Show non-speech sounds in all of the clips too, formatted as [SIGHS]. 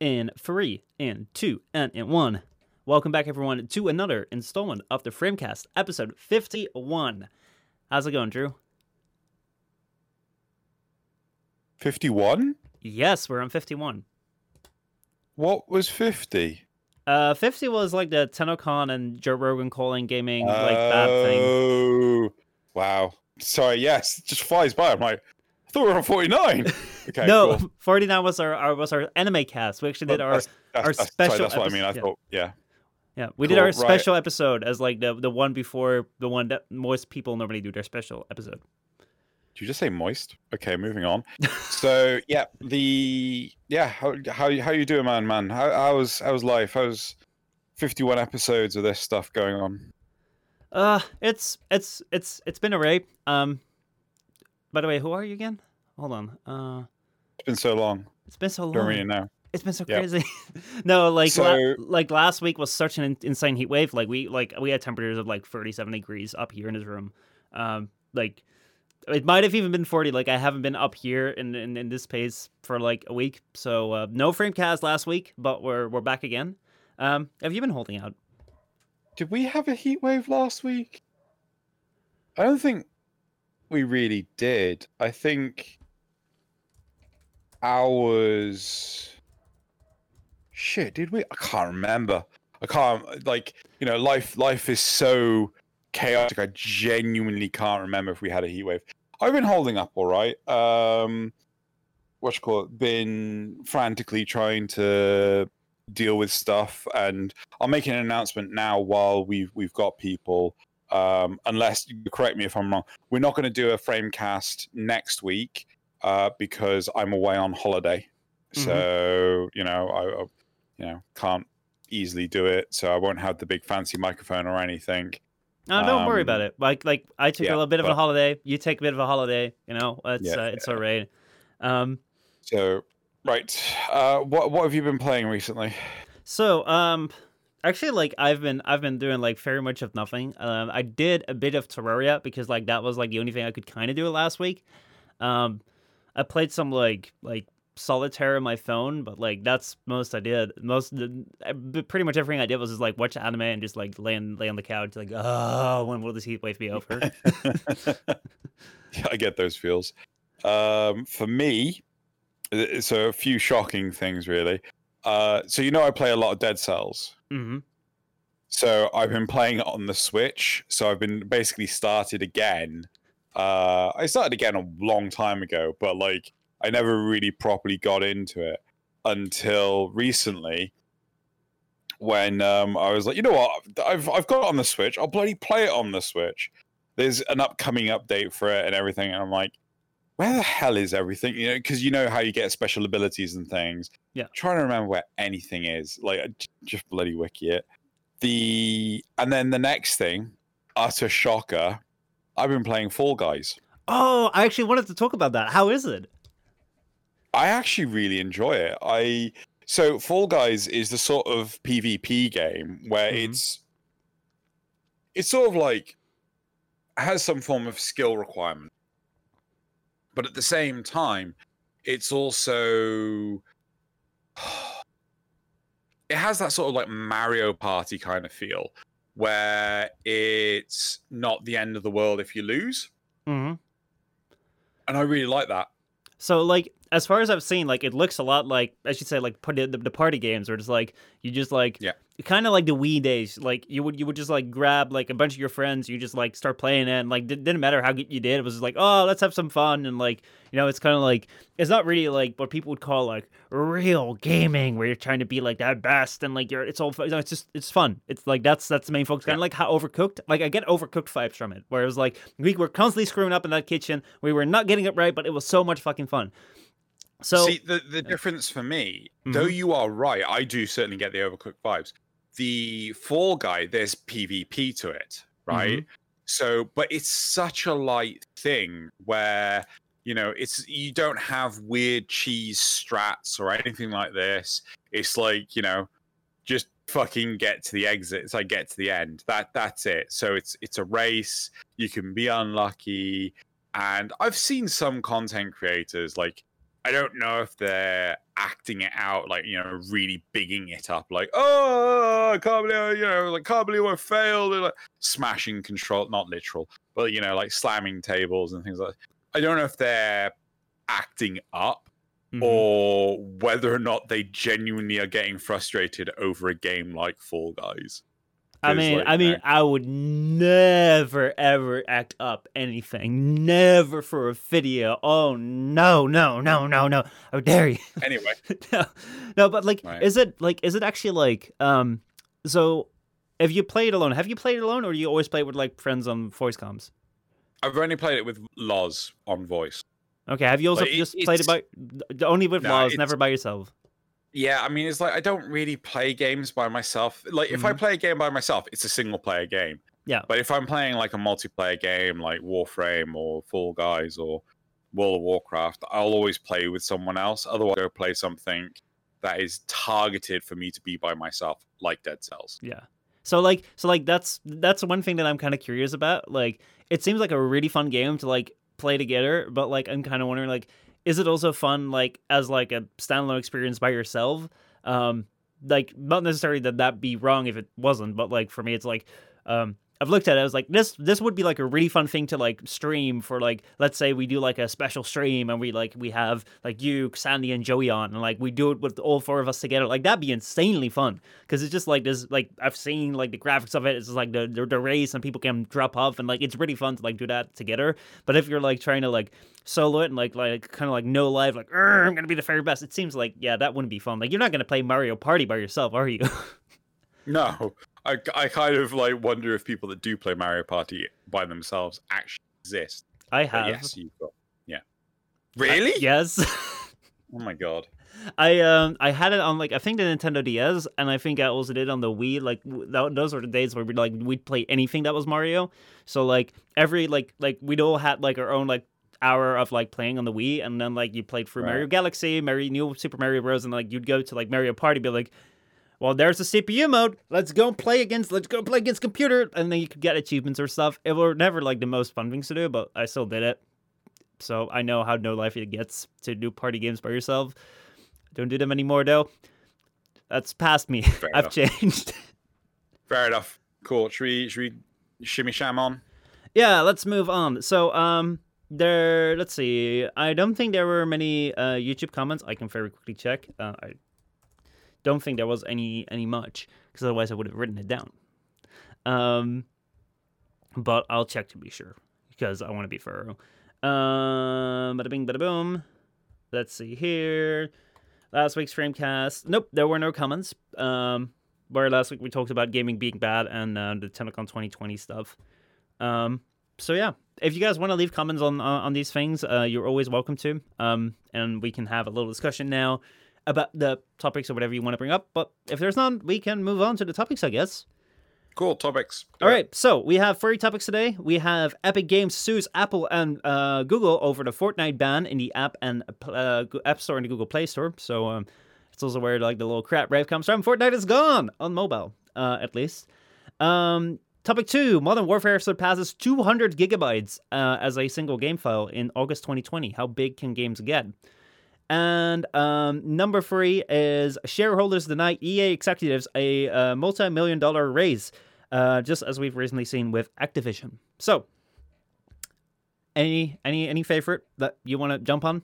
in three, in two, and in one. Welcome back, everyone, to another installment of the Framecast, episode 51. How's it going, Drew? 51? Yes, we're on 51. What was 50? Uh, 50 was like the TennoCon and Joe Rogan calling gaming, like that thing. Oh, wow. Sorry, yes, it just flies by. I'm like, I thought we were on 49. [LAUGHS] Okay, no, cool. 49 was our, our was our anime cast. We actually did our That's- that's- our that's- special Sorry, that's what I mean. I yeah. thought, yeah. yeah, we did Cool, our right. special episode as like the the one before the one that most people normally do their special episode. Did you just say moist? Okay, moving on. so [LAUGHS] yeah, the yeah, how how how you doing, man? Man, how was how's how's life? How's 51 episodes of this stuff going on? Uh, it's it's it's it's been a rape. Um, by the way, who are you again? Hold on. Uh, It's been so long. it's been so long. Don't really know. It's been so Yep. crazy. [LAUGHS] no, like la- like last week was such an insane heat wave. Like we like we had temperatures of like 37 degrees up here in his room. Um, like it might have even been 40. Like I haven't been up here in in, in this space for like a week. So uh, no frame cast last week, but we're we're back again. Um, have you been holding out? Did we have a heat wave last week? I don't think we really did. I think ours. Shit, did we? I can't remember. I can't like you know life. Life is so chaotic. I genuinely can't remember if we had a heat wave. I've been holding up all right. Um, what you call it? Been frantically trying to deal with stuff and I'll make an announcement now while we've we've got people. Um, unless you correct me if I'm wrong, we're not going to do a frame cast next week uh, because I'm away on holiday. Mhm. So you know, I, I you know can't easily do it. So I won't have the big fancy microphone or anything. No, don't worry about Um, it. Like like I took yeah, a little bit of a holiday. You take a bit of a holiday. You know, it's Yeah, uh, it's alright. Um, So right, uh, what what have you been playing recently? So, um, actually, like I've been, I've been doing like very much of nothing. Um, I did a bit of Terraria because like that was like the only thing I could kind of do last week. Um, I played some like like solitaire on my phone, but like that's most I did. Most, the, uh, pretty much everything I did was just like watch anime and just like lay on, lay on the couch, like, oh, when will this heat wave be [LAUGHS] over? yeah, I get those feels. Um, for me, uh, so a few shocking things really. Uh, so you know I play a lot of Dead Cells. Hmm So I've been playing it on the Switch. So I've been basically started again. Uh, I started again a long time ago, but like I never really properly got into it until recently. When um, I was like, you know what, I've I've got it on the Switch. I'll bloody play it on the Switch. There's an upcoming update for it and everything, and I'm like, where the hell is everything? You know, because you know how you get special abilities and things. Yeah. trying to remember where anything is. Like, just bloody wiki it the and then the next thing utter shocker i've been playing fall guys Oh, I actually wanted to talk about that. How is it? i actually really enjoy it i so fall guys is the sort of pvp game where Mhm. it's it's sort of like has some form of skill requirement but at the same time it's also [SIGHS] it has that sort of like mario party kind of feel where it's not the end of the world if you lose Mm-hmm. and i really like that So like as far as I've seen, like it looks a lot like as you said, like put the, the party games where it's like you just like Yeah. kind of like the Wii days. Like you would you would just like grab like a bunch of your friends, you just like start playing it, and like it didn't matter how good you did. It was just like oh let's have some fun and like you know it's kind of like it's not really like what people would call like real gaming where you're trying to be like that best and like you're it's all fun. No, it's just it's fun. It's like that's that's the main focus. Kind of like how overcooked. Like I get overcooked vibes from it, where it was like we were constantly screwing up in that kitchen. We were not getting it right, but it was so much fucking fun. So See, the, the difference for me, though mm-hmm. you are right, I do certainly get the overcooked vibes. The Fall Guy, there's PvP to it, right? Mm-hmm. So, but it's such a light thing where you know it's you don't have weird cheese strats or anything like this. It's like you know, just fucking get to the exit. It's like get to the end. That that's it. So it's it's a race. You can be unlucky, and I've seen some content creators like I don't know if they're acting it out, like you know, really bigging it up, like oh, I can't believe you know, like can't believe I failed, and, like smashing control, not literal, but you know, like slamming tables and things like. that. I don't know if they're acting up Mhm. or whether or not they genuinely are getting frustrated over a game like Fall Guys. I mean, like, I mean, I would never ever act up anything. Never for a video. Oh no, no, no, no, no! How dare you? [LAUGHS] Anyway, no, no, but like, Right. is it like, is it actually like, um, so have you played alone, have you played alone, or do you always play it with like friends on voice comms? I've only played it with Loz on voice. Okay, have you also Like, just played it by only with No, Loz, never by yourself? Yeah, I mean, it's like I don't really play games by myself. Like, if I play a game by myself, it's a single player game. Mm-hmm. Yeah. But if I'm playing like a multiplayer game like Warframe or Fall Guys or World of Warcraft, I'll always play with someone else. Otherwise, I'll go play something that is targeted for me to be by myself, like Dead Cells. Yeah. So like so like that's that's one thing that I'm kind of curious about. Like it seems like a really fun game to like play together, but like I'm kind of wondering like is it also fun like as like a standalone experience by yourself? Um like not necessarily that that be wrong if it wasn't, but like for me it's like um I've looked at it. I was like, this this would be like a really fun thing to like stream for like let's say we do like a special stream and we like we have like you, Sandy, and Joey on and like we do it with all four of us together. Like that'd be insanely fun because it's just like this like I've seen like the graphics of it. It's just like the, the the race and people can drop off and like it's really fun to like do that together. But if you're like trying to like solo it and like like kind of like no live like I'm gonna be the very best, it seems like yeah that wouldn't be fun. Like you're not gonna play Mario Party by yourself, are you? [LAUGHS] No, I, I kind of like wonder if people that do play Mario Party by themselves actually exist. I But have. yes, you've got. Yeah. Really? yes. [LAUGHS] Oh my god. I um I had it on like I think the Nintendo DS and I think I also did on the Wii. Like that, those were the days where we like we'd play anything that was Mario. So like every like like we'd all had like our own like hour of like playing on the Wii, and then like you played through Right. Mario Galaxy, Mario New Super Mario Bros, and like you'd go to like Mario Party, be like. Well, there's the CPU mode. Let's go play against. Let's go play against computer, and then you could get achievements or stuff. It were never like the most fun things to do, but I still did it. So I know how no life it gets to do party games by yourself. Don't do them anymore though. That's past me. Fair [LAUGHS] I've enough. changed. [LAUGHS] Fair enough. Cool. Should we should we shimmy sham on? yeah, let's move on. So um there let's see. I don't think there were many uh YouTube comments. I can very quickly check. Uh, I don't think there was any any much because otherwise I would have written it down. Um but I'll check to be sure because I want to be thorough. Um bada bing bada boom. Let's see here. Last week's Framecast. Nope, there were no comments. Um, where last week we talked about gaming being bad and uh, the TennoCon 2020 stuff. Um, so yeah, if you guys want to leave comments on on, on these things, uh, you're always welcome to. Um, and we can have a little discussion now about the topics or whatever you want to bring up. But if there's none, we can move on to the topics, I guess. Cool topics. All right, so we have three topics today. We have Epic Games sues Apple and uh, Google over the Fortnite ban in the app and uh, App Store and the Google Play Store. So um, it's also where like the little crab rave comes from. Fortnite is gone on mobile, uh, at least. Um, topic two: Modern Warfare surpasses 200 gigabytes uh, as a single game file in August 2020. How big can games get? And um, number three is shareholders deny EA executives a uh, multi-million dollar raise, uh, just as we've recently seen with Activision. So, any any any favorite that you want to jump on?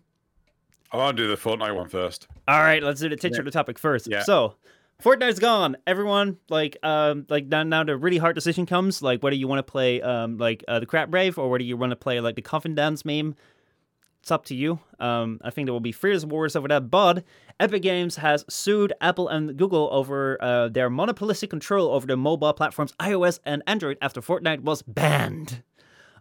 I want to do the Fortnite one first. All right, let's do the titular topic first. Yeah. So, Fortnite's gone. Everyone, like, um, like now, now the really hard decision comes, like whether you want to play, um, like uh, the Crab rave or whether you want to play like the Coffin Dance meme. It's up to you. Um, I think there will be fierce wars over that. But Epic Games has sued Apple and Google over uh, their monopolistic control over the mobile platforms iOS and Android after Fortnite was banned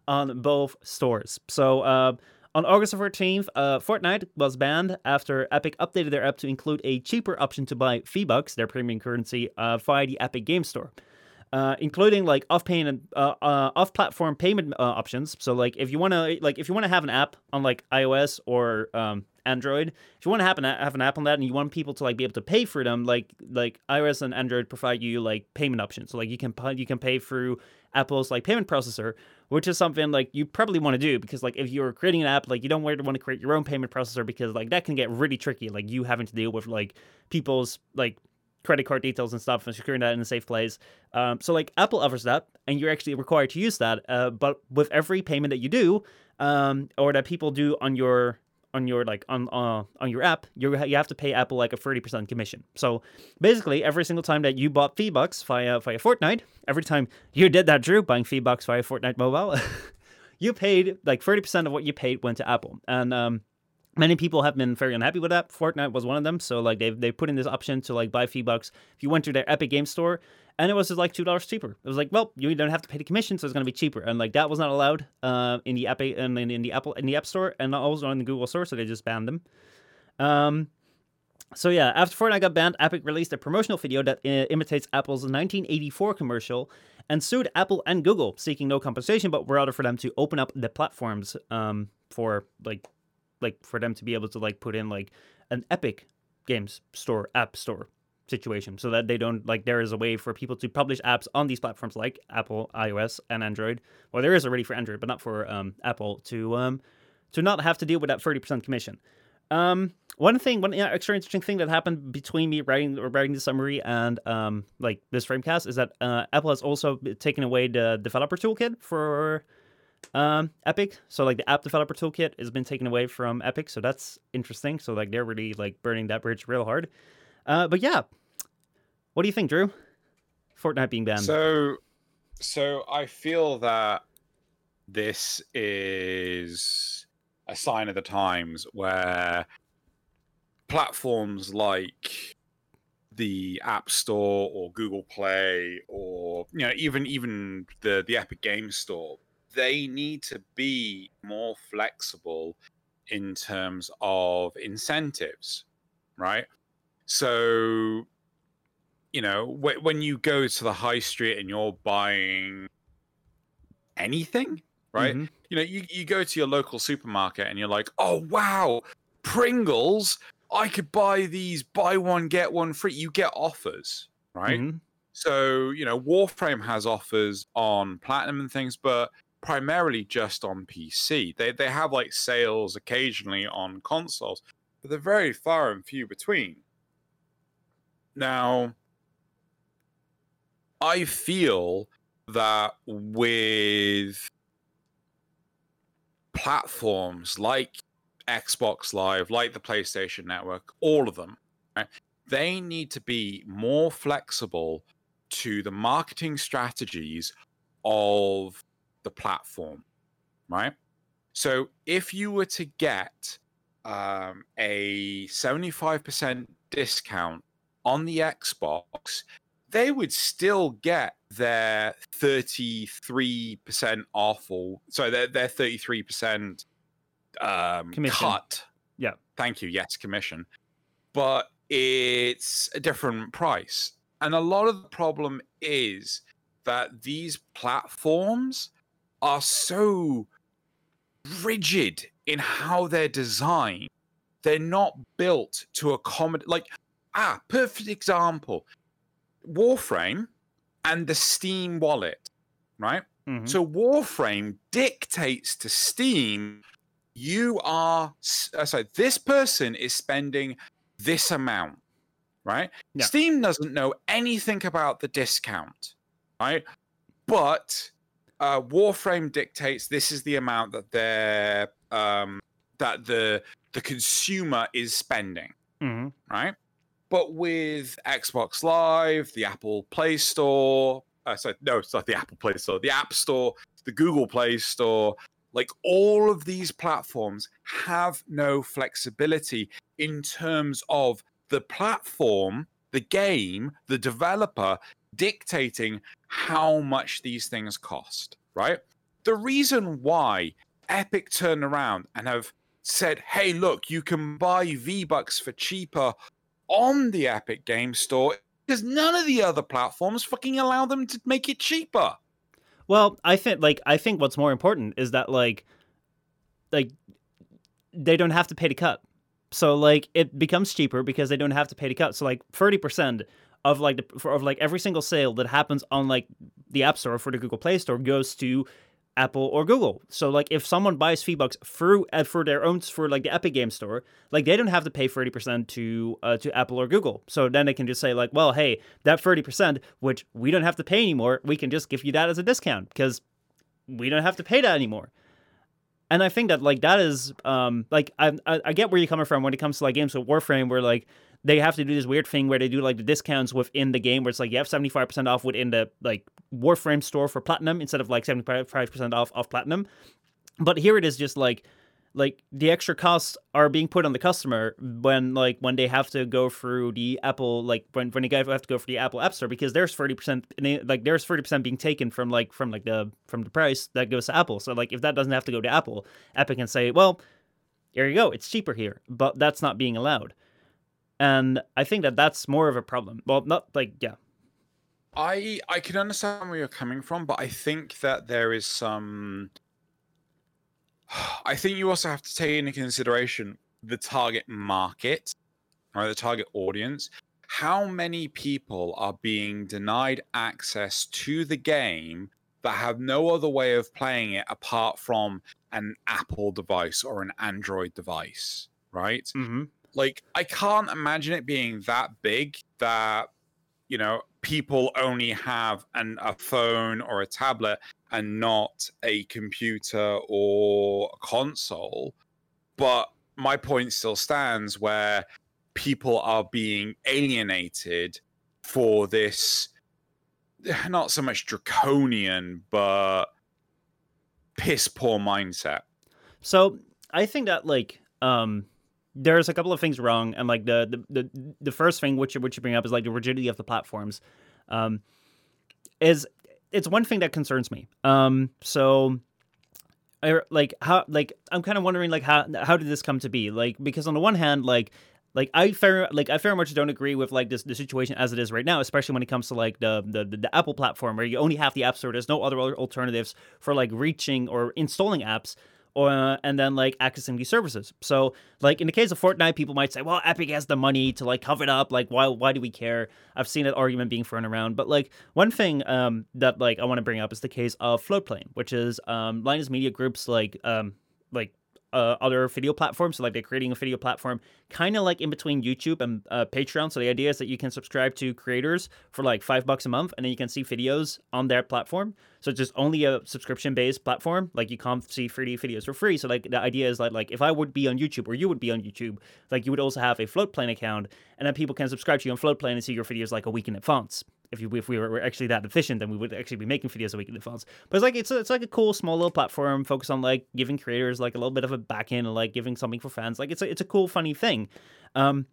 on both stores. So uh, on August 14th, uh, Fortnite was banned after Epic updated their app to include a cheaper option to buy V-Bucks, their premium currency, uh, via the Epic Game Store. Uh, including like off payment, uh, uh, off platform payment uh, options. So like if you want to like if you want to have an app on like iOS or um, Android, if you want to have an have an app on that and you want people to like be able to pay for them, like like iOS and Android provide you like payment options. So like you can you can pay through Apple's like payment processor, which is something like you probably want to do because like if you're creating an app, like you don't want to create your own payment processor because like that can get really tricky. Like you having to deal with like people's like credit card details and stuff and securing that in a safe place. Um, so like Apple offers that, and you're actually required to use that. Uh, but with every payment that you do, um, or that people do on your on your like on uh, on your app, you you have to pay Apple like a thirty percent commission. So basically, every single time that you bought V-Bucks via via Fortnite, every time you did that, Drew, buying V-Bucks via Fortnite Mobile, [LAUGHS] you paid like thirty percent of what you paid went to Apple, and um, many people have been very unhappy with that. Fortnite was one of them. So like they they put in this option to like buy V-Bucks if you went to their Epic Game Store, and it was just like two dollars cheaper. It was like, well, you don't have to pay the commission, so it's gonna be cheaper. And like that was not allowed uh, in the Epic and in, in the Apple in the App Store, and also in the Google Store, so they just banned them. Um. So yeah, after Fortnite got banned, Epic released a promotional video that uh, imitates Apple's 1984 commercial and sued Apple and Google, seeking no compensation, but rather for them to open up the platforms um, for like like for them to be able to like put in like an Epic Games Store app store situation so that they don't like there is a way for people to publish apps on these platforms like Apple, iOS, and Android. Well, there is already for Android, but not for um, Apple to um, to not have to deal with that thirty percent commission. Um, one thing, one extra interesting thing that happened between me writing or writing the summary and um, like this framecast is that uh, Apple has also taken away the developer toolkit for um, Epic. So like the app developer toolkit has been taken away from Epic, so that's interesting. So like they're really like burning that bridge real hard. Uh, but yeah, what do you think, Drew? Fortnite being banned. So, so I feel that this is a sign of the times where platforms like the App Store or Google Play or you know even even the the Epic Games Store they need to be more flexible in terms of incentives, right? So, you know, when you go to the high street and you're buying anything, right? Mm-hmm. You know, you, you go to your local supermarket and you're like, oh, wow, Pringles, I could buy these buy one, get one free. You get offers, right? Mm-hmm. So, you know, Warframe has offers on platinum and things, but primarily just on PC. They they have like sales occasionally on consoles, but they're very far and few between. Now, I feel that with platforms like Xbox Live, like the PlayStation Network, all of them, right, they need to be more flexible to the marketing strategies of the platform, right? So if you were to get um, a 75% discount on the Xbox, they would still get their 33% off or so their, their 33% um, cut. Yeah. Thank you. Yes, commission. But it's a different price. And a lot of the problem is that these platforms are so rigid in how they're designed. They're not built to accommodate. Like, ah, perfect example Warframe and the Steam wallet, right? Mm-hmm. So, Warframe dictates to Steam, you are, uh, sorry, this person is spending this amount, right? Yeah. Steam doesn't know anything about the discount, right? But uh, Warframe dictates this is the amount that they're um, that the the consumer is spending, mm-hmm. right? But with Xbox Live, the Apple Play Store, uh, sorry, no, it's not the Apple Play Store, the App Store, the Google Play Store, like all of these platforms have no flexibility in terms of the platform, the game, the developer dictating how much these things cost, right? The reason why Epic turned around and have said, hey, look, you can buy V Bucks for cheaper on the Epic Game Store because none of the other platforms fucking allow them to make it cheaper. Well, I think like I think what's more important is that like like they don't have to pay to cut. So like it becomes cheaper because they don't have to pay to cut. So like 30% of like the for, of like every single sale that happens on like the App Store for the Google Play Store goes to Apple or Google. So like if someone buys V-Bucks through uh, for their own for like the Epic Game Store, like they don't have to pay 30% to uh, to Apple or Google. So then they can just say like, well, hey, that 30% which we don't have to pay anymore, we can just give you that as a discount because we don't have to pay that anymore. And I think that like that is um like I, I I get where you're coming from when it comes to like games with Warframe where like they have to do this weird thing where they do like the discounts within the game where it's like you have 75% off within the like Warframe store for platinum instead of like 75% off of platinum. But here it is just like like the extra costs are being put on the customer when like when they have to go through the Apple like when when they have to go for the Apple App Store because there's thirty percent like there's thirty percent being taken from like from like the from the price that goes to Apple. So like if that doesn't have to go to Apple, Epic can say, well, here you go, it's cheaper here, but that's not being allowed, and I think that that's more of a problem. Well, not like yeah. I I can understand where you're coming from, but I think that there is some [SIGHS] I think you also have to take into consideration the target market, or the target audience. How many people are being denied access to the game that have no other way of playing it apart from an Apple device or an Android device, right? Mm-hmm. Like, I can't imagine it being that big that, you know, people only have an, a phone or a tablet and not a computer or a console. But my point still stands where people are being alienated for this [SIGHS] not so much draconian but piss poor mindset. So I think that like um there's a couple of things wrong, and like the the the, the first thing which which you bring up is like the rigidity of the platforms. Um, is it's one thing that concerns me. Um, so. I, like how like I'm kind of wondering like how how did this come to be like because on the one hand like like I fair like I very much don't agree with like this the situation as it is right now, especially when it comes to like the the, the, the Apple platform where you only have the App Store. There's no other alternatives for like reaching or installing apps or and then like accessing these services. So like in the case of Fortnite, people might say, well, Epic has the money to like cover it up. Like why why do we care? I've seen that argument being thrown around. But like one thing um, that like I want to bring up is the case of Floatplane, which is um, Linus Media Group's like um, like uh, other video platforms. So like they're creating a video platform kind of like in between YouTube and uh, Patreon. So the idea is that you can subscribe to creators for like five bucks a month, and then you can see videos on their platform. So it's just only a subscription based platform. Like you can't see 3D videos for free. So like the idea is like like if I would be on YouTube or you would be on YouTube, like you would also have a Floatplane account, and then people can subscribe to you on Floatplane and see your videos like a week in advance if, you, if we were actually that efficient, then we would actually be making videos a week in advance. But it's like it's a, it's like a cool small little platform focused on like giving creators like a little bit of a back end and like giving something for fans. Like it's a, it's a cool funny thing. Um,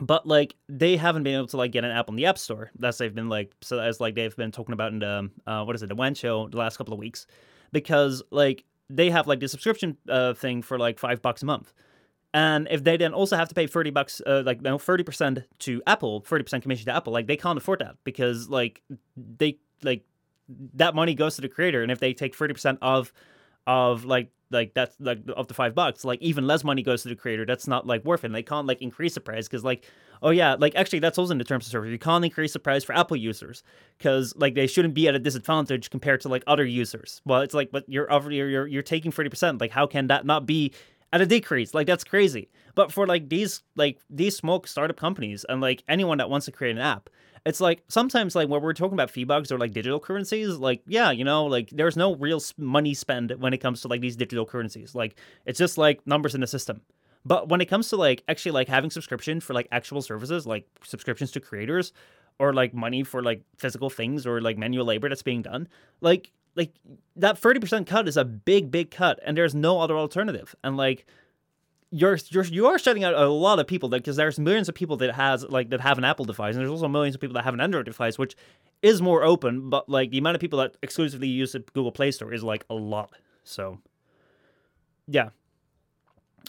but like they haven't been able to like get an app on the app store. That's they've been like so as like they've been talking about in the uh, what is it the WAN show the last couple of weeks because like they have like the subscription uh, thing for like five bucks a month. And if they then also have to pay 30 bucks, uh, like no, 30% to Apple, 30% commission to Apple, like they can't afford that because like they, like that money goes to the creator. And if they take 30% of, of like, like that's like of the five bucks, like even less money goes to the creator. That's not like worth it. And they can't like increase the price because like, oh yeah, like actually that's also in the terms of service. You can't increase the price for Apple users because like they shouldn't be at a disadvantage compared to like other users. Well, it's like, but you're over, you're, you're, you're taking 30%. Like how can that not be at a decrease. Like that's crazy. But for like these like these small startup companies and like anyone that wants to create an app, it's like sometimes like when we're talking about V-Bucks or like digital currencies, like yeah, you know, like there's no real money spend when it comes to like these digital currencies. Like it's just like numbers in the system. But when it comes to like actually like having subscription for like actual services, like subscriptions to creators or like money for like physical things or like manual labor that's being done, like like that 30% cut is a big big cut and there's no other alternative and like you're you're you are shutting out a lot of people because there's millions of people that has like that have an Apple device and there's also millions of people that have an Android device which is more open but like the amount of people that exclusively use the Google Play Store is like a lot so yeah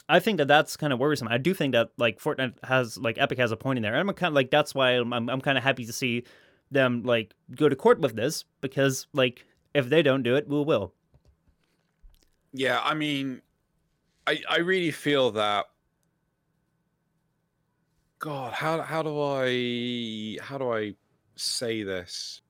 I think that that's kind of worrisome. I do think that like Fortnite has like Epic has a point in there. And I'm kind of like that's why I'm I'm, I'm kind of happy to see them like go to court with this because like if they don't do it, we will. Yeah, I mean, I I really feel that. God, how how do I how do I say this?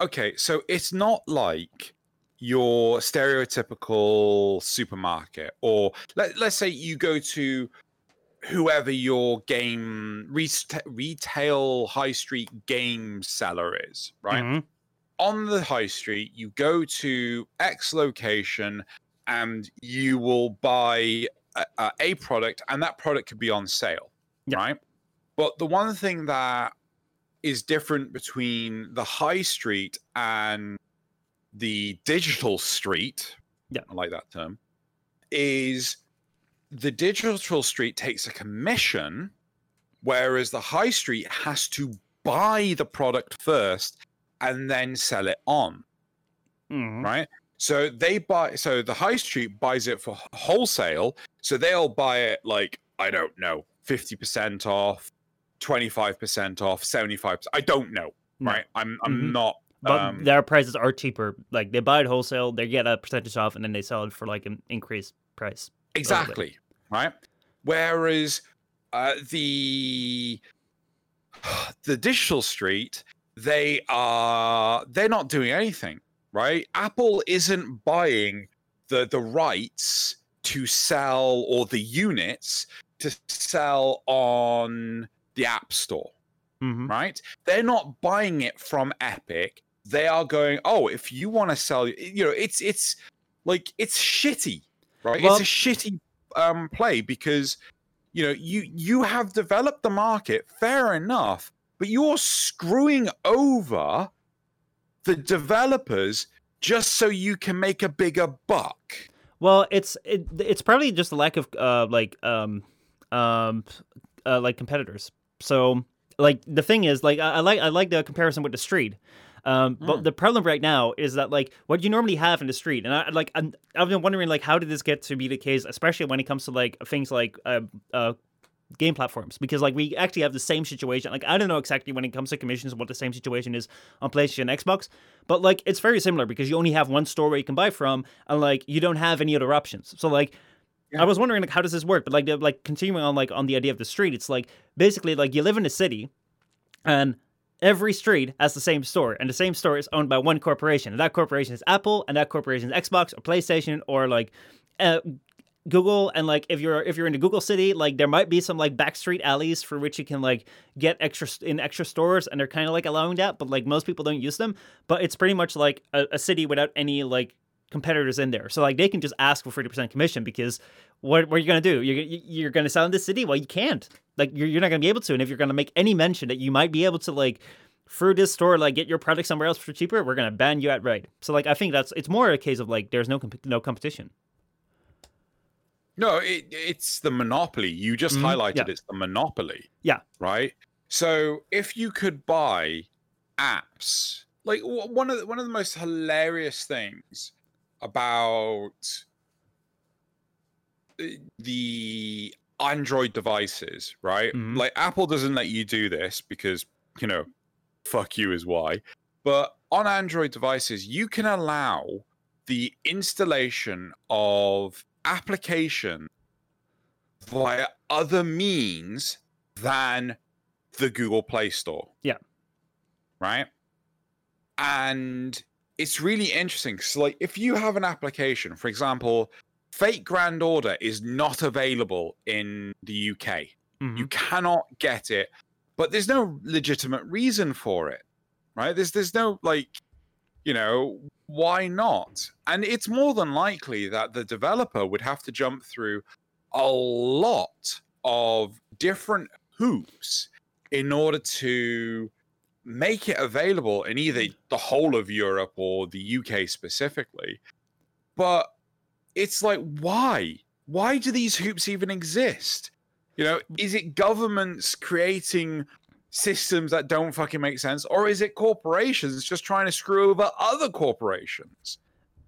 Okay, so it's not like your stereotypical supermarket, or let, let's say you go to whoever your game reta- retail high street game seller is, right? Mhm. On the high street, you go to X location and you will buy a, a- product, and that product could be on sale, Yeah. right? But the one thing that is different between the high street and the digital street, Yeah. I like that term, is the digital street takes a commission, whereas the high street has to buy the product first and then sell it on, Mhm. right? So they buy, so the high street buys it for wholesale. So they'll buy it like, I don't know, 50% off, 25% off, 75%. I don't know, No. right? I'm, I'm Mhm. not. But um, their prices are cheaper. Like they buy it wholesale, they get a percentage off, and then they sell it for like an increased price. Exactly. Right. Whereas uh, the [SIGHS] the digital street, they are they're not doing anything. Right. Apple isn't buying the the rights to sell or the units to sell on the App Store. hmm Right. They're not buying it from Epic. They are going. Oh, if you want to sell, you know, it's it's like it's shitty right? Well- it's a shitty um, play because you know you you have developed the market, fair enough, but you're screwing over the developers just so you can make a bigger buck. Well, it's it, it's probably just a lack of uh like um um uh, like competitors. So like the thing is like I, I like I like the comparison with the street. Um, but Mm. the problem right now is that like what you normally have in the street, and I like I'm, I've been wondering like how did this get to be the case, especially when it comes to like things like uh, uh game platforms, because like we actually have the same situation. Like I don't know exactly when it comes to commissions what the same situation is on PlayStation and Xbox, but like it's very similar because you only have one store where you can buy from, and like you don't have any other options. So like. Yeah. I was wondering like how does this work, but like like continuing on like on the idea of the street, it's like basically like you live in a city, and every street has the same store, and the same store is owned by one corporation, and that corporation is Apple, and that corporation is Xbox or PlayStation or like uh, Google. And like if you're if you're in the Google city, like there might be some like backstreet alleys for which you can like get extra in extra stores, and they're kind of like allowing that, but like most people don't use them. But it's pretty much like a, a city without any like competitors in there. So like they can just ask for forty percent commission because what, what are you gonna do? You're you're gonna sell in this city? Well, you can't. Like you're you're not gonna be able to. And if you're gonna make any mention that you might be able to like through this store like get your product somewhere else for cheaper, we're gonna ban you outright. So like I think that's it's more a case of like there's no no competition. No, it, it's the monopoly. You just Mhm, highlighted yeah. it's the monopoly. Yeah. Right. So if you could buy apps, like w- one of the, one of the most hilarious things about uh, the Android devices, right? Mhm. Like Apple doesn't let you do this because you know, fuck you is why. But on Android devices, you can allow the installation of application via other means than the Google Play Store. Yeah. Right. And it's really interesting. So, like, if you have an application, for example, Fate/Grand Order is not available in the UK. Mhm. You cannot get it, but there's no legitimate reason for it, right? There's there's no like, you know, why not? And it's more than likely that the developer would have to jump through a lot of different hoops in order to make it available in either the whole of Europe or the UK specifically. But it's like, why? Why do these hoops even exist? You know, is it governments creating systems that don't fucking make sense, or is it corporations just trying to screw over other corporations?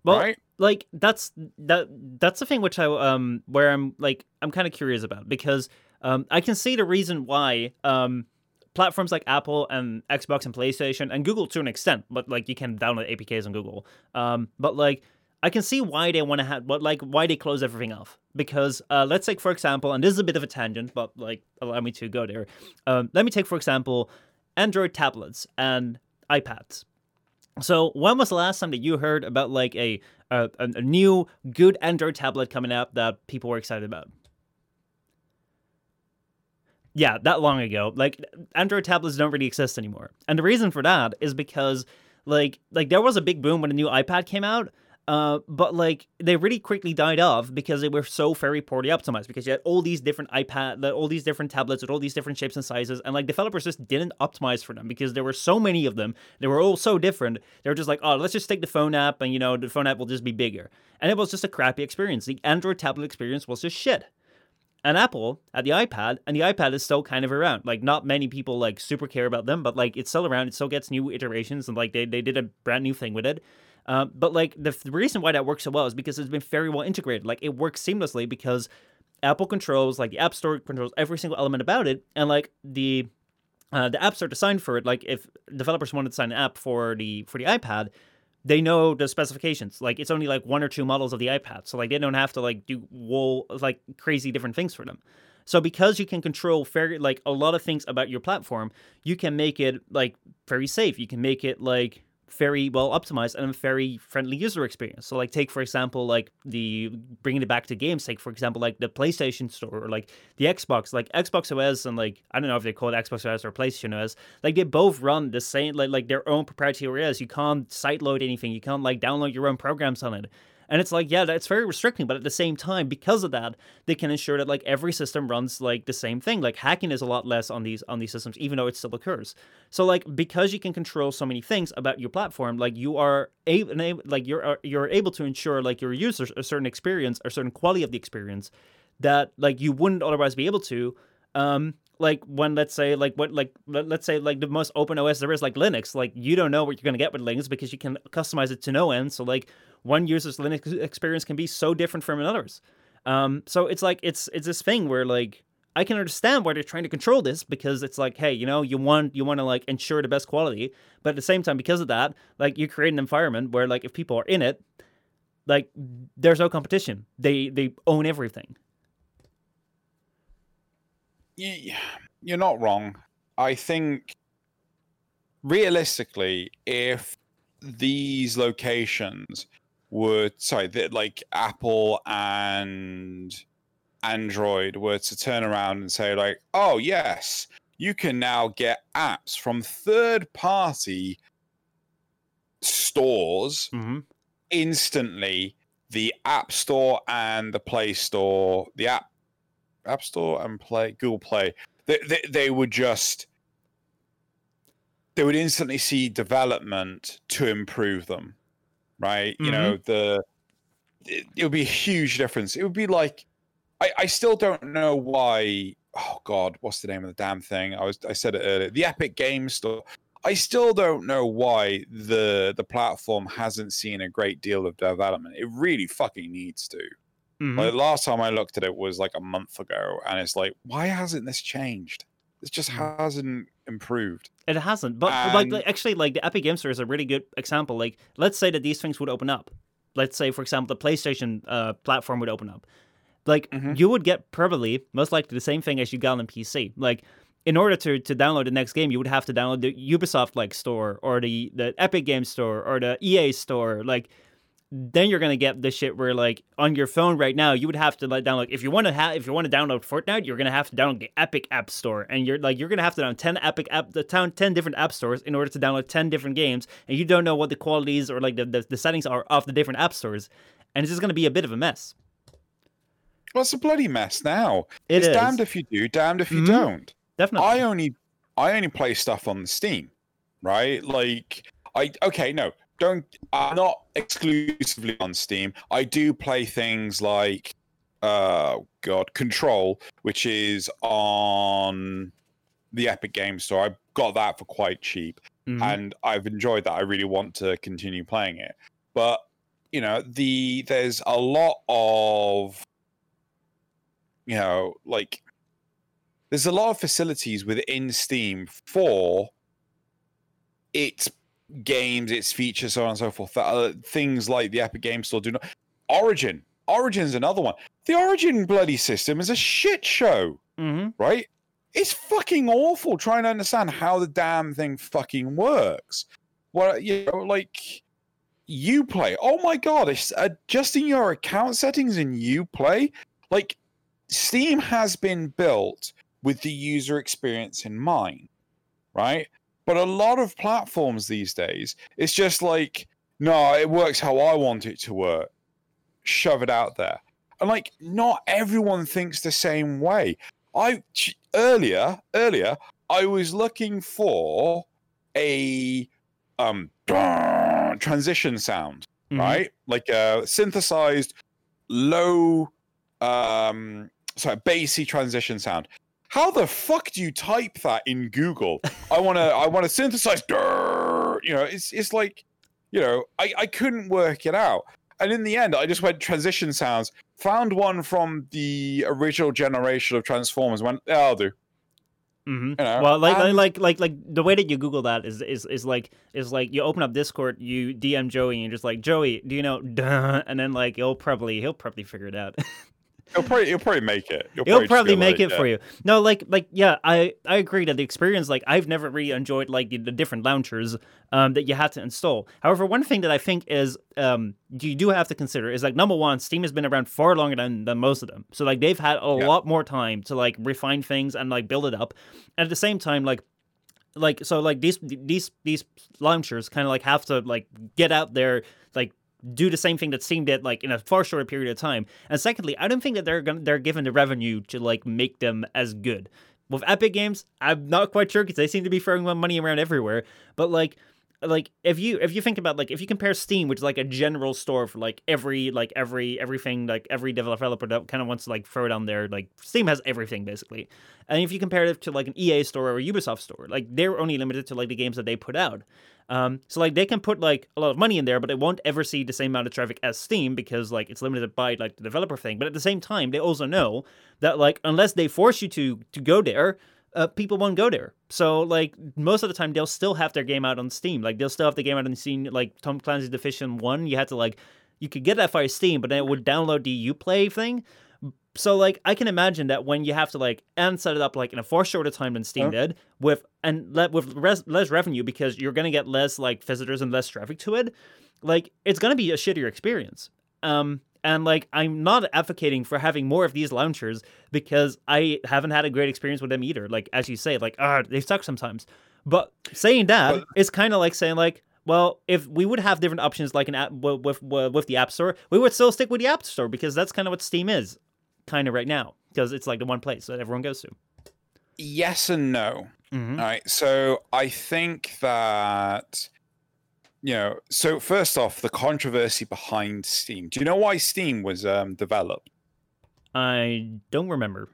Well, right? like that's that that's the thing which I um where I'm like I'm kind of curious about because um I can see the reason why um platforms like Apple and Xbox and PlayStation and Google to an extent, but like you can download APKs on Google. Um, but like I can see why they want to have what like why they close everything off because uh, let's take for example, and this is a bit of a tangent, but like allow me to go there. Um, let me take for example, Android tablets and iPads. So when was the last time that you heard about like a a, a new good Android tablet coming out that people were excited about? Yeah, that long ago. Like Android tablets don't really exist anymore. And the reason for that is because like like there was a big boom when a new iPad came out, uh, but like they really quickly died off because they were so very poorly optimized because you had all these different iPad, all these different tablets with all these different shapes and sizes, and like developers just didn't optimize for them because there were so many of them. They were all so different. They were just like, oh, let's just take the phone app, and you know the phone app will just be bigger, and it was just a crappy experience. The Android tablet experience was just shit and Apple at the iPad, and the iPad is still kind of around. Like, not many people like super care about them, but like it's still around. It still gets new iterations, and like they, they did a brand new thing with it. Uh, but like the, the reason why that works so well is because it's been very well integrated. Like it works seamlessly because Apple controls like the App Store controls every single element about it, and like the uh, the App Store designed for it. Like if developers wanted to sign an app for the for the iPad, they know the specifications. Like it's only like one or two models of the iPad, so like they don't have to like do whole like crazy different things for them. So because you can control very like a lot of things about your platform, you can make it like very safe. You can make it like very well optimized and a very friendly user experience. So like take for example like the bringing it back to games, take for example like the PlayStation Store or like the Xbox, like Xbox OS and like I don't know if they call it Xbox OS or PlayStation OS, like they both run the same like like their own proprietary OS. You can't sideload anything. You can't like download your own programs on it. And it's like, yeah, that's very restricting, but at the same time, because of that, they can ensure that like every system runs like the same thing. Like hacking is a lot less on these on these systems, even though it still occurs. So like because you can control so many things about your platform, like you are able like you're uh, you're able to ensure like your users a certain experience, a certain quality of the experience that like you wouldn't otherwise be able to. Um, like when let's say like what like let's say like the most open OS there is like Linux, like you don't know what you're gonna get with Linux because you can customize it to no end. So like one user's Linux experience can be so different from another's. Um, so it's like it's it's this thing where like I can understand why they're trying to control this because it's like, hey, you know, you want you want to like ensure the best quality, but at the same time, because of that, like you create an environment where like if people are in it, like there's no competition. They they own everything. Yeah, you're not wrong. I think realistically, if these locations were sorry, that like Apple and Android were to turn around and say like, "Oh yes, you can now get apps from third-party stores mm-hmm. instantly." The App Store and the Play Store, the App App Store and Play Google Play, they, they, they would just they would instantly see development to improve them right mm-hmm. you know mm-hmm. the it, it, would be a huge difference it would be like I, I still don't know why oh god what's the name of the damn thing i was i said it earlier the epic game store i still don't know why the the platform hasn't seen a great deal of development it really fucking needs to mm-hmm. like last time i looked at it was like a month ago and it's like why hasn't this changed it just mm. hasn't improved. It hasn't. But and... like, actually, like the Epic Game Store is a really good example. Like, let's say that these things would open up. Let's say, for example, the PlayStation uh, platform would open up. Like, mm-hmm. you would get probably most likely the same thing as you got on PC. Like, in order to, to download the next game, you would have to download the Ubisoft like store or the, the Epic Games Store or the EA store. Like, then you're gonna get the shit where like on your phone right now you would have to like download if you want to have if you want to download Fortnite you're gonna have to download the Epic App Store and you're like you're gonna have to download ten Epic app the town ten different app stores in order to download ten different games and you don't know what the qualities or like the, the, the settings are of the different app stores and it's just gonna be a bit of a mess. Well, it's a bloody mess now. It it's is. damned if you do, damned if you mm-hmm. don't. Definitely. I only I only play stuff on Steam, right? Like I okay, no, don't I'm not exclusively on Steam. I do play things like uh god, Control, which is on the Epic Game Store. I got that for quite cheap mm-hmm. and I've enjoyed that. I really want to continue playing it. But you know the there's a lot of you know like there's a lot of facilities within steam for its games its features so on and so forth that are things like the epic game store do not. Origin. Origin's another one. The origin bloody system is a shit show. Mm-hmm. right? It's fucking awful trying to understand how the damn thing fucking works. Well you know like Uplay. Oh my god it's adjusting your account settings in Uplay? Like steam has been built with the user experience in mind right but a lot of platforms these days it's just like no it works how i want it to work. Shove it out there. And like not everyone thinks the same way. I earlier earlier i was looking for a um [CLICKS TONGUE] transition sound Mhm. right? Like a synthesized low um sorry bassy transition sound how the fuck do you type that in google i want to i want to synthesize "Durr," you know it's it's like you know i i couldn't work it out and in the end i just went transition sounds found one from the original generation of transformers went yeah, i'll do Mm-hmm. you know Well, like, and- like, like, like, the way that you Google that is, is, is like, is like you open up Discord, you DM Joey, and you're just like, Joey, do you know? Duh, [LAUGHS] and then like he'll probably, he'll probably figure it out. [LAUGHS] he'll probably he'll probably make it he'll just probably make like, it for you. No, like, like, yeah, I, I agree that the experience, like, I've never really enjoyed like the, the different launchers, um, that you have to install. However, one thing that I think is, um, you do have to consider is like number one, Steam has been around far longer than than most of them, so like they've had a Yeah. lot more time to like refine things and like build it up, and at the same time, like like so like these these these launchers kind of like have to like get out there like do the same thing that Steam did like in a far shorter period of time. And secondly, I don't think that they're gonna they're given the revenue to like make them as good. With Epic Games, I'm not quite sure because they seem to be throwing money around everywhere. But like like if you if you think about like if you compare Steam, which is like a general store for like every like every everything like every developer that kind of wants to like throw it on there, like Steam has everything basically. And if you compare it to like an EA store or a Ubisoft store, like they're only limited to like the games that they put out. Um, so like they can put like a lot of money in there, but it won't ever see the same amount of traffic as Steam because like it's limited by like the developer thing. But at the same time, they also know that like unless they force you to to go there, uh, people won't go there. So like most of the time, they'll still have their game out on Steam. Like they'll still have the game out on Steam. Like Tom Clancy's Division One, you had to like you could get that via Steam, but then it would download the Uplay thing. So like I can imagine that when you have to like and set it up like in a far shorter time than Steam Huh? did with and let with res- less revenue because you're gonna get less like visitors and less traffic to it, like it's gonna be a shittier experience. Um and like I'm not advocating for having more of these launchers because I haven't had a great experience with them either. Like as you say, like ah they suck sometimes. But saying that, it's kind of like saying like well, if we would have different options like an app with, with with the App Store, we would still stick with the App Store because that's kind of what Steam is, kind of right now, because it's like the one place that everyone goes to. yes and no Mm-hmm. All right. So I think that, you know, so first off, the controversy behind Steam. Do you know why Steam was um, developed? I don't remember.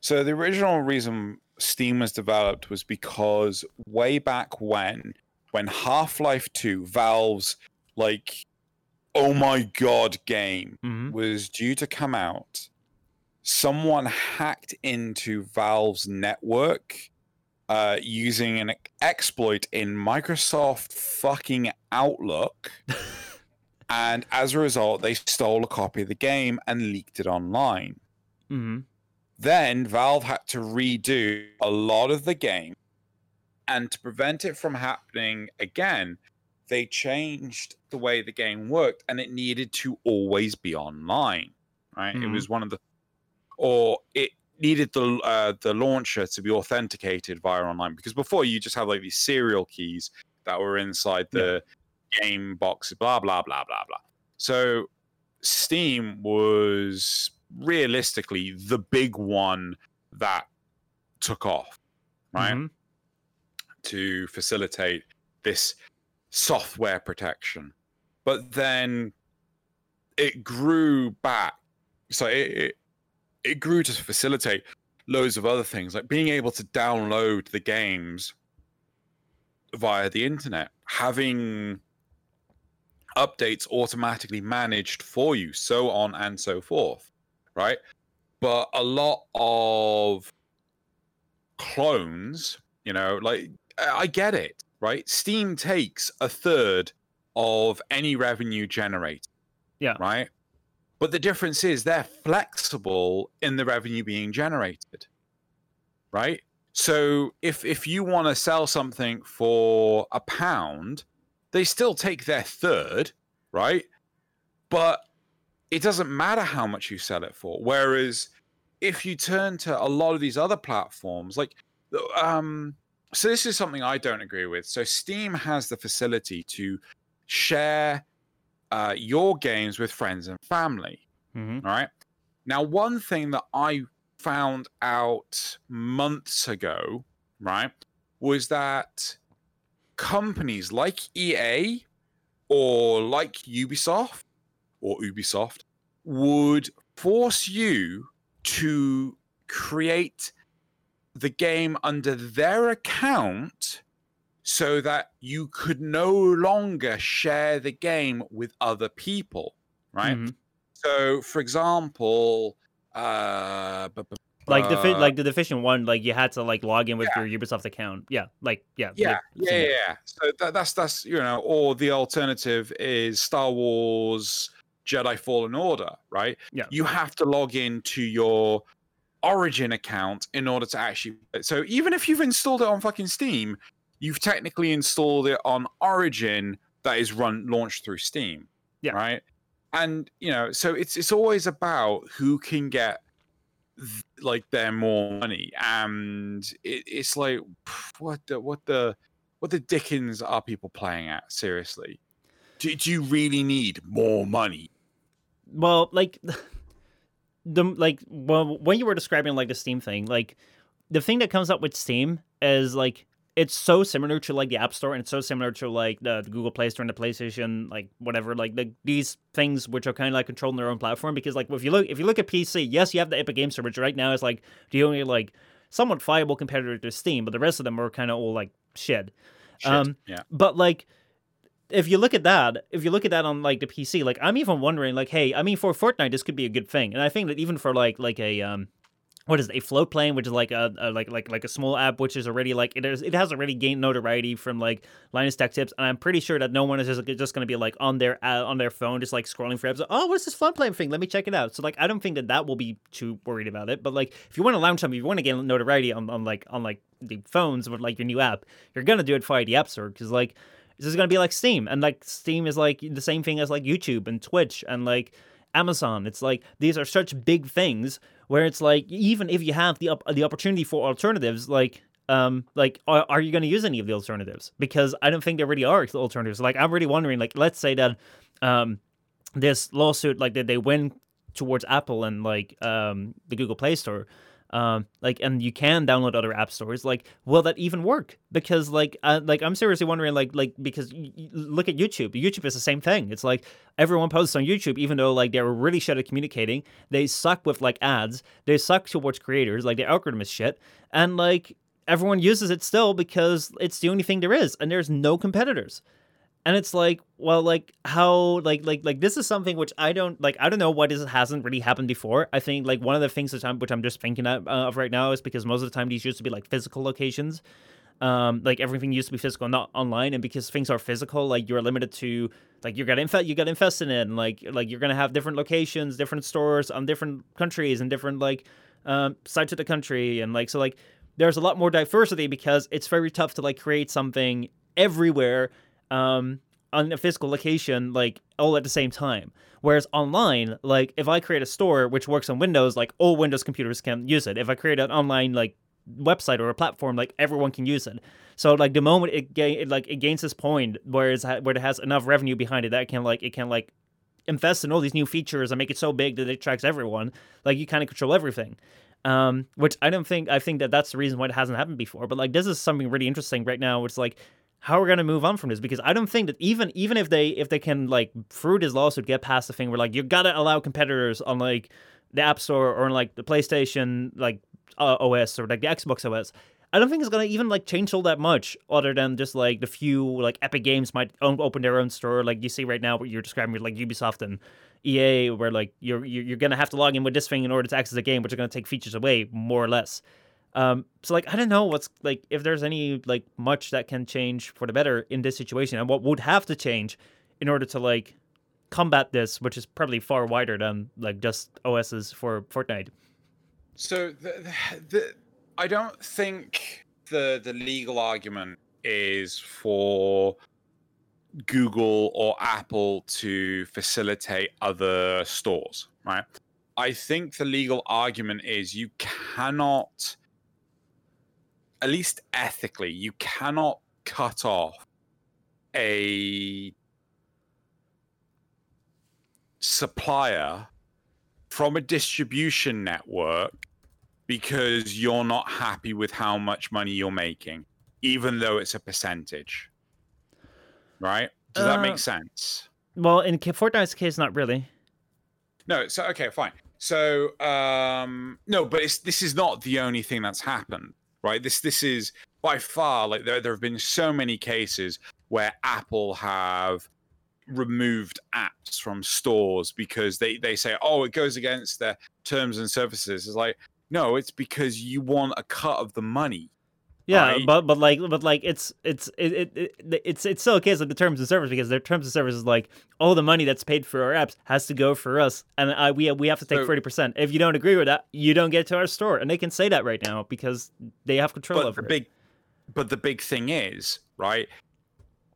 So the original reason Steam was developed was because way back when, when Half Life 2, Valve's like, oh my god game Mm-hmm. was due to come out, someone hacked into Valve's network uh, using an exploit in Microsoft fucking Outlook. [LAUGHS] and as a result, they stole a copy of the game and leaked it online. Mm-hmm. Then Valve had to redo a lot of the game. And to prevent it from happening again, they changed the way the game worked and it needed to always be online. Right? It Mhm. was one of the or it needed the uh, the launcher to be authenticated via online because before you just had like these serial keys that were inside the game box blah blah blah blah blah so steam was realistically the big one that took off right Mhm. to facilitate this software protection. But then it grew back. So it, it, it grew to facilitate loads of other things, like being able to download the games via the internet, having updates automatically managed for you, so on and so forth, right? But a lot of clones, you know, like I get it, right? Steam takes a third of any revenue generated. Yeah. Right. But the difference is they're flexible in the revenue being generated. Right. So if if you want to sell something for a pound, they still take their third, right? But it doesn't matter how much you sell it for. Whereas if you turn to a lot of these other platforms, like um so this is something I don't agree with. So Steam has the facility to share uh, your games with friends and family. Mm-hmm. All right. Now, one thing that I found out months ago, right, was that companies like EA or like Ubisoft or Ubisoft would force you to create the game under their account so that you could no longer share the game with other people, right? Mhm. So, for example, uh, Like the fi- uh, like the Division One, like you had to like log in with your Ubisoft account. Yeah, like yeah, yeah, like, yeah, yeah, yeah. So that, that's that's you know, or the alternative is Star Wars Jedi Fallen Order, right? Yeah. You have to log in to your Origin account in order to actually. So even if you've installed it on fucking Steam, you've technically installed it on Origin that is run launched through Steam. Yeah. Right. And you know, so it's it's always about who can get th- like their more money, and it, it's like what the what the what the dickens are people playing at? Seriously, do, do you really need more money? Well, like [LAUGHS] the like well when you were describing like the Steam thing, like the thing that comes up with Steam is like it's so similar to like the App Store and it's so similar to like the, the Google Play Store and the PlayStation, like whatever, like the, these things which are kind of like controlling their own platform. Because like if you look if you look at PC, yes, you have the Epic Game Store, which right now is like the only like somewhat viable competitor to Steam, but the rest of them are kind of all like shit. Shit. Um, yeah, But like, if you look at that, if you look at that on like the PC, like I'm even wondering, like, hey, I mean, for Fortnite, this could be a good thing, and I think that even for like like a um, what is it, a Floatplane, which is like a, a like like like a small app, which is already like it is it has already gained notoriety from like Linus Tech Tips, and I'm pretty sure that no one is just, just going to be like on their uh, on their phone, just like scrolling for apps. Oh, what's this Floatplane thing? Let me check it out. So like, I don't think that that will be too worried about it. But like, if you want to launch something, if you want to gain notoriety on, on like on like the phones with like your new app, you're gonna do it via the App Store because like this is gonna be like Steam, and like Steam is like the same thing as like YouTube and Twitch and like Amazon. It's like these are such big things where it's like even if you have the the opportunity for alternatives, like um like are, are you going to use any of the alternatives? Because I don't think there really are alternatives. Like I'm really wondering. Like let's say that um this lawsuit like that they win towards Apple and like um the Google Play Store um like and you can download other app stores like will that even work? Because like uh, like i'm seriously wondering like like because y- look at youtube. Youtube is the same thing. It's like everyone posts on youtube even though like they're really shit at communicating. They suck with like ads. They suck towards creators. Like the algorithm is shit. And like everyone uses it still because it's the only thing there is and there's no competitors and it's like well like how like like like this is something which i don't like i don't know what is hasn't really happened before. I think like one of the things that i'm which i'm just thinking of, uh, of right now is because most of the time these used to be like physical locations. Um like everything used to be physical not online. And because things are physical like you're limited to like you got infest you got infested in like like you're gonna have different locations different stores on different countries and different like um sides of the country. And like so like there's a lot more diversity because it's very tough to like create something everywhere um on a physical location like all at the same time. Whereas online like if i create a store which works on windows like all windows computers can use it. If i create an online like website or a platform like everyone can use it. So like the moment it, ga- it like it gains this point where it's ha- where it has enough revenue behind it that it can like it can like invest in all these new features and make it so big that it attracts everyone like you kind of control everything. Um which i don't think i think that that's the reason why it hasn't happened before but like this is something really interesting right now. Which like how are we're gonna move on from this because I don't think that even even if they if they can like through this lawsuit get past the thing where like you gotta allow competitors on like the App Store or on like the PlayStation like uh, OS or like the Xbox OS, I don't think it's gonna even like change all that much, other than just like the few like Epic Games might open their own store, like you see right now, what you're describing with like Ubisoft and EA, where like you're you're gonna have to log in with this thing in order to access the game, which are gonna take features away more or less. Um, so like I don't know what's like if there's any like much that can change for the better in this situation, and what would have to change in order to like combat this, which is probably far wider than like just OSs for Fortnite. So the, the, I don't think the the legal argument is for Google or Apple to facilitate other stores, right? I think the legal argument is you cannot, at least ethically, you cannot cut off a supplier from a distribution network because you're not happy with how much money you're making, even though it's a percentage. Right? Does that Uh, make sense? Well, in Fortnite's case, not really. No, so okay, fine. So um no, but it's this is not the only thing that's happened, right? This this is by far like there there have been so many cases where Apple have removed apps from stores because they they say, "Oh, it goes against their terms and services." It's like, "No, it's because you want a cut of the money." Yeah, Right. but but like but like it's it's it, it, it it's it's still a case of the terms of service because their terms of service is like all the money that's paid for our apps has to go for us, and I we we have to take So- thirty percent. If you don't agree with that, you don't get to our store, and they can say that right now because they have control but over the it. big but the big thing is right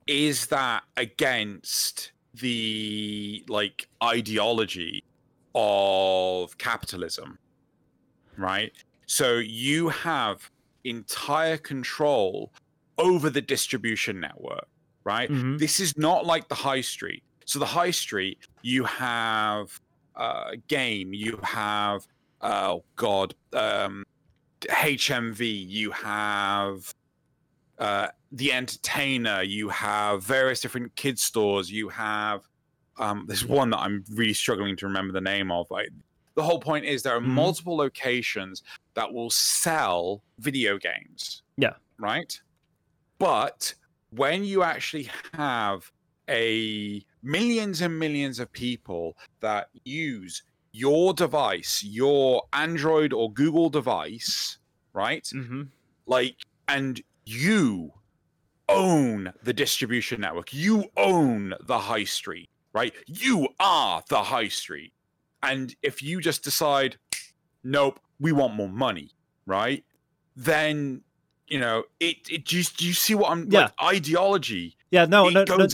is that against the like ideology of capitalism right so you have entire control over the distribution network right Mhm. this is not like the high street so the high street you have uh game you have oh god um HMV, you have uh, the Entertainer, you have various different kid stores, you have um, there's one that I'm really struggling to remember the name of. Like the whole point is there are Mhm. multiple locations that will sell video games. Yeah. Right. But when you actually have a millions and millions of people that use your device, your Android or Google device, right? hmm Like, and you own the distribution network, you own the high street, right? You are the high street. And if you just decide, nope, we want more money, right? Then, you know, it, it just, do you see what I'm, Yeah. like, ideology? Yeah, no, no, no,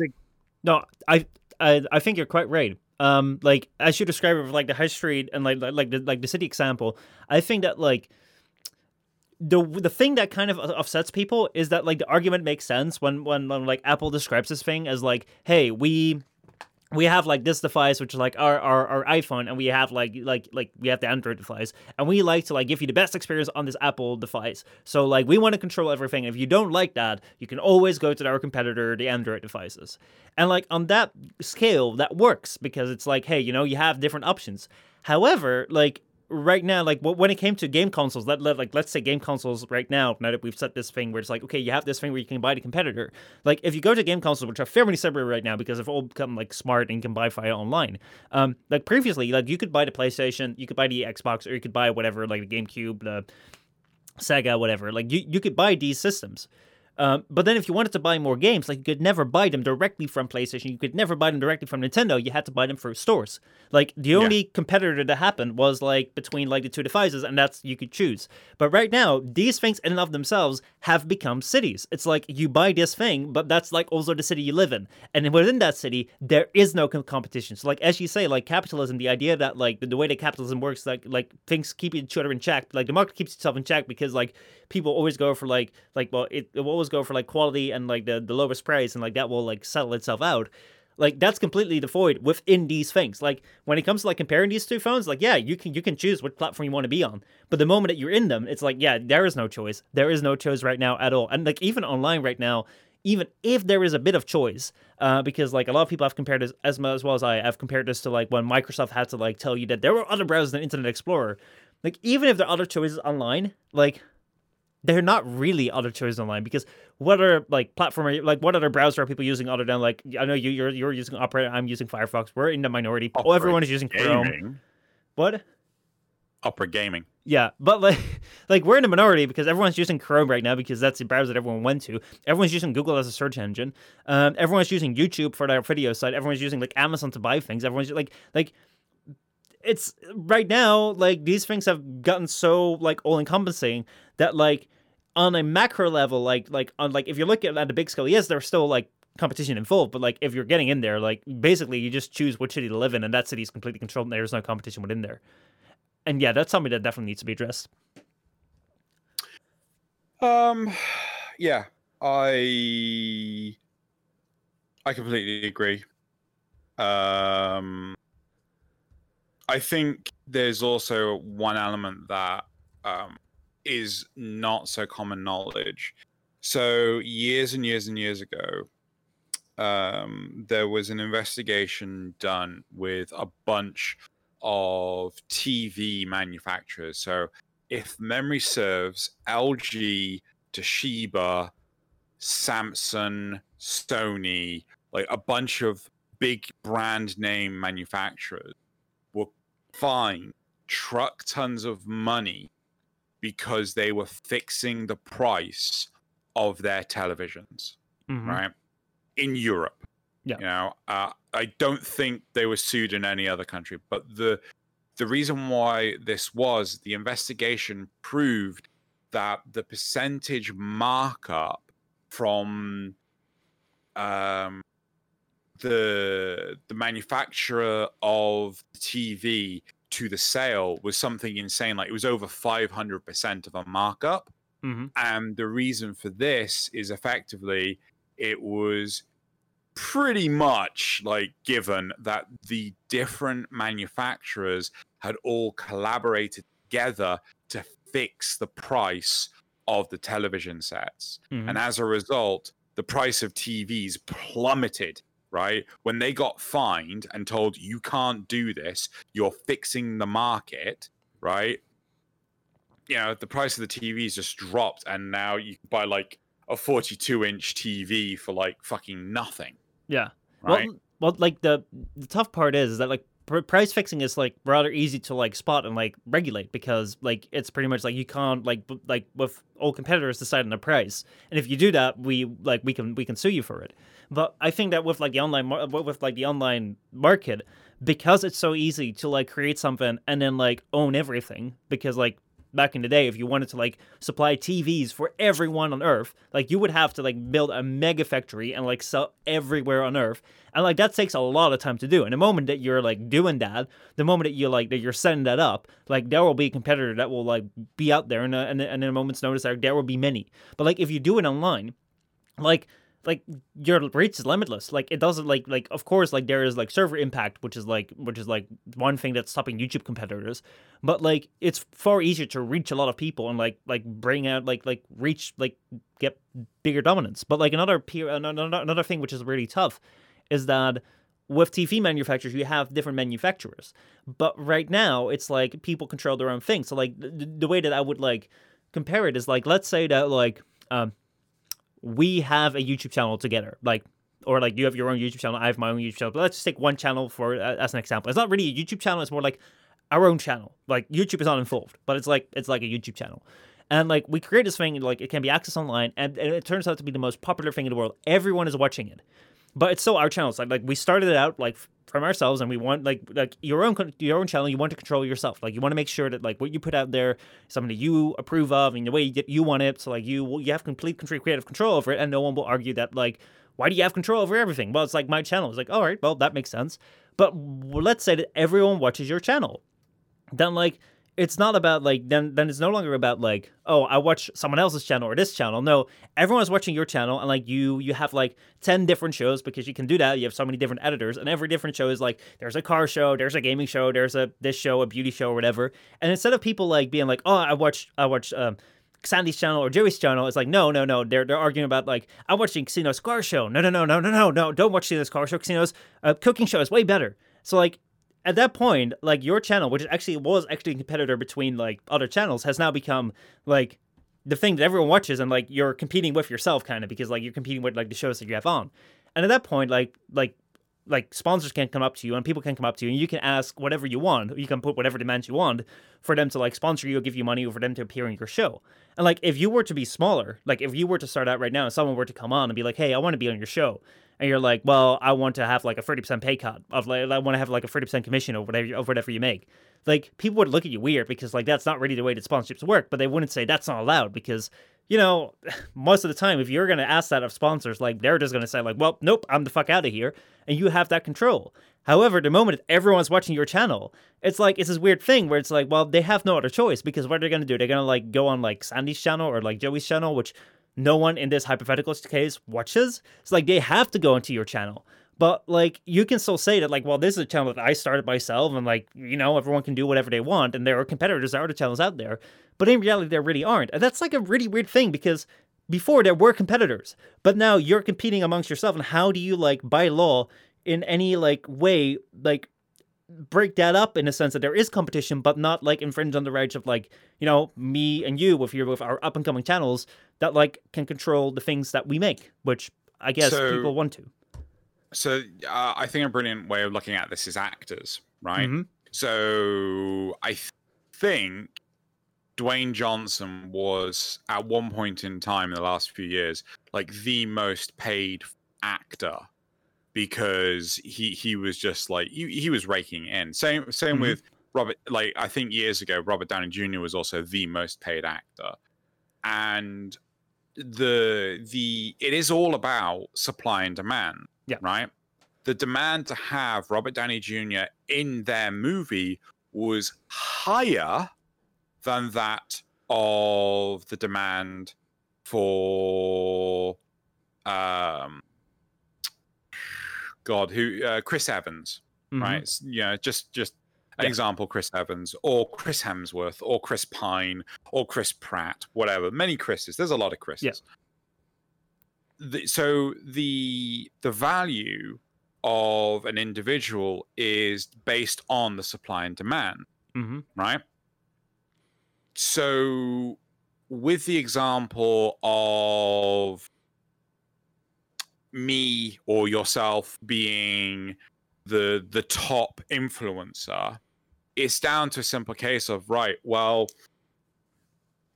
No, I, I, I think you're quite right. Um, like as you describe it, like the high street and like like like the like the city example, I think that like the the thing that kind of upsets people is that like the argument makes sense when when, when like Apple describes this thing as like, hey, we we have like this device which is like our, our our iphone and we have like like like we have the android device and we like to like give you the best experience on this apple device. So like we want to control everything. If you don't like that you can always go to our competitor the android devices. And like on that scale that works because it's like hey you know you have different options. However like right now, like when it came to game consoles, let, let like let's say game consoles right now, now that we've set this thing where it's like, okay, you have this thing where you can buy the competitor. Like if you go to game consoles, which are fairly separate right now because they've all become like smart and can buy via online. Um, like previously, like you could buy the PlayStation, you could buy the Xbox, or you could buy whatever, like the GameCube, the Sega, whatever. Like you, you could buy these systems. Um, but then if you wanted to buy more games, like you could never buy them directly from PlayStation, you could never buy them directly from Nintendo. You had to buy them through stores. Like the only competitor that happened was like between like the two devices, and that's you could choose. But right now, these things in and of themselves have become cities. It's like you buy this thing, but that's like also the city you live in, and within that city, there is no com- competition. So like as you say, like capitalism, the idea that like the, the way that capitalism works, like like things keep each other in check. Like the market keeps itself in check because like people always go for like like well it, it always go for like quality and like the, the lowest price and like that will like settle itself out like that's completely devoid within these things. Like when it comes to like comparing these two phones like yeah you can you can choose what platform you want to be on but the moment that you're in them it's like yeah there is no choice. There is no choice right now at all. And like even online right now even if there is a bit of choice uh, because like a lot of people have compared this as, as well as i have compared this to like when microsoft had to like tell you that there were other browsers than internet explorer. Like even if there are other choices online like they're not really other choices online because what other like platform are you, like what other browser are people using other than like I know you you're you're using Opera, I'm using Firefox. We're in the minority. oh, everyone is using Chrome. What? Opera Gaming. Yeah, but like [LAUGHS] like we're in the minority because everyone's using Chrome right now because that's the browser that everyone went to. Everyone's using Google as a search engine. Um, everyone's using YouTube for their video site. Everyone's using like Amazon to buy things. Everyone's like like it's right now like these things have gotten so like all encompassing that like on a macro level like like on like if you're looking at the big scale yes there's still like competition involved but like if you're getting in there like basically you just choose which city to live in and that city is completely controlled and there's no competition within there. And yeah that's something that definitely needs to be addressed. Um yeah i i completely agree. Um I think there's also one element that um, is not so common knowledge. So years and years and years ago, um, there was an investigation done with a bunch of TV manufacturers. So, if memory serves, LG, Toshiba, Samsung, Sony, like a bunch of big brand name manufacturers were fined truck tons of money because they were fixing the price of their televisions, mm-hmm. right? In Europe. Yeah. You know, uh, I don't think they were sued in any other country, but the the reason why this was the investigation proved that the percentage markup from um, the the manufacturer of the TV to the sale was something insane. Like it was over 500% of a markup. Mm-hmm. And the reason for this is effectively it was pretty much like given that the different manufacturers had all collaborated together to fix the price of the television sets. Mm-hmm. And as a result, the price of TVs plummeted right? When they got fined and told you can't do this, you're fixing the market, right? You know, the price of the TVs just dropped, and now you can buy like a 42 inch TV for like fucking nothing. Yeah. Right? Well, well, like the the tough part is, is that like price fixing is like rather easy to like spot and like regulate because like it's pretty much like you can't like b- like with all competitors deciding the price and if you do that we like we can we can sue you for it but I think that with like the online mar- with like the online market, because it's so easy to like create something and then like own everything. Because like back in the day, if you wanted to like supply TVs for everyone on Earth, like you would have to like build a mega factory and like sell everywhere on Earth, and like that takes a lot of time to do. And the moment that you're like doing that, the moment that you like that you're setting that up, like there will be a competitor that will like be out there, and and, in a moment's notice, there there will be many. But like if you do it online, like like your reach is limitless like it doesn't like like of course like there is like server impact which is like which is like one thing that's stopping youtube competitors but like it's far easier to reach a lot of people and like like bring out like like reach like get bigger dominance but like another peer another, another thing which is really tough is that with TV manufacturers, you have different manufacturers. But right now, it's like people control their own thing. So like the, the way that I would like compare it is like let's say that like um, we have a YouTube channel together. Like, or like you have your own YouTube channel, I have my own YouTube channel. But let's just take one channel for uh, as an example. It's not really a YouTube channel. It's more like our own channel. Like YouTube is not involved, but it's like it's like a YouTube channel. And like we create this thing, like it can be accessed online, and, and it turns out to be the most popular thing in the world. Everyone is watching it but it's still our channel. like like we started it out like from ourselves, and we want like like your own your own channel. You want to control yourself. Like you want to make sure that like what you put out there, something that you approve of, and the way you, you want it. So like you you have complete creative control over it, and no one will argue that like why do you have control over everything? Well, it's like my channel. It's like all right, well that makes sense. But let's say that everyone watches your channel, then like it's not about like then then it's no longer about like oh I watch someone else's channel or this channel. No, everyone's watching your channel and like you you have like 10 different shows because you can do that. You have so many different editors and every different show is like there's a car show, there's a gaming show, there's a this show, a beauty show or whatever. And instead of people like being like, "Oh, I watch I watch um Sandy's channel or Joey's channel, it's like no, no, no. They're they're arguing about like I'm watching Casino's car show. No, no, no, no, no, no, no. Don't watch Casino's car show. Casino's uh, cooking show is way better. So like at that point, like your channel, which actually was actually a competitor between like other channels, has now become like the thing that everyone watches and like you're competing with yourself kind of because like you're competing with like the shows that you have on. And at that point like like like sponsors can come up to you and people can come up to you and you can ask whatever you want. You can put whatever demands you want for them to like sponsor you or give you money or for them to appear in your show. And like if you were to be smaller, like if you were to start out right now and someone were to come on and be like, "Hey, I want to be on your show." And you're like, "Well, I want to have like a 30% pay cut of like I want to have like a 30% commission over whatever whatever you make." Like people would look at you weird because like that's not really the way that sponsorships work, but they wouldn't say that's not allowed because you know, [LAUGHS] most of the time, if you're going to ask that of sponsors, like they're just going to say, like, well, nope, I'm the fuck out of here. And you have that control. However, the moment everyone's watching your channel, it's like, it's this weird thing where it's like, well, they have no other choice because what are they going to do? They're going to like go on like Sandy's channel or like Joey's channel, which no one in this hypothetical case watches. It's like they have to go into your channel. But like you can still say that like, well, this is a channel that I started myself, and like you know everyone can do whatever they want, and there are competitors, there are other channels out there. But in reality, there really aren't, and that's like a really weird thing because before there were competitors, but now you're competing amongst yourself, and how do you like by law in any like way like break that up in a sense that there is competition, but not like infringe on the rights of like you know me and you with your with our up and coming channels that like can control the things that we make, which I guess So- people want to. So uh, I think a brilliant way of looking at this is actors, right? Mhm. So I th- think Dwayne Johnson was at one point in time in the last few years like the most paid actor because he he was just like he, he was raking in. Same same Mhm. with Robert. Like I think years ago, Robert Downey Jr. was also the most paid actor, and the the it is all about supply and demand. Yeah. Right. The demand to have Robert Downey Jr. in their movie was higher than that of the demand for um God, who uh, Chris Evans, Mhm. right? You know, just just Yeah. example, Chris Evans or Chris Hemsworth or Chris Pine or Chris Pratt, whatever. Many Chris's. There's a lot of Chris's. The, so the the value of an individual is based on the supply and demand Mhm. right? So, with the example of me or yourself being the the top influencer, it's down to a simple case of right. Well,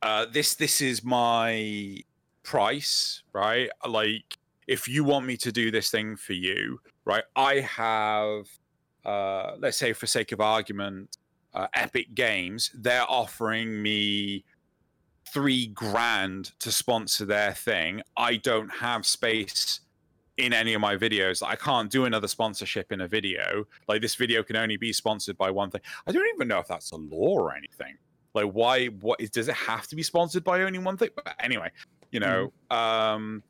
uh, this this is my price, right? Like, if you want me to do this thing for you, right? I have, uh, let's say, for sake of argument, uh, Epic Games, they're offering me three grand to sponsor their thing. I don't have space in any of my videos. I can't do another sponsorship in a video. Like this video can only be sponsored by one thing. I don't even know if that's a law or anything. Like why? What is? Does it have to be sponsored by only one thing? But anyway, you know. Um.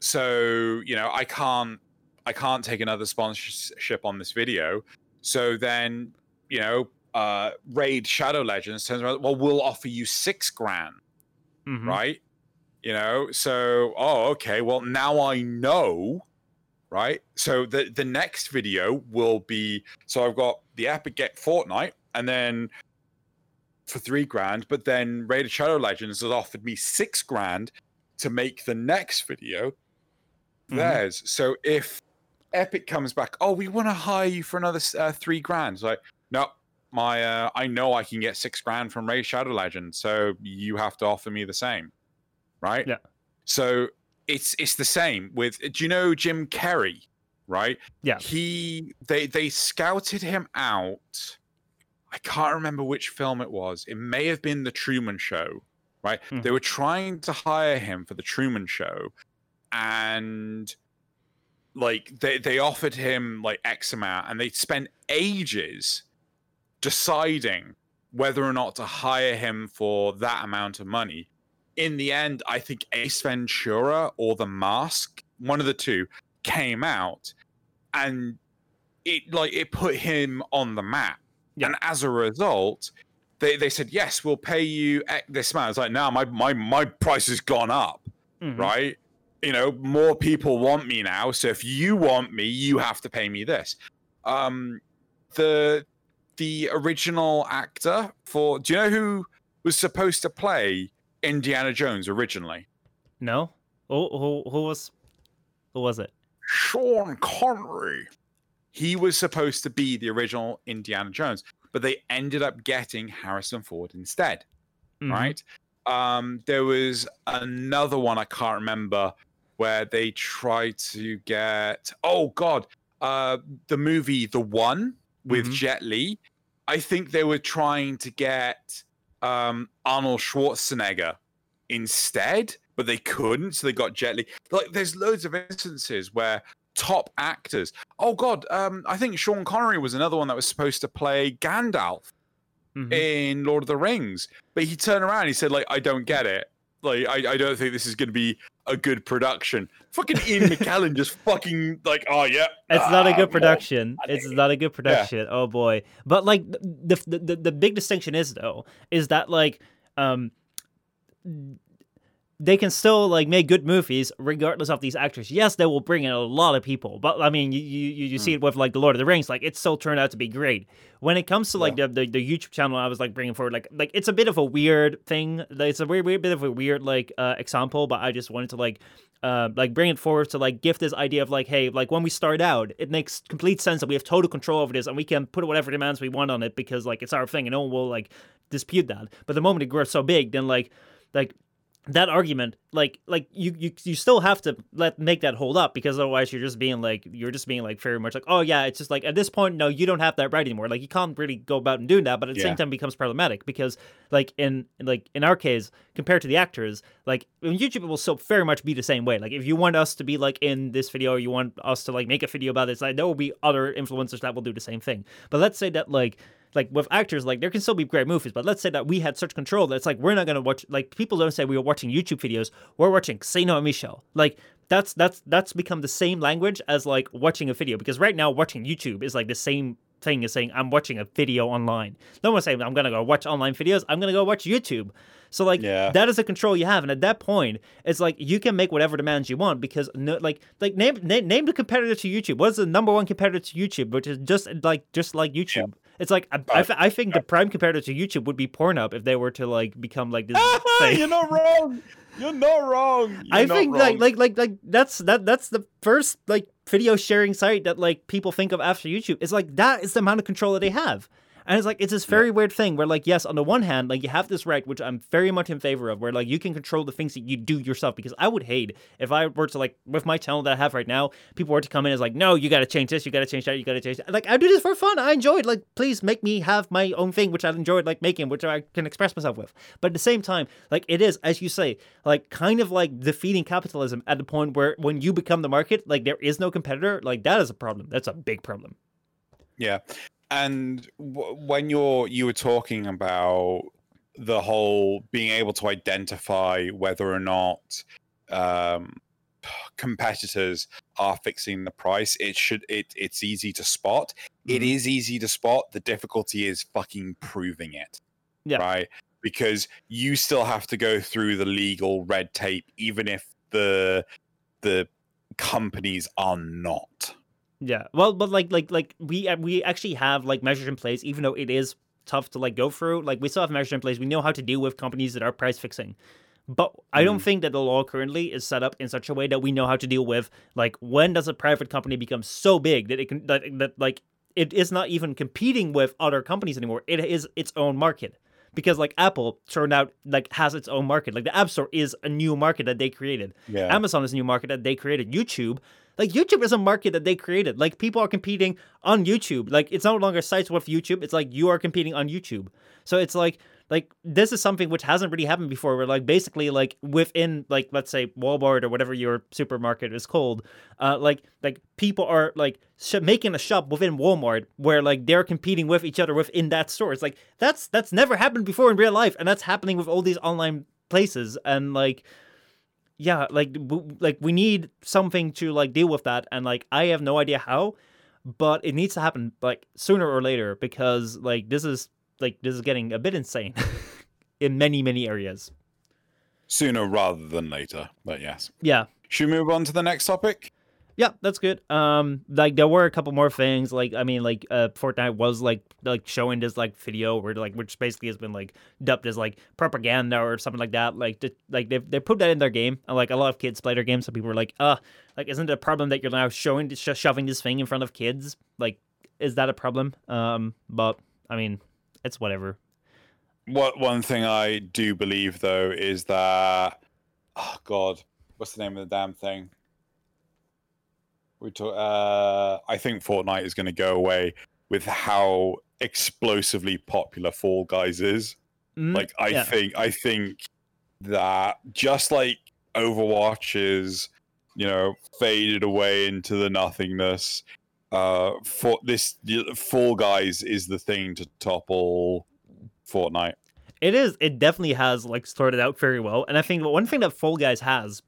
So you know, I can't. I can't take another sponsorship on this video. So then, you know, uh, Raid Shadow Legends turns around. Well, we'll offer you six grand, Mhm. right? You know, so oh, okay. Well, now I know, right? So the the next video will be. So I've got the Epic Get Fortnite, and then for three grand, but then Raid Shadow Legends has offered me six grand to make the next video Mhm. theirs. So if Epic comes back, oh, we want to hire you for another uh, three grand. It's like, no, my uh, I know I can get six grand from Raid Shadow legends so you have to offer me the same, right? Yeah. So it's it's the same with. Do you know Jim Carrey? Right. Yeah. He they they scouted him out. I can't remember which film it was. It may have been The Truman Show. Right. Mhm. They were trying to hire him for The Truman Show, and like they they offered him like X amount, and they spent ages deciding whether or not to hire him for that amount of money. In the end, I think Ace Ventura or The Mask, one of the two, came out, and it like it put him on the map. Yeah. And as a result, they, they said yes, we'll pay you this amount. It's like now my my my price has gone up Mhm. right? You know, more people want me now. So if you want me, you have to pay me this. Um, the the original actor for do you know who was supposed to play Indiana Jones originally? No. Who, who, who was who was it? Sean Connery. He was supposed to be the original Indiana Jones, but they ended up getting Harrison Ford instead. Mhm. Right? Um, there was another one I can't remember where they tried to get oh god, uh the movie The One with Mhm. Jet Li. I think they were trying to get um Arnold Schwarzenegger instead, but they couldn't, so they got Jet Li. Like there's loads of instances where top actors. Oh god, um I think Sean Connery was another one that was supposed to play Gandalf Mhm. in Lord of the Rings, but he turned around and he said like I don't get it. Like I, I don't think this is going to be a good production. Fucking Ian [LAUGHS] McKellen just fucking like oh yeah. It's not a ah, good production. It's not a good production. Oh boy. But like the, the the the big distinction is though is that like um they can still like make good movies regardless of these actors. Yes, they will bring in a lot of people, but I mean, you you, you see it with like the Lord of the Rings. Like it still turned out to be great. When it comes to like the, the the YouTube channel, I was like bringing forward like like it's a bit of a weird thing. It's a weird, weird bit of a weird like uh, example, but I just wanted to like uh, like bring it forward to like give this idea of like, hey, like when we start out, it makes complete sense that we have total control over this and we can put whatever demands we want on it because like it's our thing and no one will like dispute that. But the moment it grows so big, then like like that argument like like you, you you still have to let make that hold up because otherwise you're just being like you're just being like very much like oh yeah it's just like at this point no you don't have that right anymore. Like you can't really go about and doing that but at the Yeah. same time it becomes problematic because like in like in our case compared to the actors like youtube will still very much be the same way. Like if you want us to be like in this video you want us to like make a video about this like there will be other influencers that will do the same thing. But let's say that like like with actors, like there can still be great movies, but let's say that we had such control that it's like we're not gonna watch. Like people don't say we were watching YouTube videos. We're watching Xeno and Michel. Like that's that's that's become the same language as like watching a video because right now watching YouTube is like the same thing as saying I'm watching a video online. No one's saying I'm gonna go watch online videos. I'm gonna go watch YouTube. So like Yeah. that is the control you have, and at that point, it's like you can make whatever demands you want because no, like like name, name name the competitor to YouTube. What is the number one competitor to YouTube, which is just like just like YouTube. It's like I, I, I think the prime competitor to YouTube would be Pornhub if they were to like become like this [LAUGHS] thing. You're not wrong. You're not wrong. [LAUGHS] You're I think wrong. like like like like that's that that's the first like video sharing site that like people think of after YouTube. It's like that is the amount of control that they have. And it's like it's this very weird thing where like yes, on the one hand, like you have this right, which I'm very much in favor of, where like you can control the things that you do yourself. Because I would hate if I were to like with my channel that I have right now, people were to come in as like, no, you got to change this, you got to change that, you got to change that. Like I do this for fun. I enjoy it. Like please make me have my own thing, which I enjoyed like making, which I can express myself with. But at the same time, like it is, as you say, like kind of like defeating capitalism at the point where when you become the market, like there is no competitor. Like that is a problem. That's a big problem. Yeah, and w- when you're you were talking about the whole being able to identify whether or not um, competitors are fixing the price, it should it it's easy to spot. It Mhm. is easy to spot. The difficulty is fucking proving it. Yeah. Right. Because you still have to go through the legal red tape, even if the the companies are not. Yeah. Well, but like like like we uh, we actually have like measures in place, even though it is tough to like go through. Like we still have measures in place. We know how to deal with companies that are price fixing. But I don't Mm. think that the law currently is set up in such a way that we know how to deal with like when does a private company become so big that it can that, that like it is not even competing with other companies anymore. It is its own market. Because like Apple turned out like has its own market. Like the App Store is a new market that they created. Yeah. Amazon is a new market that they created. YouTube, like YouTube is a market that they created. Like people are competing on YouTube. Like it's no longer sites with YouTube. It's like you are competing on YouTube. So it's like like this is something which hasn't really happened before. Where like basically like within like let's say Walmart or whatever your supermarket is called, uh, like like people are like sh- making a shop within Walmart where like they're competing with each other within that store. It's like that's that's never happened before in real life, and that's happening with all these online places and like yeah like w- like we need something to like deal with that and like i have no idea how but it needs to happen like sooner or later because like this is like this is getting a bit insane [LAUGHS] in many many areas Sooner rather than later. But yes. yeah Should we move on to the next topic? Yeah, that's good. Um, like there were a couple more things. Like I mean, like uh, Fortnite was like like showing this like video where like which basically has been like dubbed as like propaganda or something like that. Like to, like they they put that in their game. And, like a lot of kids play their game, so people were like, uh, like isn't it a problem that you're now showing sh- shoving this thing in front of kids? Like, is that a problem? Um, but I mean, it's whatever. What one thing I do believe though is that oh god, what's the name of the damn thing? We talk. Uh, I think Fortnite is going to go away with how explosively popular Fall Guys is. Mm, Like I yeah. think I think that just like Overwatch is, you know, faded away into the nothingness. Uh, for this Fall Guys is the thing to topple Fortnite. It is. It definitely has like started out very well, and I think one thing that Fall Guys has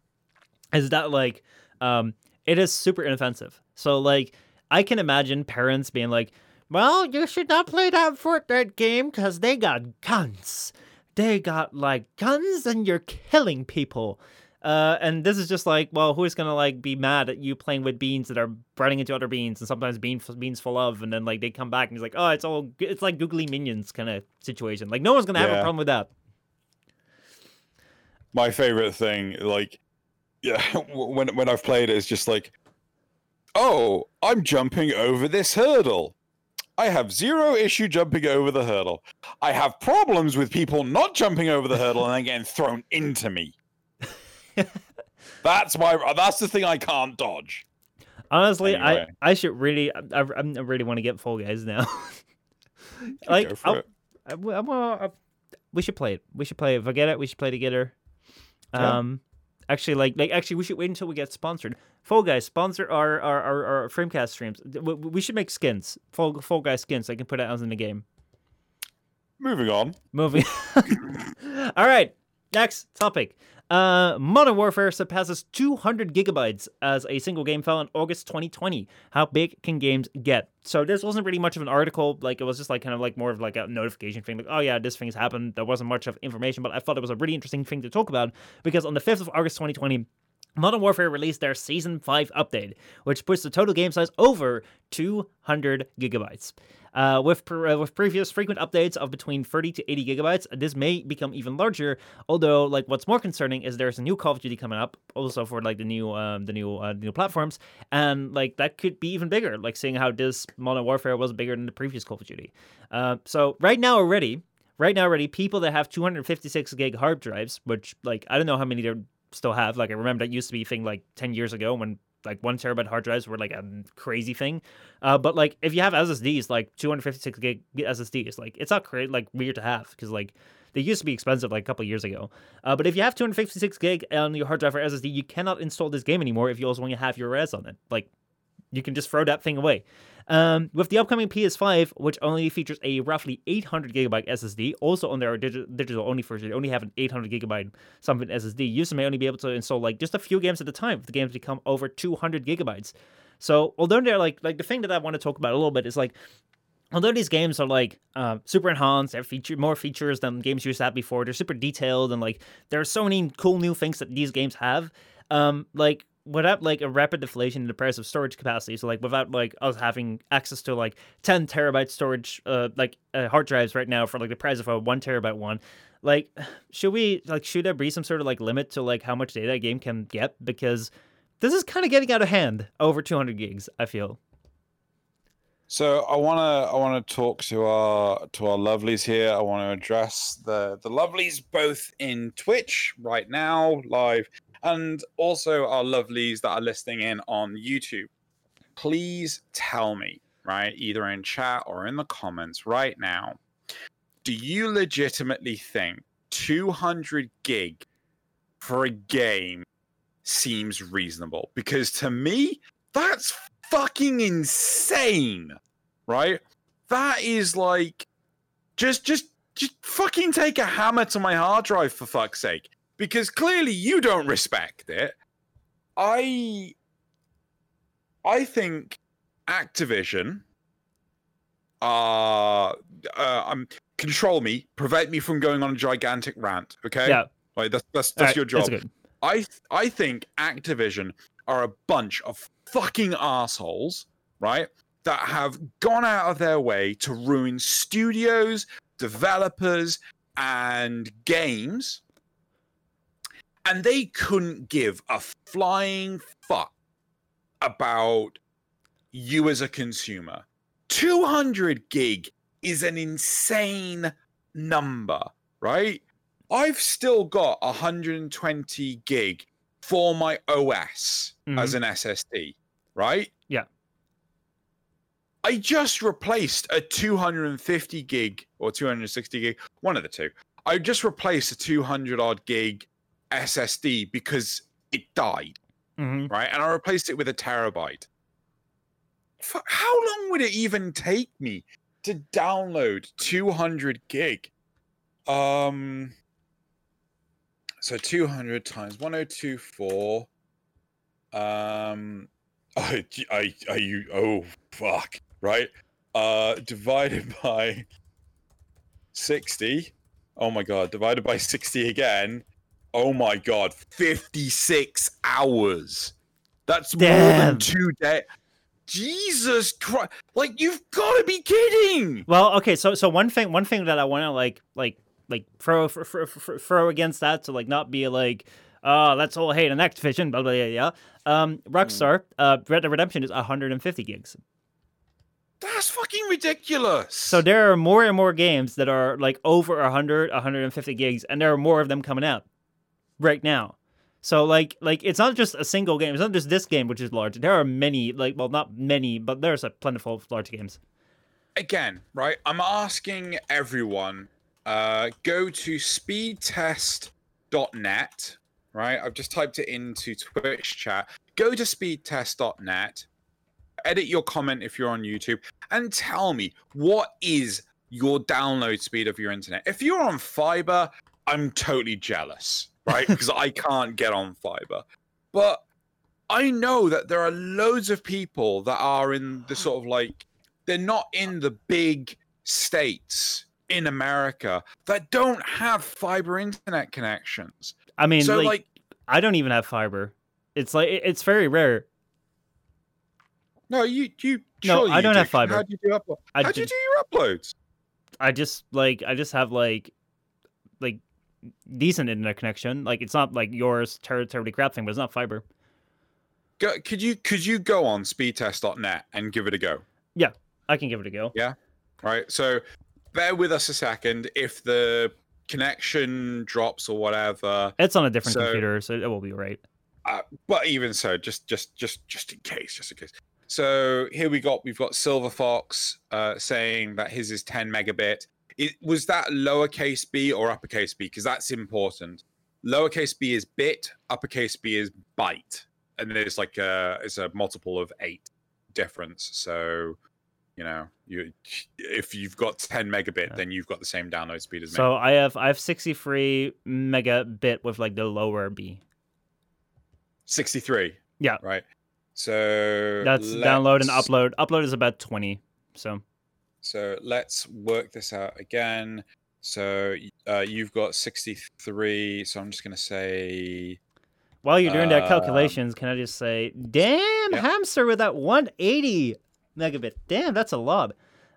is that like um it is super inoffensive. So like I can imagine parents being like, "Well, you should not play that Fortnite game because they got guns. They got like guns, and you're killing people." Uh, and this is just like, well, who is gonna like be mad at you playing with beans that are running into other beans, and sometimes bean beans full of, and then like they come back and he's like, oh, it's all, it's like googly minions kind of situation. Like no one's gonna have a problem with that. my favorite thing like yeah [LAUGHS] when when i've played it is just like oh i'm jumping over this hurdle i have zero issue jumping over the hurdle i have problems with people not jumping over the hurdle and then getting thrown into me [LAUGHS] that's my that's the thing i can't dodge Honestly, Anyway. I I should really I, I I really want to get Fall Guys now. [LAUGHS] like I'll- I, well, I- we should play it. We should play it. If I get it, we should play together. Yeah. Um, actually, like like actually, we should wait until we get sponsored. Fall Guys sponsor our our our, our Framecast streams. We, we should make skins. Fall Fall Guys skins. So I can put it out in the game. moving on Moving. [LAUGHS] All right. Next topic. Uh, Modern Warfare surpasses 200 gigabytes as a single game file in August 2020. How big can games get? So this wasn't really much of an article. Like it was just like kind of like more of like a notification thing. Like, oh yeah, this thing's happened. There wasn't much of information, but I thought it was a really interesting thing to talk about because on the 5th of August 2020. Modern Warfare released their Season 5 update, which puts the total game size over 200 gigabytes. Uh, with, uh, with previous frequent updates of between 30 to 80 gigabytes, this may become even larger. Although, like, what's more concerning is there's a new Call of Duty coming up, also for like the new um, the new uh, new platforms, and like that could be even bigger. Like seeing how this Modern Warfare was bigger than the previous Call of Duty. Uh, so right now already, right now already, people that have 256 gig hard drives, which like I don't know how many still have. Like I remember that used to be a thing like 10 years ago when like one terabyte hard drives were like a crazy thing. Uh, but like if you have SSDs, like 256 gig SSDs, like it's not crazy, like weird to have because like they used to be expensive like a couple years ago. Uh, but if you have 256 gig on your hard drive or SSD, you cannot install this game anymore if you also want to have your res on it. Like you can just throw that thing away. Um, with the upcoming PS5, which only features a roughly 800 gigabyte SSD, also on their digi- digital only version, they only have an 800 gigabyte something SSD. Users may only be able to install like just a few games at a time if the games become over 200 gigabytes. So although they're like like the thing that I want to talk about a little bit is like although these games are like uh, super enhanced, they have feature more features than games used to have before. They're super detailed and like there are so many cool new things that these games have. Um, like without like a rapid deflation in the price of storage capacity, so like without like us having access to like 10 terabyte storage, uh, like uh, hard drives right now for like the price of a one terabyte one. Like, should we like should there be some sort of like limit to like how much data a game can get? Because this is kind of getting out of hand over 200 gigs. I feel. So I want to I want to talk to our to our lovelies here. I want to address the the lovelies both in Twitch right now live and also our lovelies that are listening in on YouTube. Please tell me, right, either in chat or in the comments right now, do you legitimately think 200 gig for a game seems reasonable? Because to me, that's fucking insane, right? That is like just just just fucking take a hammer to my hard drive for fuck's sake. Because clearly you don't respect it. I I think Activision uh, uh um control me, prevent me from going on a gigantic rant, okay? Yeah. Like that's that's All that's right, your job. good. I th- I think Activision are a bunch of fucking assholes, right? That have gone out of their way to ruin studios, developers, and games. And they couldn't give a flying fuck about you as a consumer. 200 gig is an insane number, right? I've still got 120 gig for my OS mm-hmm. as an SSD, right? Yeah. I just replaced a 250 gig or 260 gig, one of the two. I just replaced a 200 odd gig SSD because it died, hmm right? And I replaced it with a terabyte. Fu- How long would it even take me to download 200 gig? Um, so 200 times 1024. Um, [LAUGHS] I, I, are you? Oh, fuck! Right. Uh, divided [LAUGHS] by 60. Oh my god! Divided by 60 again. Oh my god! 56 hours. That's more than two days. Jesus Christ! Like you've got to be kidding! Well, okay, so so one thing one thing that I want to like like like throw throw, throw against that to like not be like oh that's all hate on Activision blah blah yeah yeah. Um, Rockstar, uh, Red Dead Redemption is 150 gigs. That's fucking ridiculous. So there are more and more games that are like over 100, 150 gigs, and there are more of them coming out right now. So like like it's not just a single game. It's not just this game which is large. There are many like well not many, but there's a plentiful of large games. again, right? I'm asking everyone, uh, go to speedtest.net, right? I've just typed it into Twitch chat. Go to speedtest.net, edit your comment if you're on YouTube, and tell me what is your download speed of your internet. If you're on fiber, I'm totally jealous, right? [LAUGHS] because I can't get on fiber. But I know that there are loads of people that are in the sort of like they're not in the big states in America that don't have fiber internet connections. I mean, so like, like, I don't even have fiber. It's like it's very rare. no, you you No, I you don't do. have fiber. How do you do How do you do your uploads? I just like I just have like decent internet connection. Like it's not like yours ter- terribly crap thing, but it's not fiber. Go, could you could you go on speedtest.net and give it a go? Yeah, I can give it a go. Yeah. Right. So bear with us a second. If the connection drops or whatever, It's on a different So- computer, so it will be right. uh, but even so, just just just just in case, just in case. So here we got we've got Silver Fox uh, saying that his is 10 megabit. It, was that lowercase b or uppercase b? Because that's important. Lowercase b is bit, uppercase b is byte, and there's like a it's a multiple of eight difference. So you know you if you've got 10 megabit, Yeah. then you've got the same download speed as me. So I have I have 63 megabit with like the lower B. 63. Yeah. Right. So That's download and upload. Upload is about 20. So So let's work this out again. So uh, you've got 63. So I'm just going to say while you're doing that Um, calculations, can I just say, damn yeah. hamster with that 180 megabit. Damn, that's a lob.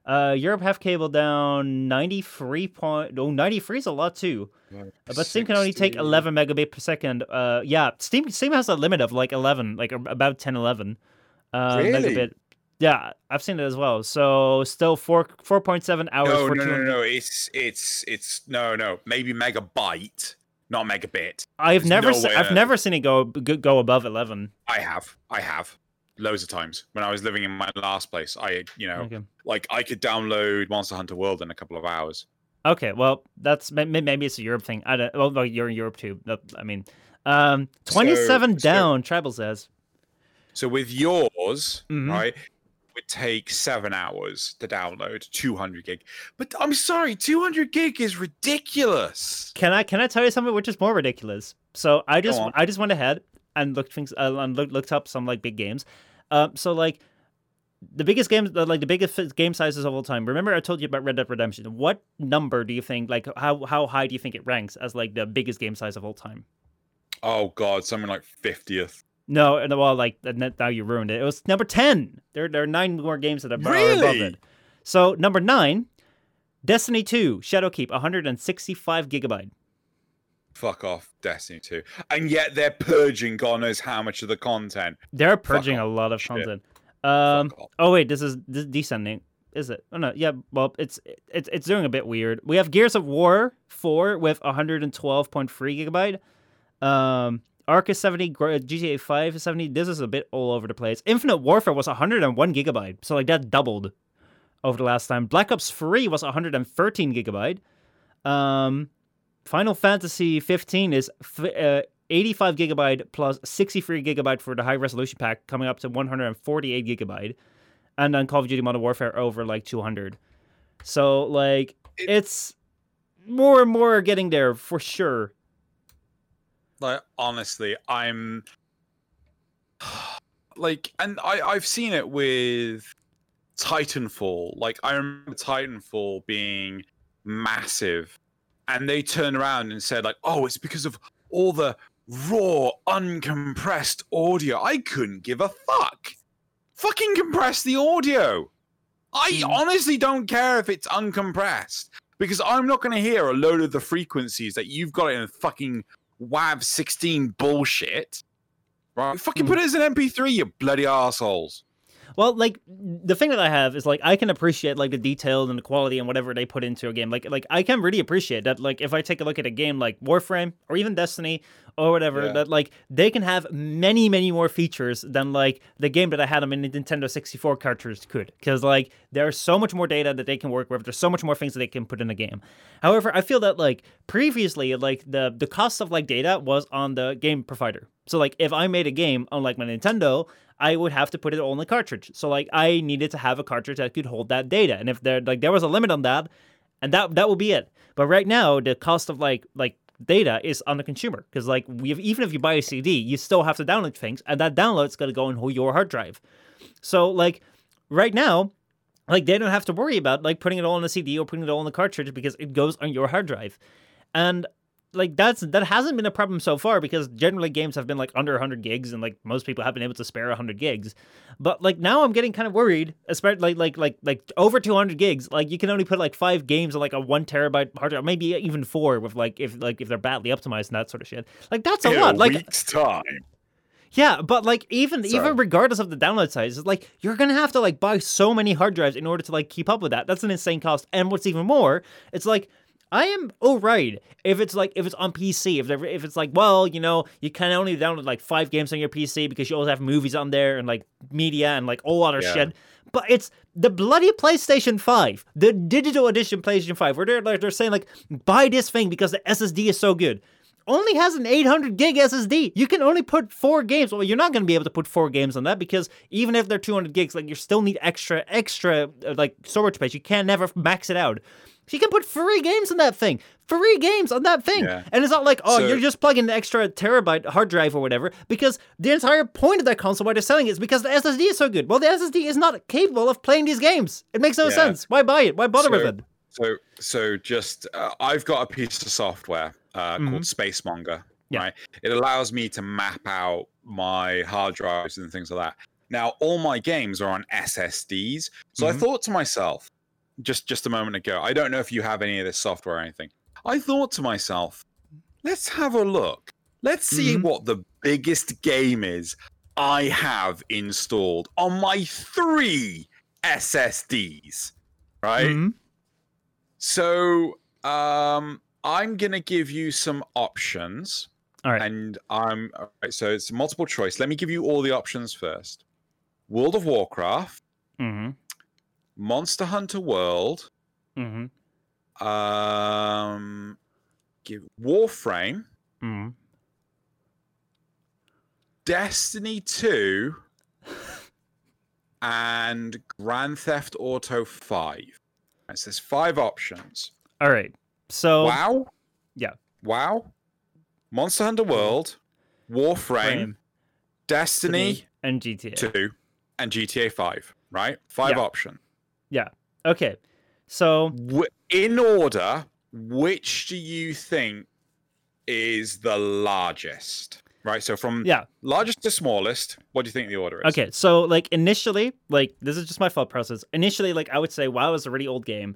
Uh, Europe have cable down 93 point. Oh, 93 is a lot too. Uh, But Steam can only take 11 megabit per second. Uh, yeah, Steam Steam has a limit of like 11, like about 10, 11 uh, Really? megabit. Yeah, I've seen it as well. So still four 4.7 hours No, no, no, 200 no. It's it's it's no, no. Maybe megabyte, not megabit. I've There's never no se- I've never seen it go go above 11. I have, I have, loads of times when I was living in my last place. I, you know, Okay. like I could download Monster Hunter World in a couple of hours. Okay, well, that's may- may- maybe it's a Europe thing. I don't. Well, you're in Europe too. I mean, um, twenty-seven so- down. Tribal says. So with yours, Mhm. right, would take seven hours to download 200 gig. But I'm sorry, 200 gig is ridiculous. Can I can I tell you something which is more ridiculous? So I just. I just went ahead and looked things uh, and looked, looked up some like big games. Um, so like the biggest games, like the biggest game sizes of all time. Remember, I told you about Red Dead Redemption. What number do you think? Like how how high do you think it ranks as like the biggest game size of all time? Oh god, something like fiftieth. No, and well, like now you ruined it. It was number ten. There, there are nine more games that are, are above Really? it. So number nine, Destiny Two, Shadowkeep, 165 gigabyte. Fuck off, Destiny 2. And yet they're purging God knows how much of the content. They're purging a lot of Shit. content. Um, oh wait, this is this is descending. Is it? Oh no, yeah. Well, it's it's it's doing a bit weird. We have Gears of War four with 112.3 gigabyte. Um, Arca 70, GTA 5 is 70. This is a bit all over the place. Infinite Warfare was 101 gigabyte, so like that doubled over the last time. Black Ops 3 was 113 gigabyte. Um, Final Fantasy 15 is f- uh, 85 gigabyte plus 63 gigabyte for the high resolution pack, coming up to 148 gigabyte, and then Call of Duty Modern Warfare over like 200. So like It- it's more and more getting there for sure. Like honestly, I'm [SIGHS] like and I I've seen it with Titanfall. Like I remember Titanfall being massive and they turned around and said like, "Oh, it's because of all the raw uncompressed audio." I couldn't give a fuck. Fucking compress the audio. I honestly don't care if it's uncompressed because I'm not going to hear a load of the frequencies that you've got in fucking WAV 16 bullshit. Right? Fucking Hmm. put it as an MP3, you bloody assholes. Well, like the thing that I have is like I can appreciate like the details and the quality and whatever they put into a game. Like like I can really appreciate that. Like if I take a look at a game like Warframe or even Destiny or whatever, Yeah. that like they can have many many more features than like the game that I had on my Nintendo 64 cartridge could. Because like there's so much more data that they can work with. There's so much more things that they can put in a game. However, I feel that like previously, like the the cost of like data was on the game provider. So like if I made a game on like my Nintendo, I would have to put it all in the cartridge. So like I needed to have a cartridge that could hold that data. And if there like there was a limit on that, and that that would be it. But right now the cost of like like data is on the consumer because like we have, even if you buy a CD, you still have to download things, and that download's gonna go on your hard drive. So like right now, like they don't have to worry about like putting it all on a CD or putting it all on the cartridge because it goes on your hard drive, and like that's that hasn't been a problem so far because generally games have been like under 100 gigs and like most people have been able to spare 100 gigs but like now i'm getting kind of worried especially like like like like over 200 gigs like you can only put like five games on like a one terabyte hard drive maybe even four with like if like if they're badly optimized and that sort of shit like that's a In lot like week's time. yeah, but like even Sorry. even regardless of the download size, it's like you're gonna have to like buy so many hard drives in order to like keep up with that. That's an insane cost. And what's even more, it's like I am alright if it's like if it's on PC. If if it's like well, you know, you can only download like five games on your PC because you also have movies on there and like media and like all other Yeah. shit. But it's the bloody PlayStation 5, the digital edition PlayStation 5, where they're like they're saying like buy this thing because the SSD is so good only has an 800 gig SSD. You can only put four games. Well, you're not going to be able to put four games on that because even if they're 200 gigs, like you still need extra, extra uh, like storage space. You can never max it out. So you can put three games on that thing. Three games on that thing. Yeah. And it's not like, oh, So- you're just plugging an extra terabyte hard drive or whatever, because the entire point of that console, why they're selling it, is because the SSD is so good. Well, the SSD is not capable of playing these games. It makes no Yeah. sense. Why buy it? Why bother with it? So, so just uh, I've got a piece of software uh, called SpaceMonger. Yeah. Right, it allows me to map out my hard drives and things like that. Now, all my games are on SSDs. So I Mhm. thought to myself, just just a moment ago, I don't know if you have any of this software or anything. I thought to myself, let's have a look. Let's see Mhm. what the biggest game is I have installed on my three SSDs. Right. Mhm. So um, I'm gonna give you some options, All right. and I'm all right, so it's multiple choice. Let me give you all the options first. World of Warcraft, Mm-hmm. Monster Hunter World, Mm-hmm. um, give Warframe, Mm-hmm. Destiny Two, [LAUGHS] and Grand Theft Auto Five. So there's five options. All right. So WoW. yeah. WoW. Monster Hunter World. Warframe. Frame, Destiny and GTA. 2 and GTA 5, right? Five Yeah. Option. is the largest. Right. So from Yeah. largest to smallest, what do you think the order is? Okay, so like initially, like this is just my thought process. Initially, like I would say WoW is a really old game.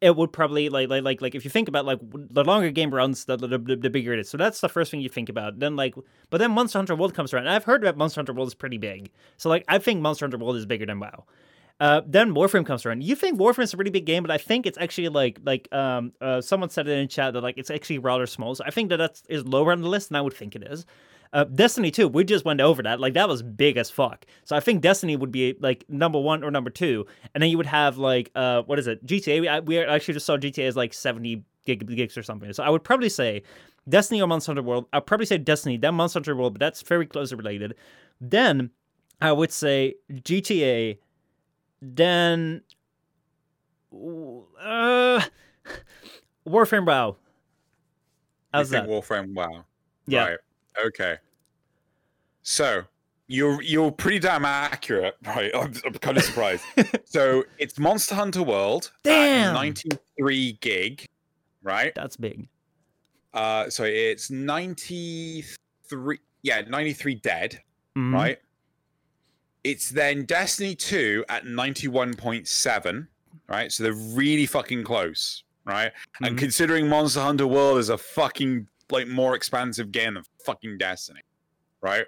It would probably like like like like if you think about like the longer game runs, the, the the the bigger it is. So that's the first thing you think about. Then like, but then Monster Hunter World comes around. And I've heard that Monster Hunter World is pretty big. So like I think Monster Hunter World is bigger than WoW. Uh, then Warframe comes around. You think Warframe is a really big game, but I think it's actually like like um uh someone said it in chat that like it's actually rather small. So I think that that is lower on the list than I would think it is. Uh, Destiny 2, we just went over that. Like, that was big as fuck. So I think Destiny would be, like, number one or number two. And then you would have, like, uh, what is it? GTA. We, I, we actually just saw GTA as, like, 70 gig, gigs or something. So I would probably say Destiny or Monster Hunter World. I'd probably say Destiny, then Monster Hunter World, but that's very closely related. Then I would say GTA, then. Uh, Warframe WoW. How's you that? think Warframe WoW. Yeah. Right. Okay. So you're you're pretty damn accurate, [LAUGHS] right? I'm, I'm kind of surprised. [LAUGHS] so it's Monster Hunter World. at Damn. 93 gig, right? That's big. Uh, so it's 93. Yeah, 93 dead, Mhm. right? It's then Destiny 2 at 91.7, right? So they're really fucking close, right? And Mhm. considering Monster Hunter World is a fucking like more expansive game than fucking Destiny, right?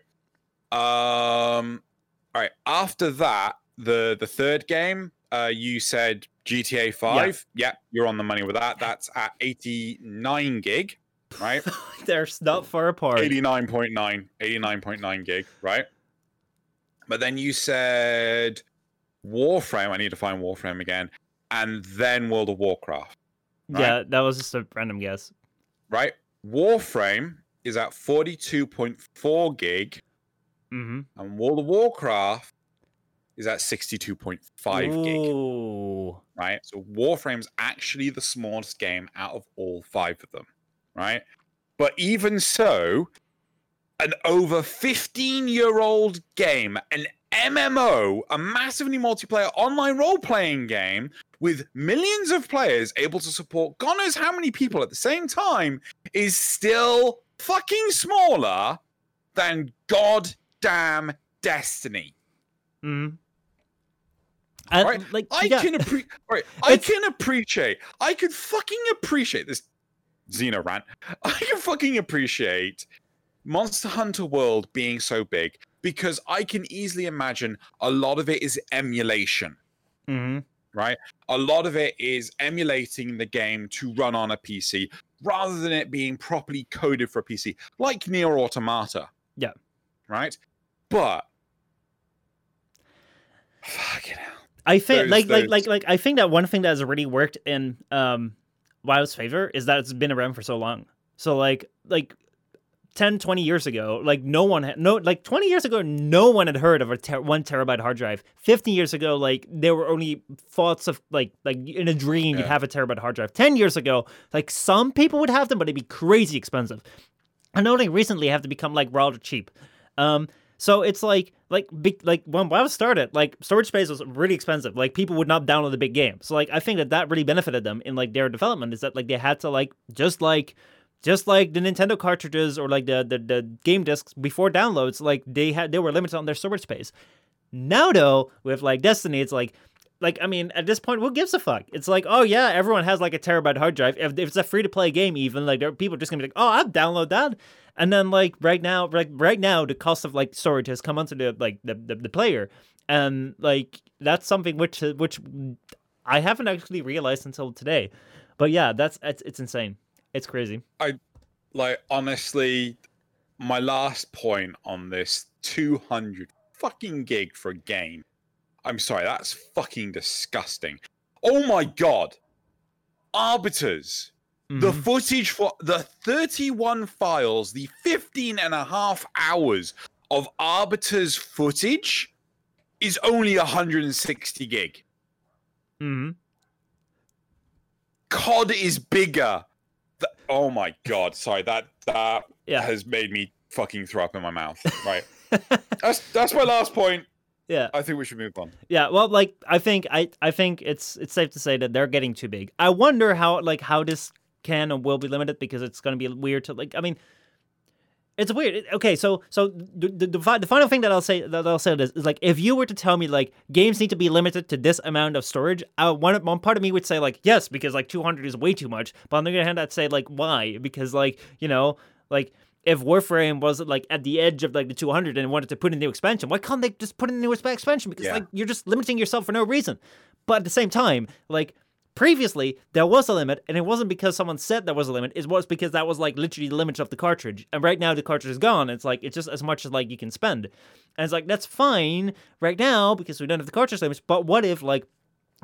Um, all right. After that, the the third game, uh, you said GTA Five. Yeah. you're on the money with that. That's at 89 gig, right? [LAUGHS] They're not far apart. 89.9, 89.9 gig, right? But then you said Warframe. I need to find Warframe again, and then World of Warcraft. right? Yeah, that was just a random guess. right? Warframe is at 42.4 gig, Mm-hmm. and World of Warcraft is at 62.5 gig, right? So Warframe's actually the smallest game out of all five of them, right? But even so, an over 15 year old game, an MMO, a massively multiplayer online role playing game with millions of players able to support God knows how many people at the same time, is still fucking smaller than goddamn Destiny. Mm-hmm. And, Right, like, I yeah, can appreciate. Right, [LAUGHS] I can appreciate. I could fucking appreciate this Xeno rant. I can fucking appreciate Monster Hunter World being so big because I can easily imagine a lot of it is emulation. Mhm. right? A lot of it is emulating the game to run on a PC rather than it being properly coded for a PC, like NieR Automata. Yeah. Right? But fucking hell. I think Those- like like those- like like I think that one thing that has really worked in um WoW's favor is that it's been around for so long. So like like 10 20 years ago like no one had no like 20 years ago no one had heard of a ter- 1 terabyte hard drive. 50 years ago like there were only thoughts of like like in a dream you'd have a terabyte hard drive. 10 years ago like some people would have them but it'd be crazy expensive. And only recently have to become like rather cheap. Um so it's like like big like when WoW started, like storage space was really expensive. Like people would not download the big game. So like I think that that really benefited them in like their development is that like they had to like just like just like the Nintendo cartridges or like the the, the game discs before downloads, like they had they were limited on their storage space. Now though, with like Destiny, it's like like I mean, at this point, who gives a fuck? It's like, oh yeah, everyone has like a terabyte hard drive. If, if it's a free to play game, even like there are people just gonna be like, oh, I'll download that. And then like right now, like right now, the cost of like storage has come onto the like the, the, the player, and like that's something which which I haven't actually realized until today. But yeah, that's it's, it's insane. It's crazy. I like honestly, my last point on this 200 fucking gig for a game. I'm sorry, that's fucking disgusting. Oh my god. Arbiters. The Mhm. footage for the 31 files, the 15 and a half hours of Arbiter's footage is only 160 gig. Mm-hmm. COD is bigger. Th- oh my god, sorry, that that Yeah. has made me fucking throw up in my mouth. Right. [LAUGHS] that's that's my last point. Yeah. I think we should move on. Yeah, well, like I think I I think it's it's safe to say that they're getting too big. I wonder how like how this can and will be limited because it's going to be weird to like. I mean, it's weird. Okay, so so the, the the the final thing that I'll say that I'll say is, is like if you were to tell me like games need to be limited to this amount of storage, uh, one one part of me would say like yes because like 200 is way too much, but on the other hand I'd say like why because like you know like if Warframe was like at the edge of like the 200 and wanted to put in a new expansion, why can't they just put in a new expansion? Because Yeah. like you're just limiting yourself for no reason. But at the same time, like previously there was a limit, and it wasn't because someone said there was a limit. It was because that was like literally the limit of the cartridge. And right now the cartridge is gone. It's like it's just as much as like you can spend. And it's like that's fine right now because we don't have the cartridge limits. But what if like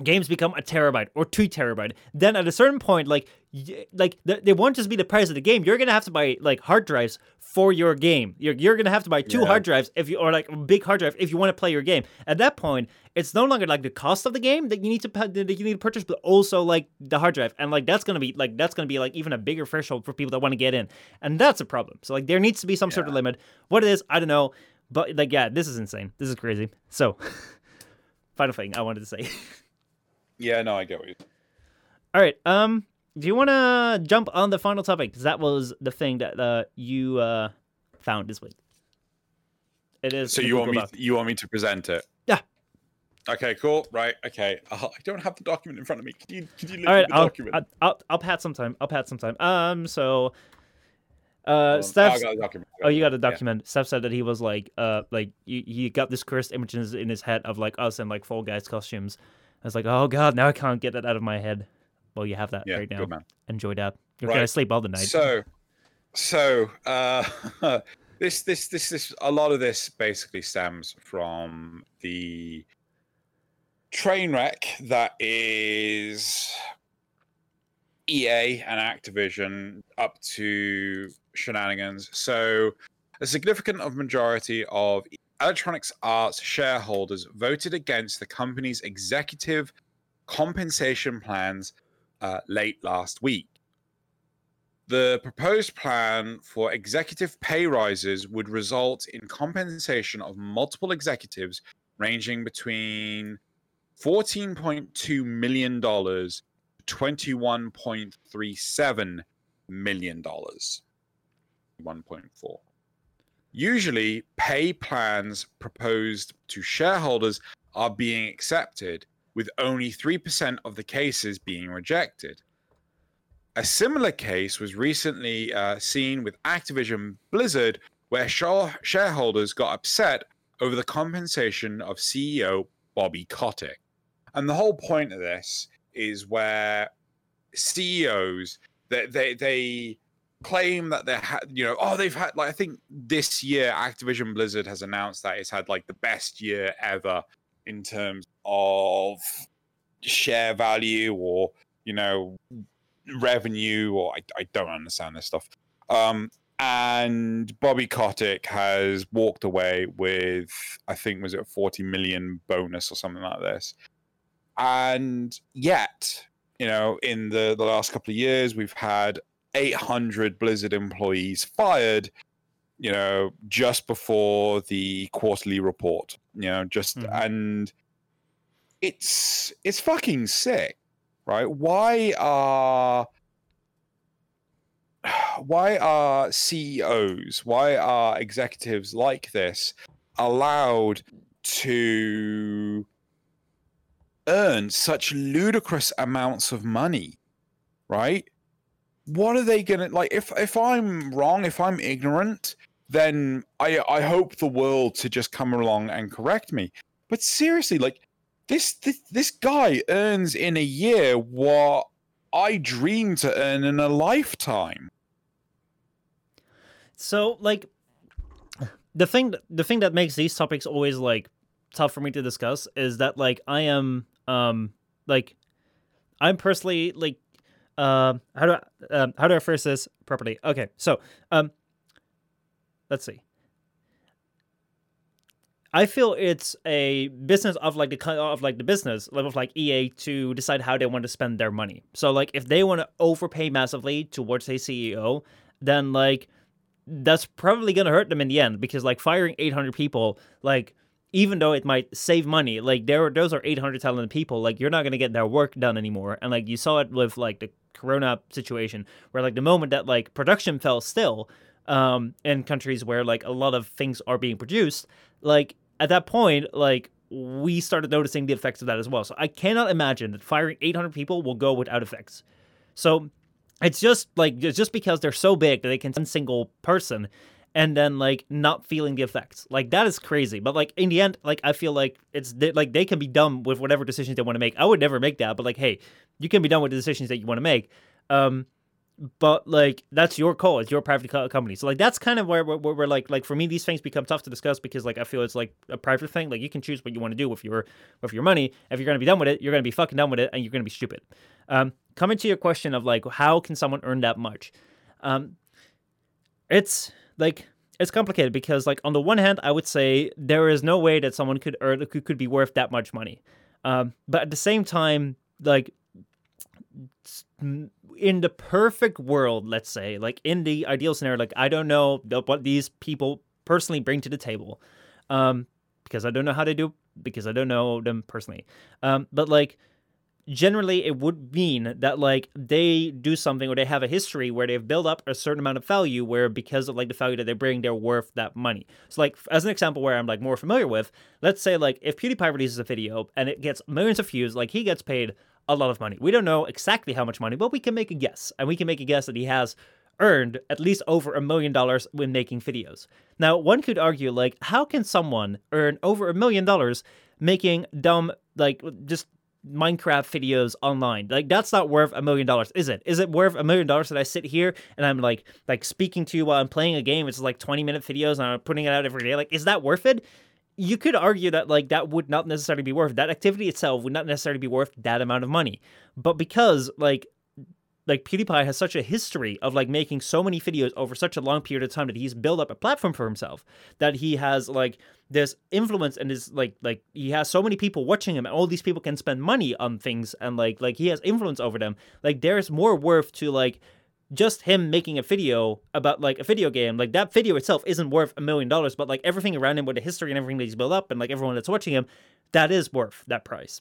games become a terabyte or two terabyte then at a certain point like y- like th- they won't just be the price of the game. You're gonna have to buy like hard drives for your game. You're, you're gonna have to buy two Yeah. hard drives if you or like a big hard drive if you want to play your game. At that point it's no longer like the cost of the game that you need to that you need to purchase but also like the hard drive. And like that's gonna be like that's gonna be like even a bigger threshold for people that want to get in. And that's a problem. So like there needs to be some sort of limit. What it is i don't know. But like yeah this is insane. This is crazy. So [LAUGHS] final thing i wanted to say [LAUGHS] Yeah, no, I get what you. All right. Um, do you want to jump on the final topic? Because that was the thing that uh, you uh, found this week. It is. So you want me? Doc. You want me to present it? Yeah. Okay, cool. Right. Okay. Uh, I don't have the document in front of me. Could you? Could you look All right. at the I'll, document? I'll, I'll I'll pat some time. I'll pat some time. Um. So. Uh. Oh, Steph. I got the document. Oh, you got a Yeah. document. Steph said that he was like, uh, like he, he got this cursed images in his head of like us in like Fall Guys costumes. I was like, oh god, now I can't get that out of my head. Well, you have that Yeah, right now. good man. Enjoy that. You're Right. gonna sleep all the night. So, so uh, [LAUGHS] this this this this a lot of this basically stems from the train wreck that is EA and Activision up to shenanigans. So, a significant of majority of Electronics Arts shareholders voted against the company's executive compensation plans uh, late last week. The proposed plan for executive pay rises would result in compensation of multiple executives ranging between $14.2 million to $21.37 million. 1.4. Usually, pay plans proposed to shareholders are being accepted, with only 3% of the cases being rejected. A similar case was recently uh, seen with Activision Blizzard, where share- shareholders got upset over the compensation of CEO Bobby Kotick. And the whole point of this is where CEOs they they, they claim that they had you know oh they've had like I think this year Activision Blizzard has announced that it's had like the best year ever in terms of share value or you know revenue or I, I don't understand this stuff. Um and Bobby Kotick has walked away with I think was it a 40 million bonus or something like this? And yet you know in the the last couple of years we've had 800 Blizzard employees fired you know just before the quarterly report you know just Mhm. and it's it's fucking sick right why are [SIGHS] why are CEOs why are executives like this allowed to earn such ludicrous amounts of money right what are they gonna like if if i'm wrong if i'm ignorant then i i hope the world to just come along and correct me. But seriously like this this, this guy earns in a year what i dream to earn in a lifetime. So like the thing the thing that makes these topics always like tough for me to discuss is that like I am um like I'm personally like uh how do I um, how do I phrase this properly? Okay, so um let's see. I feel it's a business of like the of like the business of like EA to decide how they want to spend their money. So like if they want to overpay massively towards a CEO, then like that's probably gonna hurt them in the end because like firing 800 people like even though it might save money, like there are, those are 800 talented people, like you're not going to get their work done anymore. And like you saw it with like the corona situation where like the moment that like production fell still um in countries where like a lot of things are being produced, like at that point like we started noticing the effects of that as well. So I cannot imagine that firing 800 people will go without effects. So it's just like it's just because they're so big that they can send single person and then like not feeling the effects. Like that is crazy. But like in the end, like I feel like it's like they can be dumb with whatever decisions they want to make. I would never make that, but like hey, you can be done with the decisions that you want to make. Um, but like that's your call it's your private co- company so like that's kind of where, where, where we're like like for me these things become tough to discuss because like i feel it's like a private thing like you can choose what you want to do with your with your money if you're going to be done with it you're going to be fucking done with it and you're going to be stupid um coming to your question of like how can someone earn that much um it's like it's complicated because like on the one hand i would say there is no way that someone could earn could, could be worth that much money. Um but at the same time like in the perfect world let's say like in the ideal scenario like i don't know what these people personally bring to the table um because i don't know how they do because i don't know them personally. Um but like generally it would mean that like they do something or they have a history where they've built up a certain amount of value where because of like the value that they bring they're worth that money. So like as an example where i'm like more familiar with let's say like if pewdiepie releases a video and it gets millions of views like he gets paid a lot of money. We don't know exactly how much money but we can make a guess and we can make a guess that he has earned at least over a million dollars when making videos. Now one could argue like how can someone earn over a million dollars making dumb like just Minecraft videos online. Like that's not worth a million dollars, is it? Is it worth a million dollars that I sit here and I'm like like speaking to you while I'm playing a game? It's like 20 minute videos and I'm putting it out every day. Like, is that worth it? You could argue that like that would not necessarily be worth that activity itself would not necessarily be worth that amount of money. But because like like PewDiePie has such a history of like making so many videos over such a long period of time that he's built up a platform for himself that he has like this influence and is like like he has so many people watching him and all these people can spend money on things and like like he has influence over them. Like there's more worth to like just him making a video about like a video game. Like that video itself isn't worth a million dollars but like everything around him with the history and everything that he's built up and like everyone that's watching him that is worth that price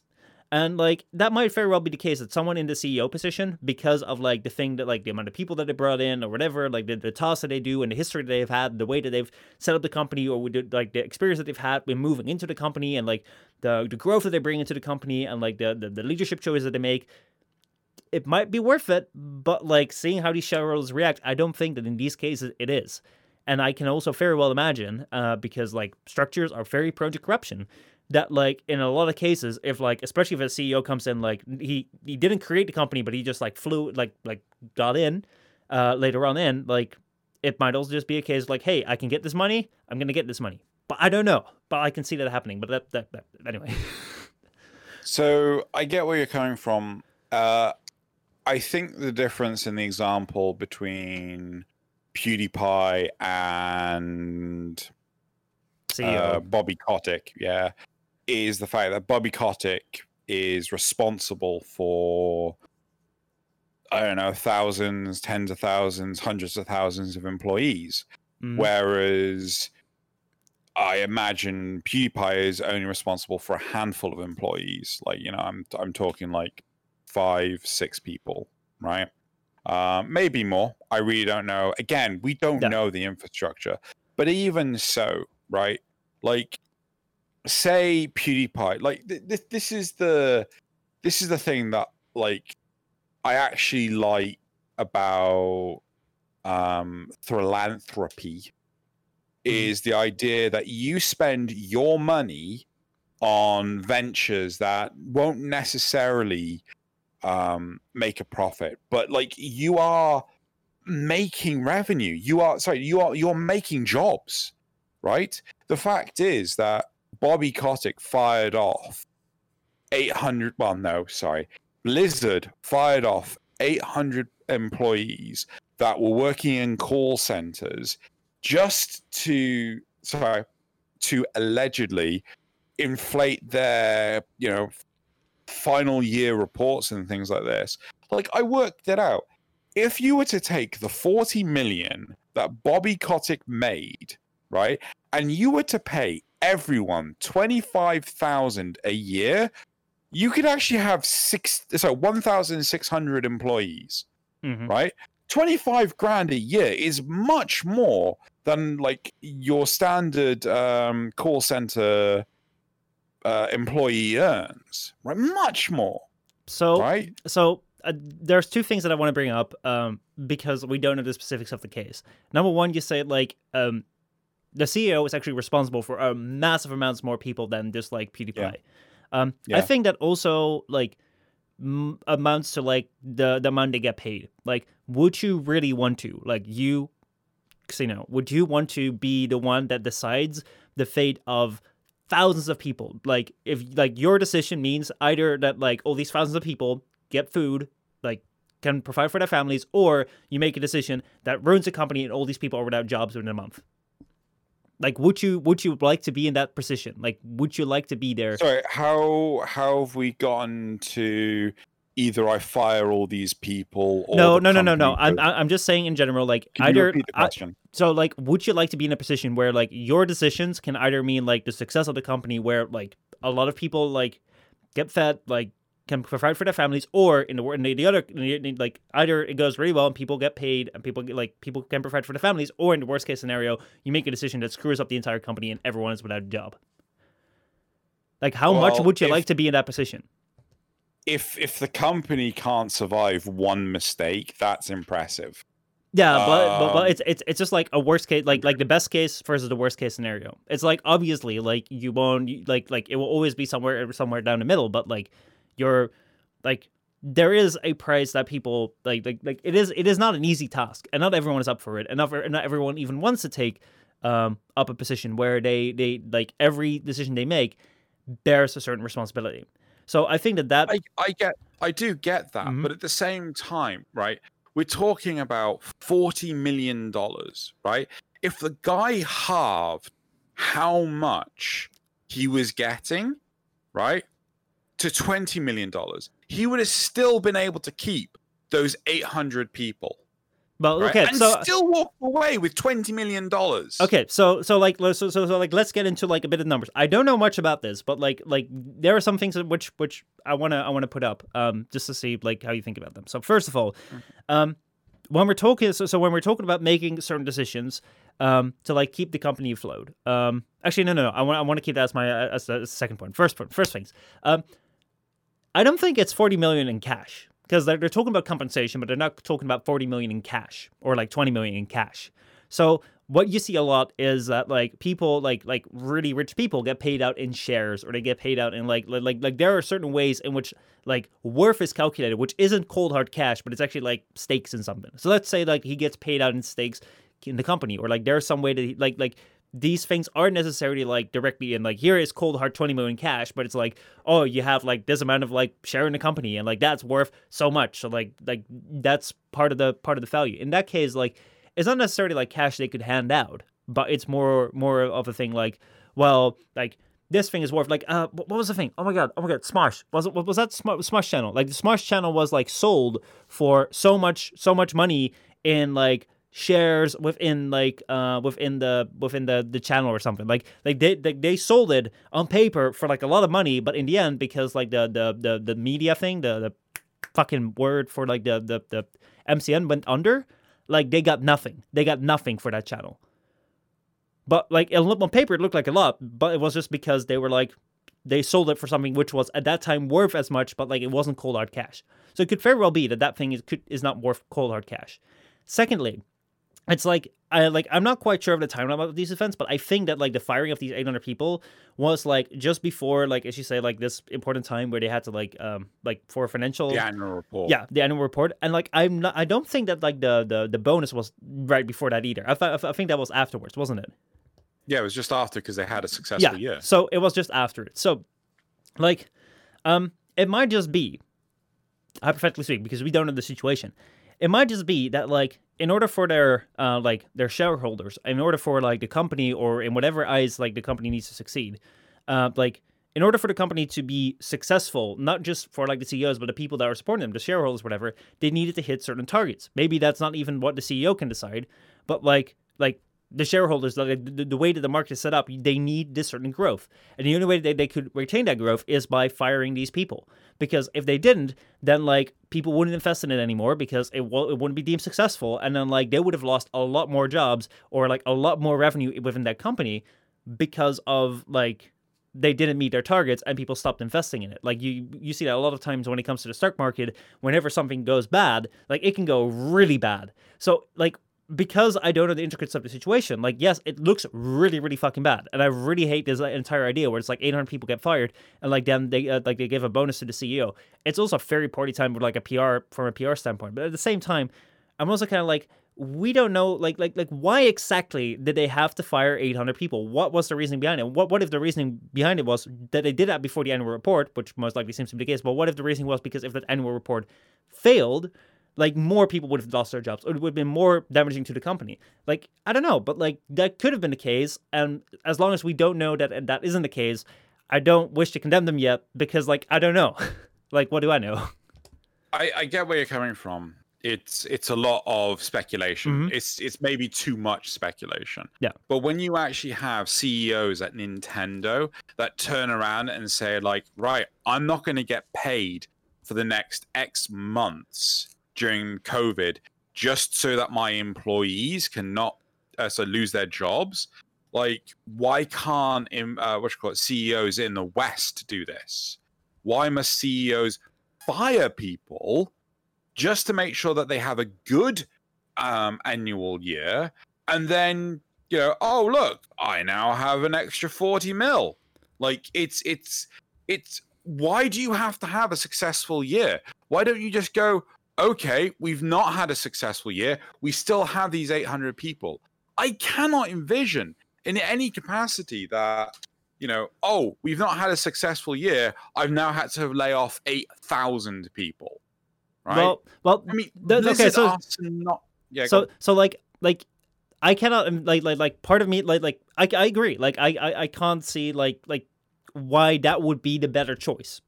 and like that might very well be the case that someone in the CEO position, because of like the thing that like the amount of people that they brought in or whatever, like the, the tasks that they do and the history that they've had, the way that they've set up the company or with like the experience that they've had when moving into the company and like the the growth that they bring into the company and like the the, the leadership choices that they make, it might be worth it. But like seeing how these shareholders react, I don't think that in these cases it is. And I can also very well imagine, uh, because like structures are very prone to corruption, that like in a lot of cases if like especially if a ceo comes in like he he didn't create the company but he just like flew like like got in uh later on in like it might also just be a case like hey i can get this money i'm gonna get this money. But i don't know. But i can see that happening. But that that, that anyway. [LAUGHS] So i get where you're coming from. Uh i think the difference in the example between pewdiepie and uh, Bobby Kotick, yeah, is the fact that Bobby Kotick is responsible for I don't know thousands, tens of thousands, hundreds of thousands of employees, mm. whereas I imagine PewDiePie is only responsible for a handful of employees. Like you know, I'm I'm talking like five, six people, right? Uh, maybe more. I really don't know. Again, we don't yeah. know the infrastructure, but even so, right? Like say PewDiePie, like th- th- this is the this is the thing that like I actually like about um philanthropy mm-hmm. is the idea that you spend your money on ventures that won't necessarily um make a profit but like you are making revenue you are sorry you are you're making jobs right the fact is that Bobby Kotick fired off 800. Well, no, sorry. Blizzard fired off 800 employees that were working in call centers just to, sorry, to allegedly inflate their, you know, final year reports and things like this. Like, I worked it out. If you were to take the 40 million that Bobby Kotick made, right, and you were to pay everyone 25,000 a year, you could actually have six, so 1,600 employees, Mhm. right? 25 grand a year is much more than like your standard um, call center uh, employee earns, right? Much more, So right? so uh, there's two things that I want to bring up um, because we don't know the specifics of the case. Number one, you say like um, the CEO is actually responsible for a massive amounts more people than just like PewDiePie. Yeah. Um, I think that also like m- amounts to like the the amount they get paid. Like, would you really want to like you, Xeno? Would you want to be the one that decides the fate of thousands of people? Like, if like your decision means either that like all these thousands of people get food, like can provide for their families, or you make a decision that ruins the company and all these people are without jobs within a month. Like, would you would you like to be in that position? Like, would you like to be there? Sorry, how how have we gotten to either I fire all these people or no, no, no, no, no. I'm I'm just saying in general, like Can either repeat the I- so like would you like to be in a position where like your decisions can either mean like the success of the company where like a lot of people like get fed like can provide for their families or in the in the, the other in like either it goes really well and people get paid and people get like people can provide for their families or in the worst case scenario you make a decision that screws up the entire company and everyone is without a job like how much would you if- like to be in that position If if the company can't survive one mistake, that's impressive. Yeah, but, but but Um, it's it's it's just like a worst case, like like the best case versus the worst case scenario. It's like obviously like you won't like like it will always be somewhere somewhere down the middle, but like you're like there is a price that people like like like it is it is not an easy task, and not everyone is up for it, and not, not everyone even wants to take um up a position where they they like every decision they make bears a certain responsibility. So I think that that I, I get I do get that, Mhm. but at the same time, right? We're talking about forty million dollars, right? If the guy halved how much he was getting, right, to twenty million dollars, he would have still been able to keep those eight hundred people, well right? okay and so still walk away with twenty million dollars. Okay, so so like let's- so, so so like let's get into like a bit of numbers. I don't know much about this, but like like there are some things which which I wanna I wanna put up um just to see like how you think about them. So first of all, um when we're talking so, so when we're talking about making certain decisions um to like keep the company afloat. Um actually no no no I want I want to keep that as my uh, as the second. First point first things. Um I don't think it's 40 million in cash because they're, they're talking about compensation, but they're not talking about 40 million in cash or like 20 million in cash. So what you see a lot is that like people like like really rich people get paid out in shares or they get paid out in like like like, there are certain ways in which like worth is calculated, which isn't cold hard cash, but it's actually like stakes in something. So let's say like he gets paid out in stakes in the company, or like there's some way he, like like these things aren't necessarily like directly in like here is cold hard 20 million cash but it's like oh you have like this amount of like share in the company and like that's worth so much. So like like that's part of the part of the value. In that case like it's not necessarily like cash they could hand out but it's more more of a thing like well like this thing is worth like uh what was the thing? Oh my god oh my god smosh. Was it was that smosh channel? Like the smosh channel was like sold for so much so much money in like shares within like uh within the within the the channel or something. Like like they, they they sold it on paper for like a lot of money but in the end because like the the the, the media thing the the fucking word for like the the the MCN went under like they got nothing. They got nothing for that channel. But like on paper it looked like a lot but it was just because they were like they sold it for something which was at that time worth as much but like it wasn't cold hard cash. So it could very well be that that thing is could, is not worth cold hard cash. Secondly it's like I like I'm not quite sure of the timeline of these events, but I think that like the firing of these 800 people was like just before like as you say like this important time where they had to like um like for financial The annual report. yeah the annual report and like I'm not I don't think that like the the the bonus was right before that either I thought I think that was afterwards wasn't it Yeah, it was just after because they had a successful year. so it was just after it. So, like, um, it might just be, hypothetically speaking, because we don't know the situation. It might just be that like, in order for their uh like their shareholders, in order for like the company or in whatever eyes like the company needs to succeed, uh, like in order for the company to be successful, not just for like the CEOs, but the people that are supporting them, the shareholders, whatever, they needed to hit certain targets. Maybe that's not even what the CEO can decide, but like like the shareholders, like the, the way that the market is set up, they need this certain growth. And the only way that they could retain that growth is by firing these people. Because if they didn't, then like people wouldn't invest in it anymore because it, w- it wouldn't be deemed successful. And then like they would have lost a lot more jobs or like a lot more revenue within that company because of like they didn't meet their targets and people stopped investing in it. Like you you see that a lot of times when it comes to the stock market, whenever something goes bad, like it can go really bad. So like because I don't know the intricacies of the situation, like yes, it looks really, really fucking bad, and I really hate this entire idea where it's like 800 people get fired, and like then they uh, like they give a bonus to the CEO. It's also very party time with like a PR from a PR standpoint, but at the same time, I'm also kind of like we don't know like like like why exactly did they have to fire 800 people what was the reasoning behind it what what if the reasoning behind it was that they did that before the annual report which most likely seems to be the case but what if the reasoning was because if that annual report failed like more people would have lost their jobs or it would have been more damaging to the company like i don't know but like that could have been the case and as long as we don't know that and that isn't the case i don't wish to condemn them yet because like i don't know [LAUGHS] like what do i know [LAUGHS] I, I get where you're coming from it's it's a lot of speculation. Mhm. It's it's maybe too much speculation. Yeah. But when you actually have CEOs at Nintendo that turn around and say like, right, I'm not going to get paid for the next X months during COVID just so that my employees cannot uh, so lose their jobs. Like, why can't uh, what you call it CEOs in the West do this? Why must CEOs fire people? just to make sure that they have a good um, annual year, and then you know, oh look, I now have an extra forty mil. Like it's it's it's why do you have to have a successful year? Why don't you just go, okay, we've not had a successful year, we still have these eight hundred people. I cannot envision in any capacity that you know, oh, we've not had a successful year. I've now had to lay off eight thousand people. Right. well well I mean, the- okay, so- not. Yeah. so so like like I cannot um, like like like part of me like like I, I agree like I, I I can't see like like why that would be the better choice.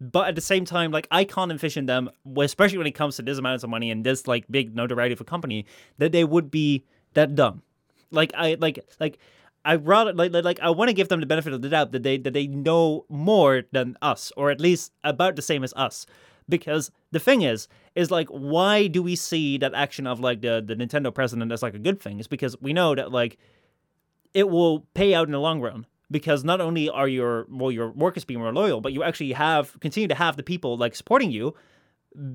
But at the same time, like I can't envision them, especially when it comes to this amount of money and this like big notoriety of a company, that they would be that dumb. Like I like like I rather like like, I want to give them the benefit of the doubt that they that they know more than us, or at least about the same as us. Because the thing is, is like why do we see that action of like the the Nintendo president as like a good thing? Is because we know that like it will pay out in the long run. Because not only are your well your workers being more loyal, but you actually have continue to have the people like supporting you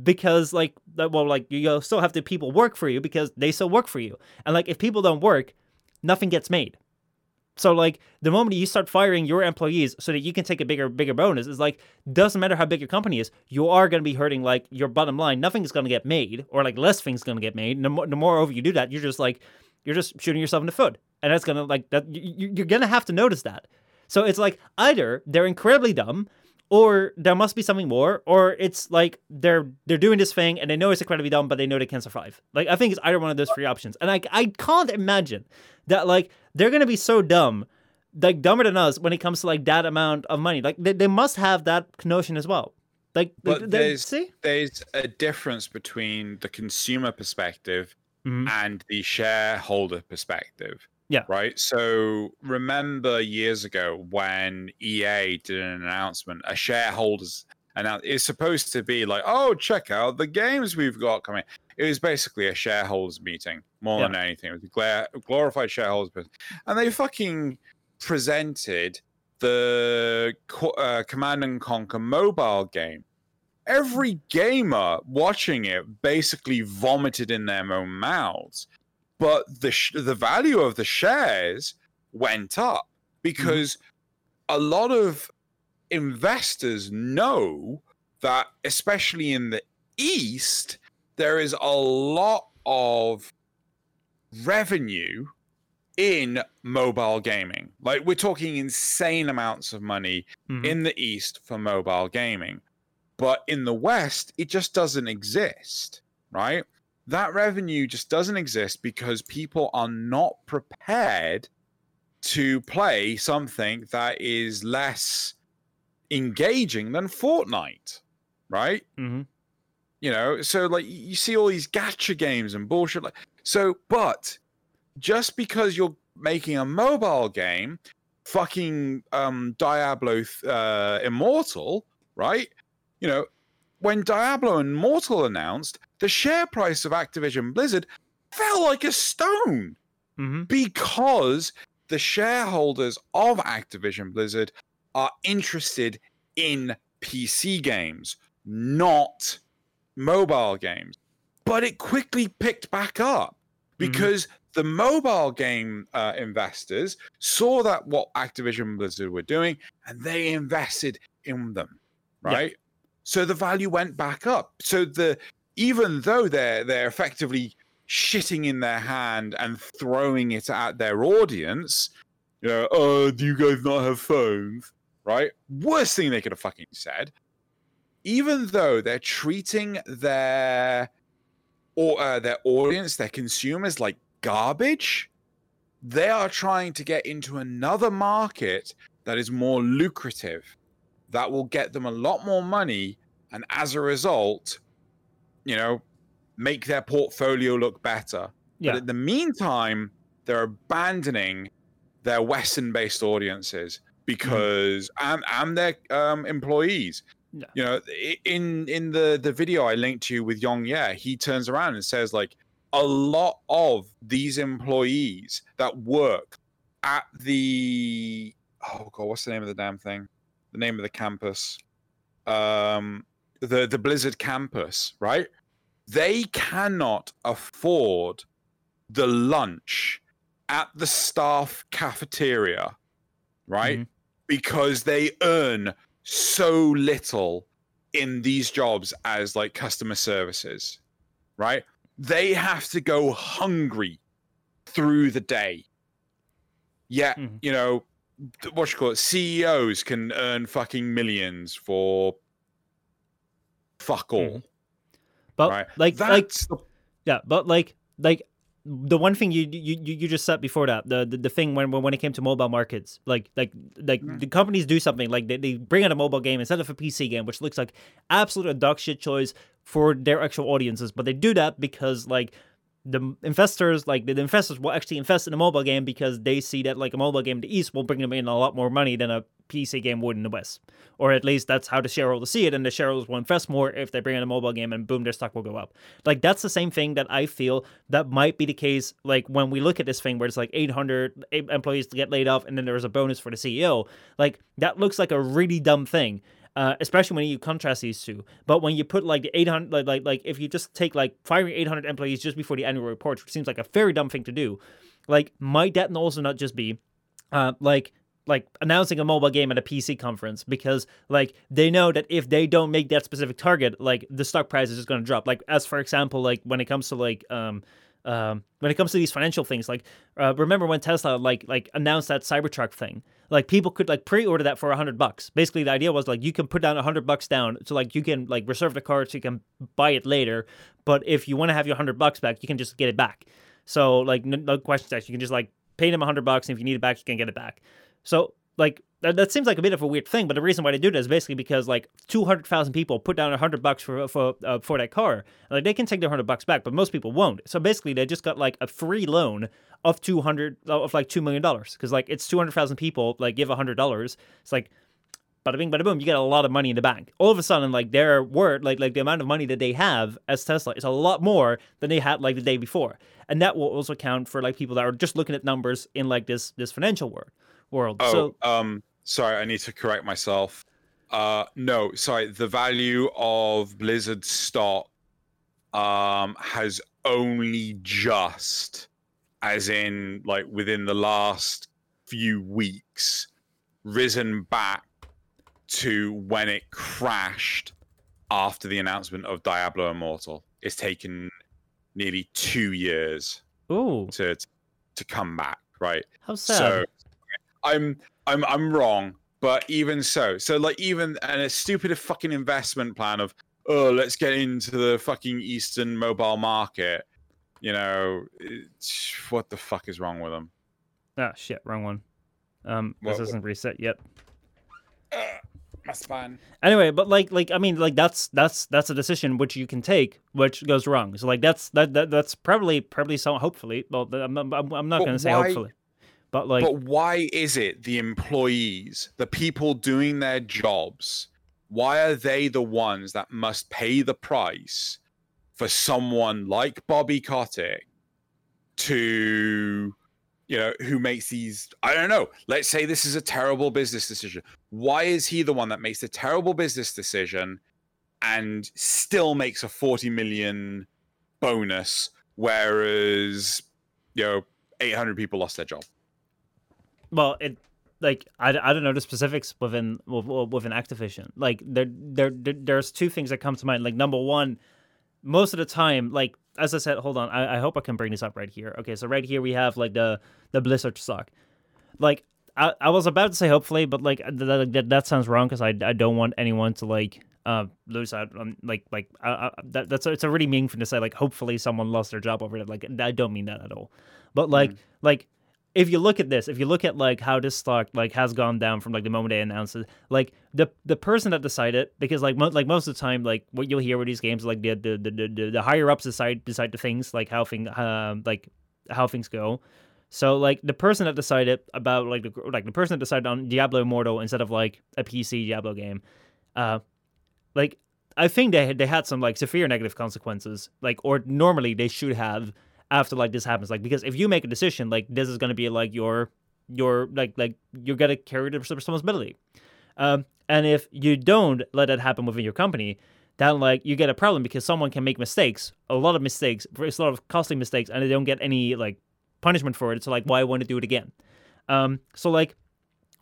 because like well like you still have the people work for you because they still work for you. And like if people don't work, nothing gets made. So like the moment you start firing your employees so that you can take a bigger bigger bonus is like doesn't matter how big your company is, you are going to be hurting like your bottom line. Nothing's going to get made or like less things going to get made. The more, the more over you do that, you're just like you're just shooting yourself in the foot. And that's going to like that you, you- you're going to have to notice that. So it's like either they're incredibly dumb or there must be something more or it's like they're they're doing this thing and they know it's incredibly dumb but they know they can survive like i think it's either one of those three options and i, I can't imagine that like they're gonna be so dumb like dumber than us when it comes to like that amount of money like they, they must have that notion as well like But they- there's- see There's a difference between the consumer perspective Mhm. and the shareholder perspective. Yeah. Right. So remember years ago when EA did an announcement, a shareholders announce it's supposed to be like, oh, check out the games we've got coming. It was basically a shareholders meeting more than anything. It was a glorified shareholders meeting. And they fucking presented the Co- uh, Command and Conquer mobile game. Every gamer watching it basically vomited in their own mouths, but the sh- the value of the shares went up because a lot of investors know that, especially in the East, there is a lot of revenue in mobile gaming. Like we're talking insane amounts of money Mhm. in the East for mobile gaming. But in the West, it just doesn't exist, right? That revenue just doesn't exist because people are not prepared to play something that is less engaging than Fortnite, right? Mhm. You know, so like you see all these gacha games and bullshit like so, but just because you're making a mobile game, fucking um, Diablo uh, Immortal, right? You know, when Diablo Immortal announced, the share price of Activision Blizzard fell like a stone Mm-hmm. because the shareholders of Activision Blizzard are interested in PC games, not mobile games. But it quickly picked back up because the mobile game uh, investors saw that what Activision Blizzard were doing and they invested in them, Yeah. right? So the value went back up. So the even though they're they're effectively shitting in their hand and throwing it at their audience, you know, oh, do you guys not have phones? Right? Worst thing they could have fucking said. Even though they're treating their or uh, their audience, their consumers like garbage, they are trying to get into another market that is more lucrative, that will get them a lot more money, and as a result, you know, make their portfolio look better. Yeah. But in the meantime, they're abandoning their Western-based audiences because and and their um, employees. You know, in in the the video I linked to you with YongYea, he turns around and says like a lot of these employees that work at the oh god, what's the name of the damn thing? The name of the campus, um, the the Blizzard campus, right? They cannot afford the lunch at the staff cafeteria, right? Mhm. Because they earn so little in these jobs as like customer services, right? They have to go hungry through the day. Yet, Mhm. you know, what you call it, CEOs can earn fucking millions for fuck all, Mhm. But right? like like That's the Yeah, but like like the one thing you you you just said before that the the, the thing when when it came to mobile markets like like like Mhm. the companies do something like they, they bring out a mobile game instead of a PC game which looks like absolute a dog shit choice for their actual audiences but they do that because like the investors like the investors will actually invest in a mobile game because they see that like a mobile game in the east will bring them in a lot more money than a PC game would in the west or at least that's how the shareholders see it and the shareholders will invest more if they bring in a mobile game and boom their stock will go up like that's the same thing that I feel that might be the case. Like when we look at this thing where it's like 800 employees to get laid off, and then there's a bonus for the CEO. Like that looks like a really dumb thing. Uh, especially when you contrast these two, but when you put like the 800, like, like like if you just take like firing 800 employees just before the annual report, which seems like a very dumb thing to do, like might that also not just be, uh, like like announcing a mobile game at a PC conference because like they know that if they don't make that specific target, like the stock price is just going to drop. Like as for example, like when it comes to like um um when it comes to these financial things, like uh, remember when Tesla like like announced that Cybertruck thing? Like people could like pre-order that for a hundred bucks. Basically, the idea was like you can put down a hundred bucks down, so like you can like reserve the car so you can buy it later. But if you want to have your hundred bucks back, you can just get it back. So like no, no questions asked. You can just like pay them a hundred bucks, and if you need it back, you can get it back. So like that, that seems like a bit of a weird thing, but the reason why they do that is basically because like two hundred thousand people put down a hundred bucks for for uh, for that car. Like they can take their hundred bucks back, but most people won't. So basically, they just got like a free loan of two hundred of like two million dollars because like it's two hundred thousand people like give a hundred dollars. It's like bada bing, bada boom, you get a lot of money in the bank. All of a sudden, like their word, like like the amount of money that they have as Tesla is a lot more than they had like the day before, and that will also count for like people that are just looking at numbers in like this this financial world world. Oh, So um, sorry, I need to correct myself. Uh, no, sorry, the value of Blizzard stock um has only just, as in like within the last few weeks, risen back to when it crashed after the announcement of Diablo Immortal. It's taken nearly two years ooh, to to come back, right? how sad. So I'm I'm I'm wrong, but even so, so like even and a stupid fucking investment plan of oh let's get into the fucking Eastern mobile market. You know, it's, what the fuck is wrong with them? ah shit, wrong one. Um, this isn't reset yet. That's fine. Anyway, but like like I mean like that's that's that's a decision which you can take which goes wrong. So like that's that, that that's probably probably so hopefully. Well, I'm I'm, I'm not But going to say why- hopefully, but like but why is it the employees, the people doing their jobs, why are they the ones that must pay the price for someone like Bobby Kotick to, you know, who makes these? I don't know. Let's say this is a terrible business decision. Why is he the one that makes the terrible business decision and still makes a 40 million bonus, whereas, you know, 800 people lost their job? Well it like I, I don't know the specifics within wi- within Activision. Like there, there there there's two things that come to mind. Like number one, most of the time, like as I said, hold on, I, I hope I can bring this up right here. Okay, so right here we have like the the Blizzard stock. Like I, I was about to say hopefully, but like that that, that sounds wrong because I, I don't want anyone to like uh lose out on like like I, that that's it's a really mean thing to say like hopefully someone lost their job over it. Like I don't mean that at all. But like like if you look at this, if you look at like how this stock like has gone down from like the moment they announced it, like the the person that decided because like mo- like most of the time like what you'll hear with these games like the the the, the, the, higher ups decide decide the things like how thing um like how things go. So like the person that decided about like the like the person that decided on Diablo Immortal instead of like a PC Diablo game, uh, like I think they had, they had some like severe negative consequences like or normally they should have after like this happens like because if you make a decision like this is going to be like your your like like you're going to carry the responsibility. Um and if you don't let that happen within your company then like you get a problem because someone can make mistakes a lot of mistakes it's a lot of costly mistakes and they don't get any like punishment for it so like why want to do it again? Um so like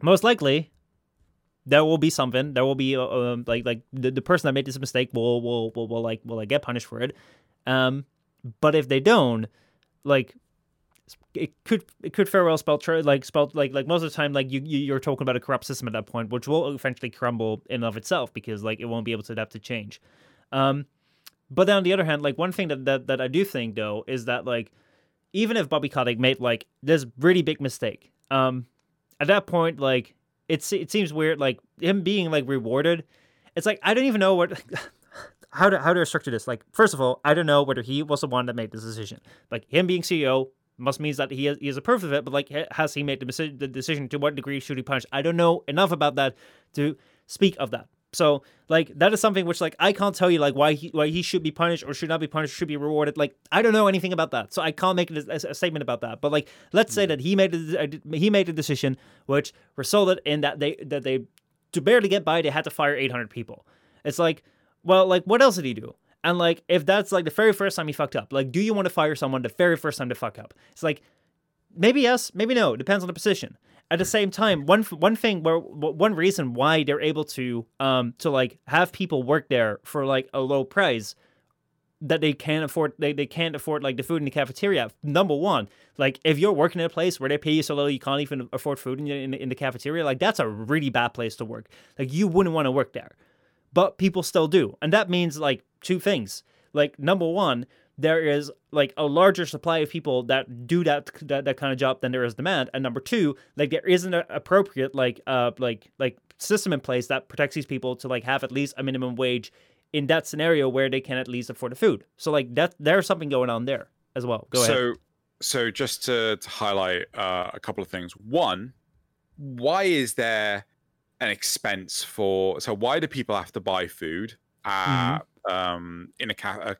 most likely there will be something there will be uh, um, like like the, the person that made this mistake will will will, will like will like get punished for it. Um but if they don't like it could it could very well spell tr- like spell like like most of the time like you you- you're talking about a corrupt system at that point which will eventually crumble in of itself because like it won't be able to adapt to change. Um but then on the other hand like one thing that that, that i do think though is that like even if bobby kotick made like this really big mistake um at that point like it's it seems weird like him being like rewarded it's like i don't even know what [LAUGHS] how to how to structure this? Like first of all i don't know whether he was the one that made this decision. Like him being ceo must means that he has, he has approved of it but like has he made the, deci- the decision to what degree should he punish? I don't know enough about that to speak of that. So like that is something which like i can't tell you like why he why he should be punished or should not be punished should be rewarded. Like i don't know anything about that so i can't make a, a, statement about that. But like let's say that he made a, uh, he made a decision which resulted in that they that they to barely get by they had to fire 800 people. It's like well like what else did he do? And like if that's like the very first time he fucked up like do you want to fire someone the very first time to fuck up? It's like maybe yes maybe no depends on the position. At the same time one one thing where one reason why they're able to um to like have people work there for like a low price that they can't afford they, they can't afford like the food in the cafeteria number one like if you're working in a place where they pay you so low you can't even afford food in, in, in the cafeteria like that's a really bad place to work. Like you wouldn't want to work there but people still do. And that means like two things. Like number one there is like a larger supply of people that do that that, that kind of job than there is demand. And number two like there isn't an appropriate like uh like like system in place that protects these people to like have at least a minimum wage in that scenario where they can at least afford the food. So like that there's something going on there as well. Go ahead. So, so just to, to highlight uh, a couple of things. One, why is there an expense for? So why do people have to buy food at, um, in a, ca- a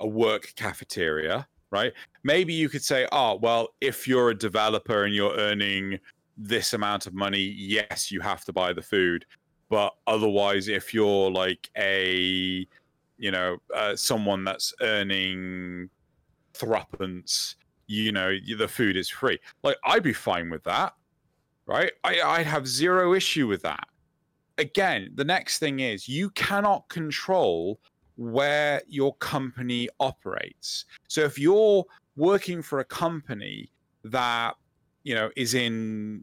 a work cafeteria? Right? Maybe you could say, oh, well, if you're a developer and you're earning this amount of money, yes, you have to buy the food. But otherwise, if you're like a, you know, uh, someone that's earning threepence, you know, the food is free. Like I'd be fine with that, right? I, I'd have zero issue with that. Again, the next thing is you cannot control where your company operates. So if you're working for a company that, you know, is in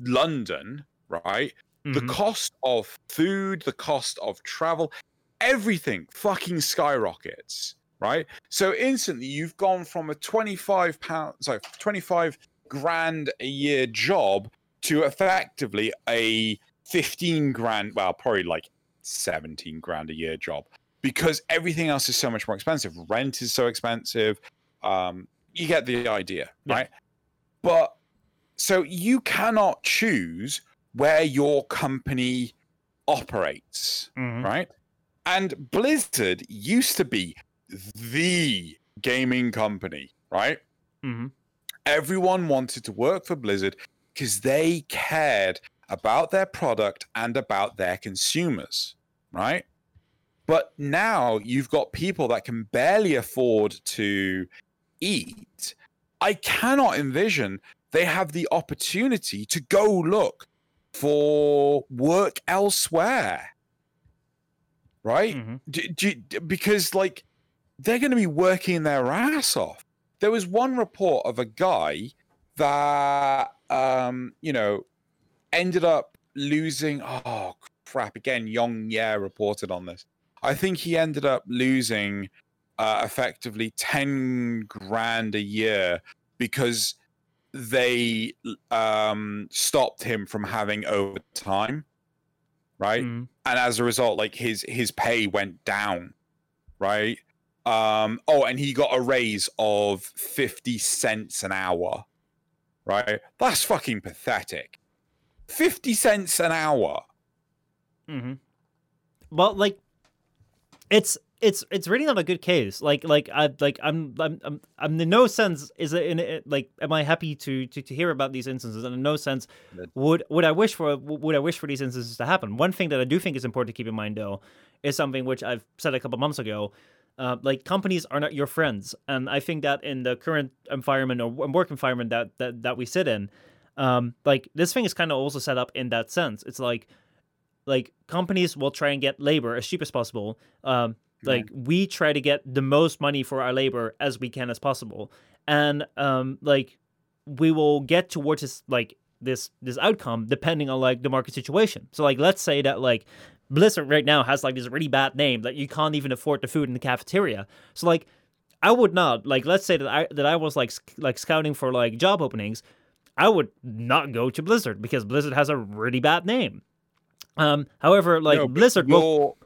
London, right? the Mhm. cost of food, the cost of travel, everything fucking skyrockets, right? So instantly you've gone from a 25 pound, sorry, 25 grand a year job to effectively a 15 grand, well, probably like 17 grand a year job because everything else is so much more expensive. Rent is so expensive. Um, you get the idea, Yeah. right? But so you cannot choose where your company operates, Mhm. right? And Blizzard used to be the gaming company, right? Mm-hmm. Everyone wanted to work for Blizzard because they cared about their product and about their consumers, right? But now you've got people that can barely afford to eat. I cannot envision they have the opportunity to go look for work elsewhere. Right? Mhm. do, do, because like they're going to be working their ass off. There was one report of a guy that um, you know ended up losing. Oh crap! Again, YongYea reported on this. I think he ended up losing uh, effectively ten grand a year because they um, stopped him from having overtime. Right Mhm. and as a result like his his pay went down right um oh and he got a raise of 50 cents an hour right that's fucking pathetic 50 cents an hour hmm Well, like, it's it's it's really not a good case. Like like I like I'm I'm I'm, I'm in no sense is it in it like am I happy to, to to hear about these instances and in no sense would would I wish for would I wish for these instances to happen. One thing that I do think is important to keep in mind though is something which I've said a couple months ago. Uh, like companies are not your friends, and I think that in the current environment or work environment that that, that we sit in, um, like this thing is kind of also set up in that sense. It's like like companies will try and get labor as cheap as possible. Um, like we try to get the most money for our labor as we can as possible, and um, like we will get towards this like this this outcome depending on like the market situation. So like let's say that like Blizzard right now has like this really bad name that you can't even afford the food in the cafeteria. So like I would not like let's say that I that I was like sc- like scouting for like job openings. I would not go to Blizzard because Blizzard has a really bad name. Um, however, like No, Blizzard you're will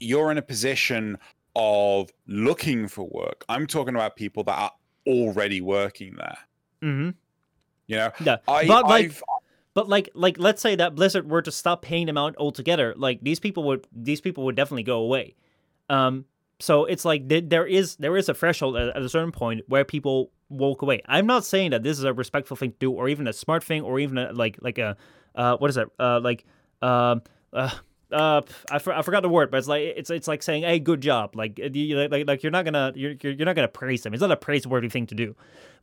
you're in a position of looking for work i'm talking about people that are already working there Mm-hmm. you know yeah, I, but like I've, But like like let's say that Blizzard were to stop paying them out altogether, like these people would these people would definitely go away. Um so it's like th- there is there is a threshold at, at a certain point where people walk away. I'm not saying that this is a respectful thing to do or even a smart thing or even a, like like a uh what is it? Uh like um uh uh, I, for, I forgot the word, but it's like it's it's like saying, "Hey, good job!" Like uh, you, like like you're not gonna you're you're you're not gonna praise them. It's not a praiseworthy thing to do,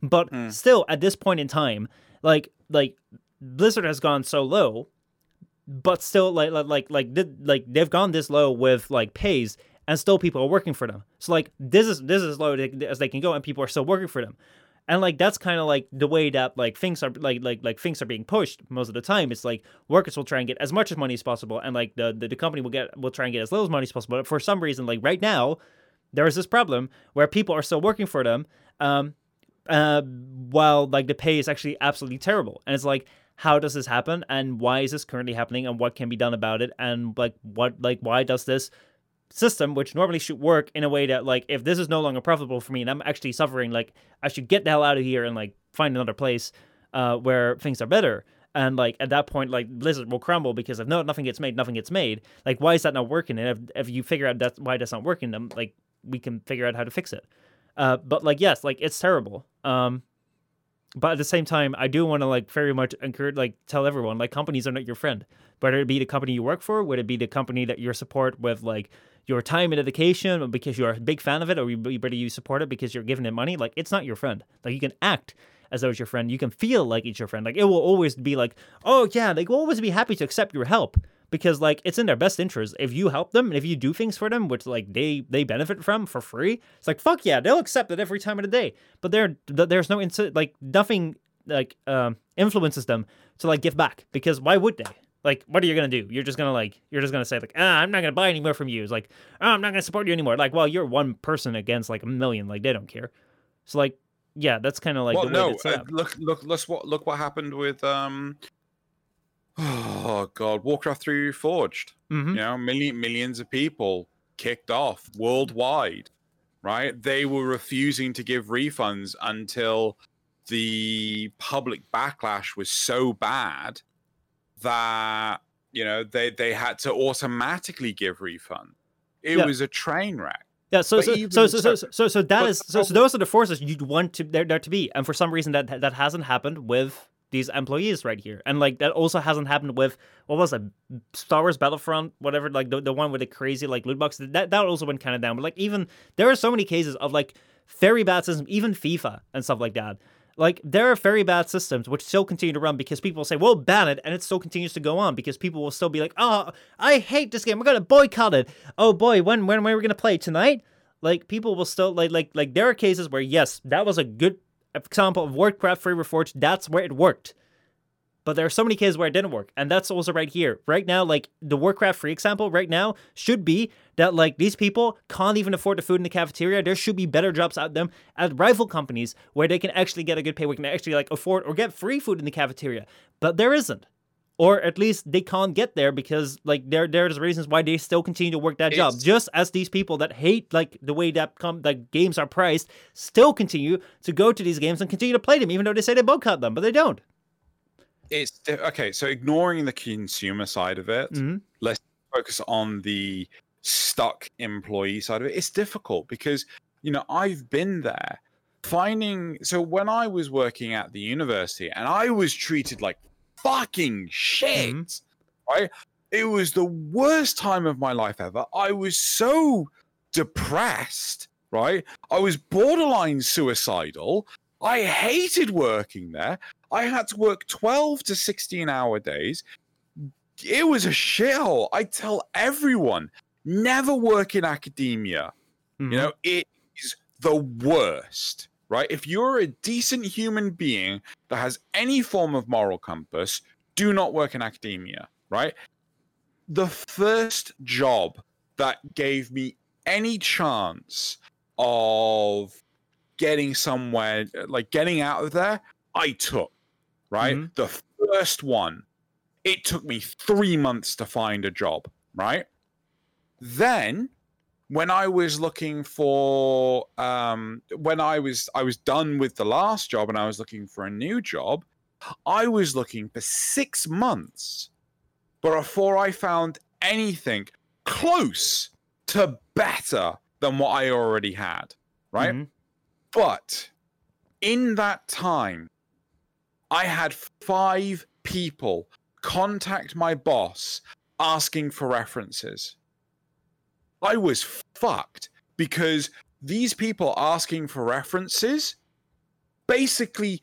but Hmm. still, at this point in time, like like Blizzard has gone so low, but still like like like like, they've gone this low with like pays, and still people are working for them. So like this is this is as low as they can go, and people are still working for them. And like that's kind of like the way that like things are like like like things are being pushed most of the time. It's like workers will try and get as much as money as possible, and like the the, the company will get will try and get as little as money as possible. But for some reason, like right now, there is this problem where people are still working for them, um, uh, while like the pay is actually absolutely terrible. And it's like, how does this happen? And why is this currently happening? And what can be done about it? And like, what like why does this system, which normally should work in a way that like, if this is no longer profitable for me and I'm actually suffering, like I should get the hell out of here and like find another place uh, where things are better. And like at that point, like Blizzard will crumble because if no nothing gets made, nothing gets made. Like why is that not working? And if, if you figure out that's why that's not working, then like we can figure out how to fix it. Uh, but like yes, like it's terrible. Um, but at the same time, I do want to like very much encourage, like tell everyone, like companies are not your friend. Whether it be the company you work for, whether it be the company that you support with like your time and dedication, because you're a big fan of it, or whether you support it because you're giving it money, like it's not your friend. Like you can act as though it's your friend. You can feel like it's your friend. Like it will always be like, oh yeah, they will always be happy to accept your help because like it's in their best interest. If you help them and if you do things for them which like they they benefit from for free it's like fuck yeah they'll accept it every time of the day. But there there's no like nothing like um influences them to like give back because why would they? Like what are you gonna do? You're just gonna like you're just gonna say like ah i'm not gonna buy anymore from you. It's like oh, i'm not gonna support you anymore. Like well you're one person against like a million like they don't care. So like yeah that's kind of like well, the way no. it's set uh, look, look, look what look what happened with um, Oh god, Warcraft 3 Reforged. Mm-hmm. You know, million millions of people kicked off worldwide, right? They were refusing to give refunds until the public backlash was so bad that you know they they had to automatically give refund. It Yeah. was a train wreck. Yeah, so so, so so so so- so so that is so, so those are the forces you'd want to there, there to be, and for some reason that that hasn't happened with these employees right here, and like that also hasn't happened with what was it, Star Wars Battlefront, whatever, like the, the one with the crazy like loot box. That that also went kind of down, but like even there are so many cases of like very bad systems, even FIFA and stuff like that. Like there are very bad systems which still continue to run because people say, "Well, ban it," and it still continues to go on because people will still be like, "Oh, I hate this game. We're gonna boycott it." Oh boy, when when when are we gonna play tonight? Like people will still like like like there are cases where yes, that was a good example of Warcraft 3 Reforged. That's where it worked. But there are so many cases where it didn't work, and that's also right here. Right now, like the Warcraft 3 example right now should be that like these people can't even afford the food in the cafeteria. There should be better jobs out them at rival companies where they can actually get a good pay, where they can actually like afford or get free food in the cafeteria. But there isn't. Or at least they can't get there because like there there's reasons why they still continue to work that job. Just as these people that hate like the way that com- that games are priced still continue to go to these games and continue to play them, even though they say they boycott them, but they don't. It's okay. So ignoring the consumer side of it, Mhm. let's focus on the stuck employee side of it. It's difficult because you know I've been there finding. So when I was working at the university and I was treated like fucking shit, right? It was the worst time of my life ever. I was so depressed, right? I was borderline suicidal. I hated working there. I had to work 12 to 16 hour days. It was a shithole. I tell everyone never work in academia. Mhm. You know, it is the worst, right? If you're a decent human being that has any form of moral compass, do not work in academia, right? The first job that gave me any chance of getting somewhere, like getting out of there, I took, right? Mhm. The first one, it took me three months to find a job, right? Then when I was looking for um when I was I was done with the last job and I was looking for a new job, I was looking for 6 months before I found anything close to better than what I already had, right? Mhm. But in that time, I had five people contact my boss asking for references. I was fucked because these people asking for references basically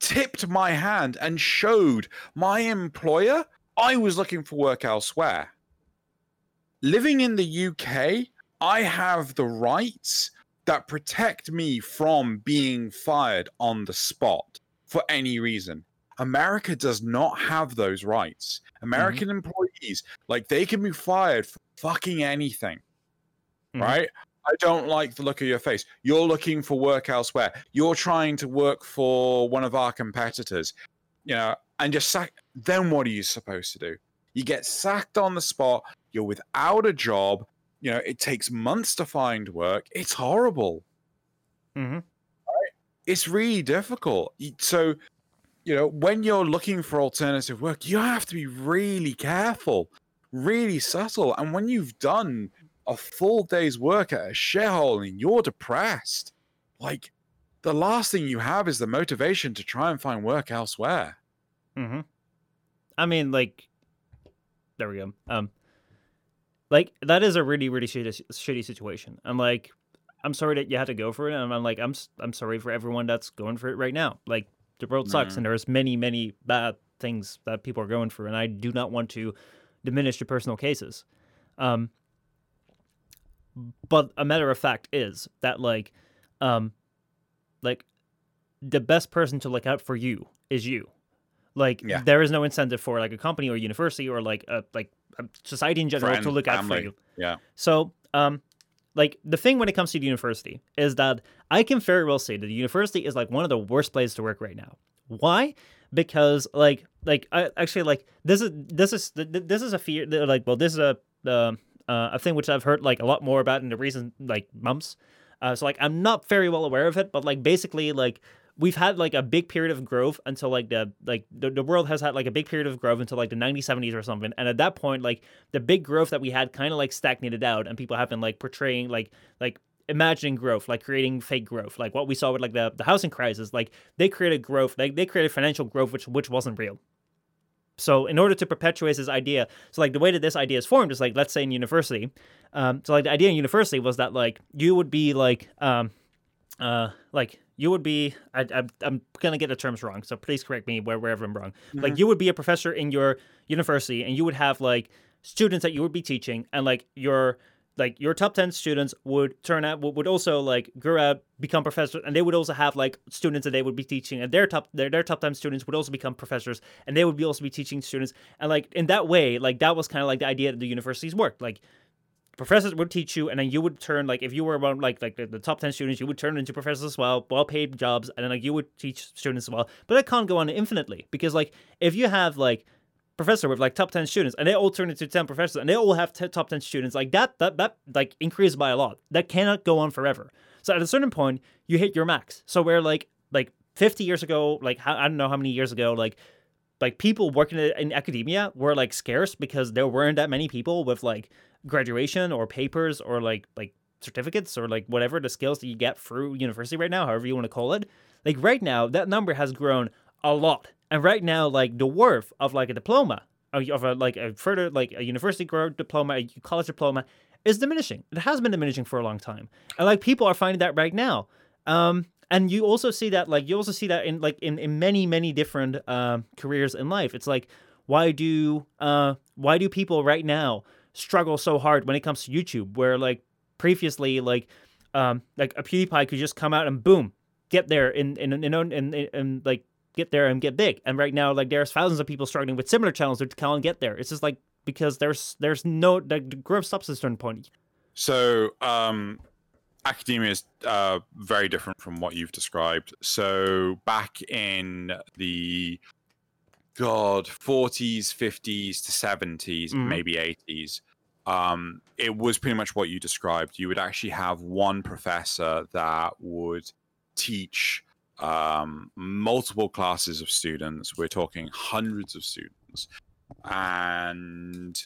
tipped my hand and showed my employer I was looking for work elsewhere. Living in the UK, I have the rights that protect me from being fired on the spot for any reason. America does not have those rights. American mm-hmm. employees, like they can be fired for fucking anything. Mhm. Right? I don't like the look of your face. You're looking for work elsewhere. You're trying to work for one of our competitors, you know, and just sack. Then what are you supposed to do? You get sacked on the spot. You're without a job. You know, it takes months to find work. It's horrible. Mm-hmm. It's really difficult. So, you know, when you're looking for alternative work, you have to be really careful, really subtle. And when you've done a full day's work at a shithole and you're depressed, like the last thing you have is the motivation to try and find work elsewhere. Mm-hmm. I mean, like, there we go. Um, like that is a really, really shitty, shitty situation. I'm like, I'm sorry that you had to go for it, and I'm like, I'm, I'm sorry for everyone that's going for it right now. Like, the world sucks, Mhm. and there's many, many bad things that people are going through, and I do not want to diminish the personal cases. Um, but a matter of fact is that like, um, like, the best person to look out for you is you. Like Yeah. there is no incentive for like a company or university or like a like a society in general to look out for you. Yeah. So, um, like the thing when it comes to the university is that I can very well say that the university is like one of the worst places to work right now. Why? because like like I actually like this is this is this is a fear like well this is a uh, uh, a thing which I've heard like a lot more about in the recent like months. Uh, so like I'm not very well aware of it, but like basically like we've had like a big period of growth until like the like the, the world has had like a big period of growth until like the 1970s or something. And at that point like the big growth that we had kind of like stagnated out and people have been like portraying like like imagining growth like creating fake growth. Like what we saw with like the, the housing crisis like they created growth like they created financial growth which which wasn't real so in order to perpetuate this idea so like the way that this idea is formed is like let's say in university um so like the idea in university was that like you would be like um uh like you would be I, I, i'm gonna get the terms wrong so please correct me where, wherever i'm wrong Mm-hmm. like you would be a professor in your university and you would have like students that you would be teaching and like your like your top 10 students would turn out would, also like grow out become professors and they would also have like students that they would be teaching and their top their, their top 10 students would also become professors and they would be also be teaching students and like in that way like that was kind of like the idea that the universities worked like professors would teach you and then you would turn like if you were one like like the, the top 10 students you would turn into professors as well well paid jobs and then like you would teach students as well but that can't go on infinitely because like if you have like professor with like top 10 students and they all turn into 10 professors and they all have t- top 10 students like that that that like increased by a lot. That cannot go on forever. So at a certain point you hit your max. So where like like 50 years ago like i don't know how many years ago like like people working in academia were like scarce because there weren't that many people with like graduation or papers or like like certificates or like whatever the skills that you get through university right now however you want to call it. Like right now that number has grown a lot and right now like the worth of like a diploma of a like a further like a university diploma a college diploma is diminishing. It has been diminishing for a long time. And like people are finding that right now. Um and you also see that like you also see that in like in, in many many different um careers in life. It's like why do uh why do people right now struggle so hard when it comes to youtube where like previously like um like a pewdiepie could just come out and boom get there in in in, in, in, in, in like get there and get big and right now like there's thousands of people struggling with similar challenges to can't get there it's just like because there's there's no like the growth stops at a certain point So, um, academia is uh, very different from what you've described. So, back in the God 40s, 50s to 70s, Mhm. maybe 80s, um, it was pretty much what you described. You would actually have one professor that would teach um, multiple classes of students. We're talking hundreds of students, and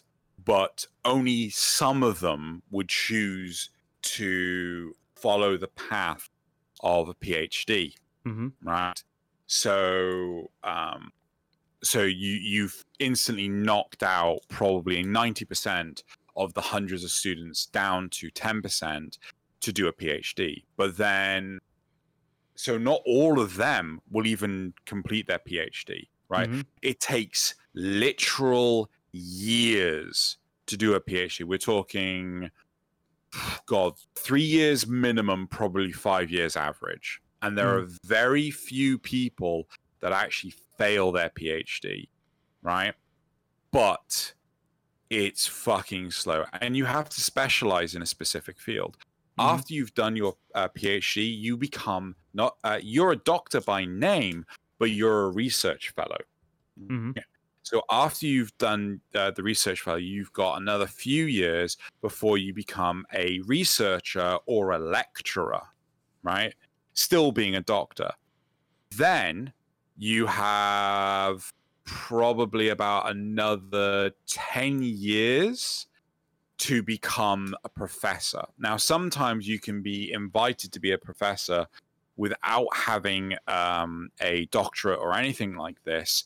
but only some of them would choose to follow the path of a PhD, mm-hmm. right? So, um, so you you've instantly knocked out probably ninety percent of the hundreds of students down to ten percent to do a PhD, but then. So not all of them will even complete their PhD, right? Mhm. it takes literal years to do a PhD. We're talking, God, three years minimum, probably five years average. And there are very few people that actually fail their PhD, right? But it's fucking slow. And you have to specialize in a specific field. Mhm. After you've done your uh, PhD, you become not, uh, you're a doctor by name, but you're a research fellow. Mhm. So after you've done uh, the research fellow, you've got another few years before you become a researcher or a lecturer, right? Still being a doctor. Then you have probably about another 10 years to become a professor. Now, sometimes you can be invited to be a professor without having um, a doctorate or anything like this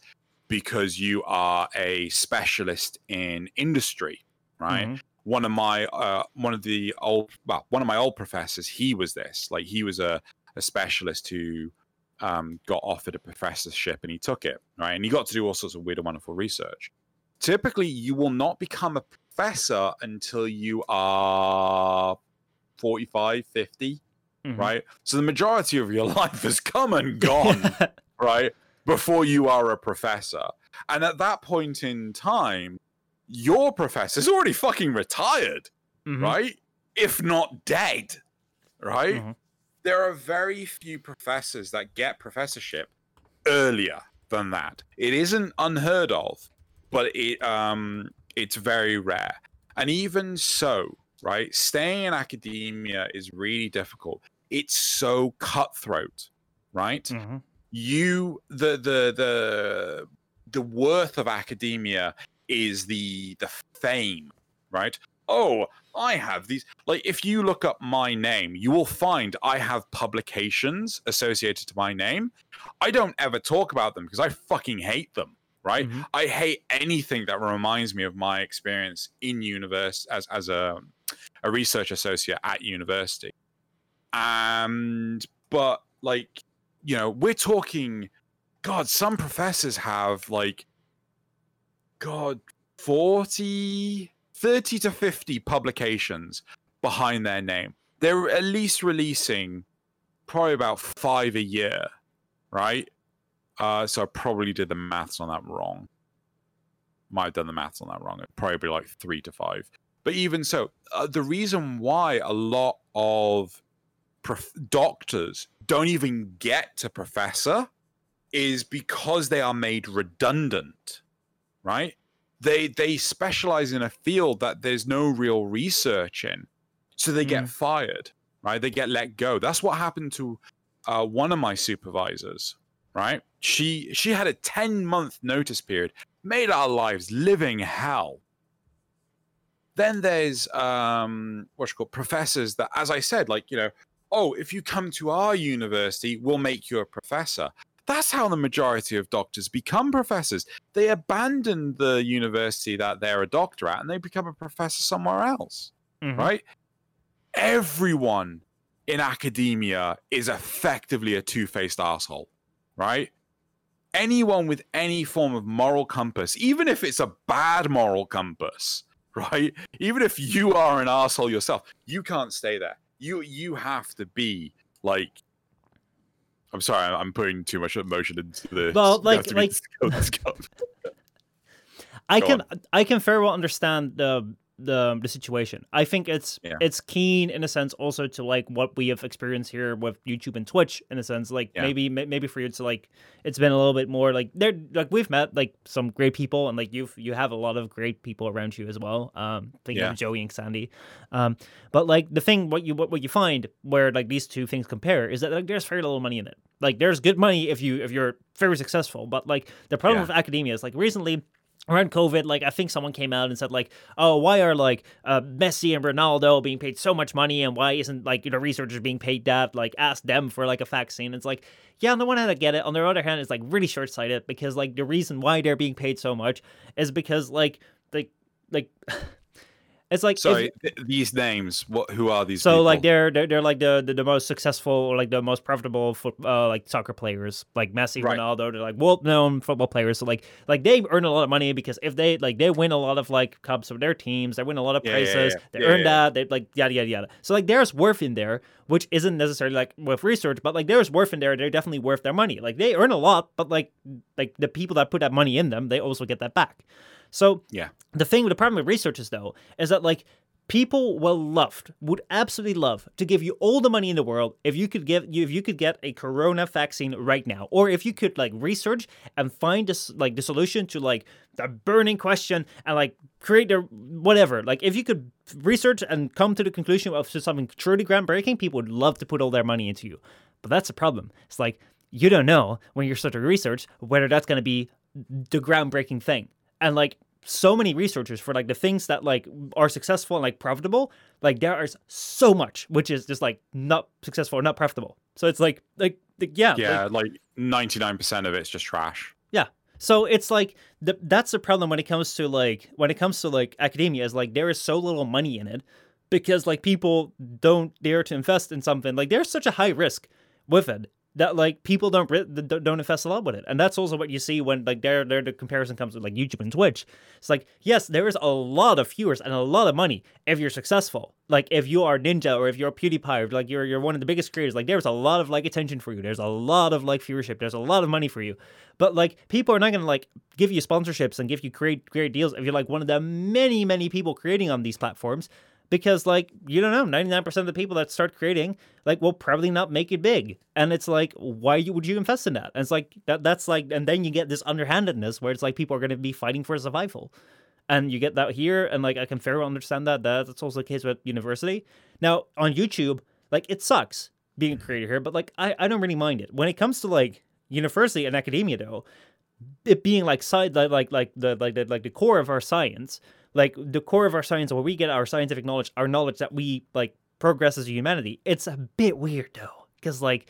because you are a specialist in industry, right? Mhm. One of my uh, one of the old well, one of my old professors, he was this. Like he was a, a specialist who um, got offered a professorship and he took it, right? And he got to do all sorts of weird and wonderful research. Typically, you will not become a professor until you are 45, 50, Mhm. right? So the majority of your [LAUGHS] life has come and gone [LAUGHS] right? Before you are a professor. And at that point in time, your professor's already fucking retired, Mhm. right? If not dead, right? Mhm. There are very few professors that get professorship earlier, than that. It isn't unheard of, but it um it's very rare. And even so, right, staying in academia is really difficult. It's so cutthroat, right? Mhm. You the the the the worth of academia is the the fame, right? Oh, I have these. Like, if you look up my name, you will find I have publications associated to my name. I don't ever talk about them because I fucking hate them, right? Mhm. I hate anything that reminds me of my experience in university as as a a research associate at university. And but like, you know, we're talking God, some professors have like God 40 30 to 50 publications behind their name. They're at least releasing probably about 5 a year, right? Uh, so I probably did the maths on that wrong. Might have done the maths on that wrong. It'd probably be like three to five. But even so, uh, the reason why a lot of prof- doctors don't even get to professor is because they are made redundant, right? They they specialize in a field that there's no real research in, so they get fired, right? They get let go. That's what happened to uh, one of my supervisors, right? She she had a ten month notice period, made our lives living hell. Then there's um what's called professors that, as I said, like you know, oh, if you come to our university, we'll make you a professor. That's how the majority of doctors become professors. They abandon the university that they're a doctor at and they become a professor somewhere else, Mhm. right? Everyone in academia is effectively a two faced asshole, right? Anyone with any form of moral compass, even if it's a bad moral compass, [LAUGHS] right? Even if you are an asshole yourself, you can't stay there. You you have to be like I'm sorry, I'm putting too much emotion into this. Well, like- like-. [LAUGHS] I Go can I can very well understand the the the situation. I think it's Yeah. it's keen in a sense also to like what we have experienced here with YouTube and Twitch in a sense. Like Yeah. maybe may- maybe for you it's like it's been a little bit more like they're like we've met like some great people and like you've you have a lot of great people around you as well. Um thinking Yeah. of Joey and Sandy. Um but like the thing what you what, what you find where like these two things compare is that like there's very little money in it. Like there's good money if you if you're very successful, but like the problem with academia is like recently around COVID, like I think someone came out and said like, oh, why are like uh, Messi and Ronaldo being paid so much money, and why isn't like you know researchers being paid that? Like, ask them for like a vaccine. It's like, yeah, on the one hand, I get it. On the other hand, it's like really short sighted because like the reason why they're being paid so much is because like like like [LAUGHS] it's like if- Sorry, th- these names. What? Who are these? so like they're they're, they're like the, the the most successful or like the most profitable uh, like soccer players like Messi, Right. Ronaldo. They're like well known football players. So like like they earn a lot of money because if they like they win a lot of like cups for their teams, they win a lot of Yeah, prizes. yeah. They Yeah, earn yeah. that. They like yada yada yada. So like there's worth in there, which isn't necessarily like with research, but like there's worth in there. They're definitely worth their money. Like they earn a lot, but like like the people that put that money in them, they also get that back. So Yeah. the thing with the problem with researchers though is that like people will love would absolutely love to give you all the money in the world if you could give you if you could get a corona vaccine right now or if you could like research and find this like the solution to like the burning question and like create the whatever. Like if you could research and come to the conclusion of something truly groundbreaking people would love to put all their money into you. But that's the problem. It's like you don't know when you're starting research whether that's going to be the groundbreaking thing and like so many researchers for like the things that like are successful and like profitable like there is so much which is just like not successful or not profitable so it's like like, like yeah like- yeah, like nine percent of it's just trash. yeah. So it's like the, that's the problem when it comes to like when it comes to like academia is like there is so little money in it because like people don't dare to invest in something like there's such a high risk with it that like people don't don't invest a lot with it. And that's also what you see when like there there the comparison comes with like YouTube and Twitch. It's like yes there is a lot of viewers and a lot of money if you're successful. Like if you are Ninja or if you're PewDiePie or like you're you're one of the biggest creators like there's a lot of like attention for you. There's a lot of like viewership. There's a lot of money for you. But like people are not gonna like give you sponsorships and give you great great deals if you're like one of the many many people creating on these platforms because like you don't know 99% of the people that start creating like will probably not make it big. And it's like why would you invest in that? And it's like that that's like and then you get this underhandedness where it's like people are going to be fighting for survival. And you get that here and like i can fairly understand that that's also the case with university. Now on youtube like it sucks being a creator here but like i, I don't really mind it. When it comes to like university and academia though it being like side like like like the like the like the core of our science like the core of our science where we get our scientific knowledge our knowledge that we like progress as a humanity. It's a bit weird though because like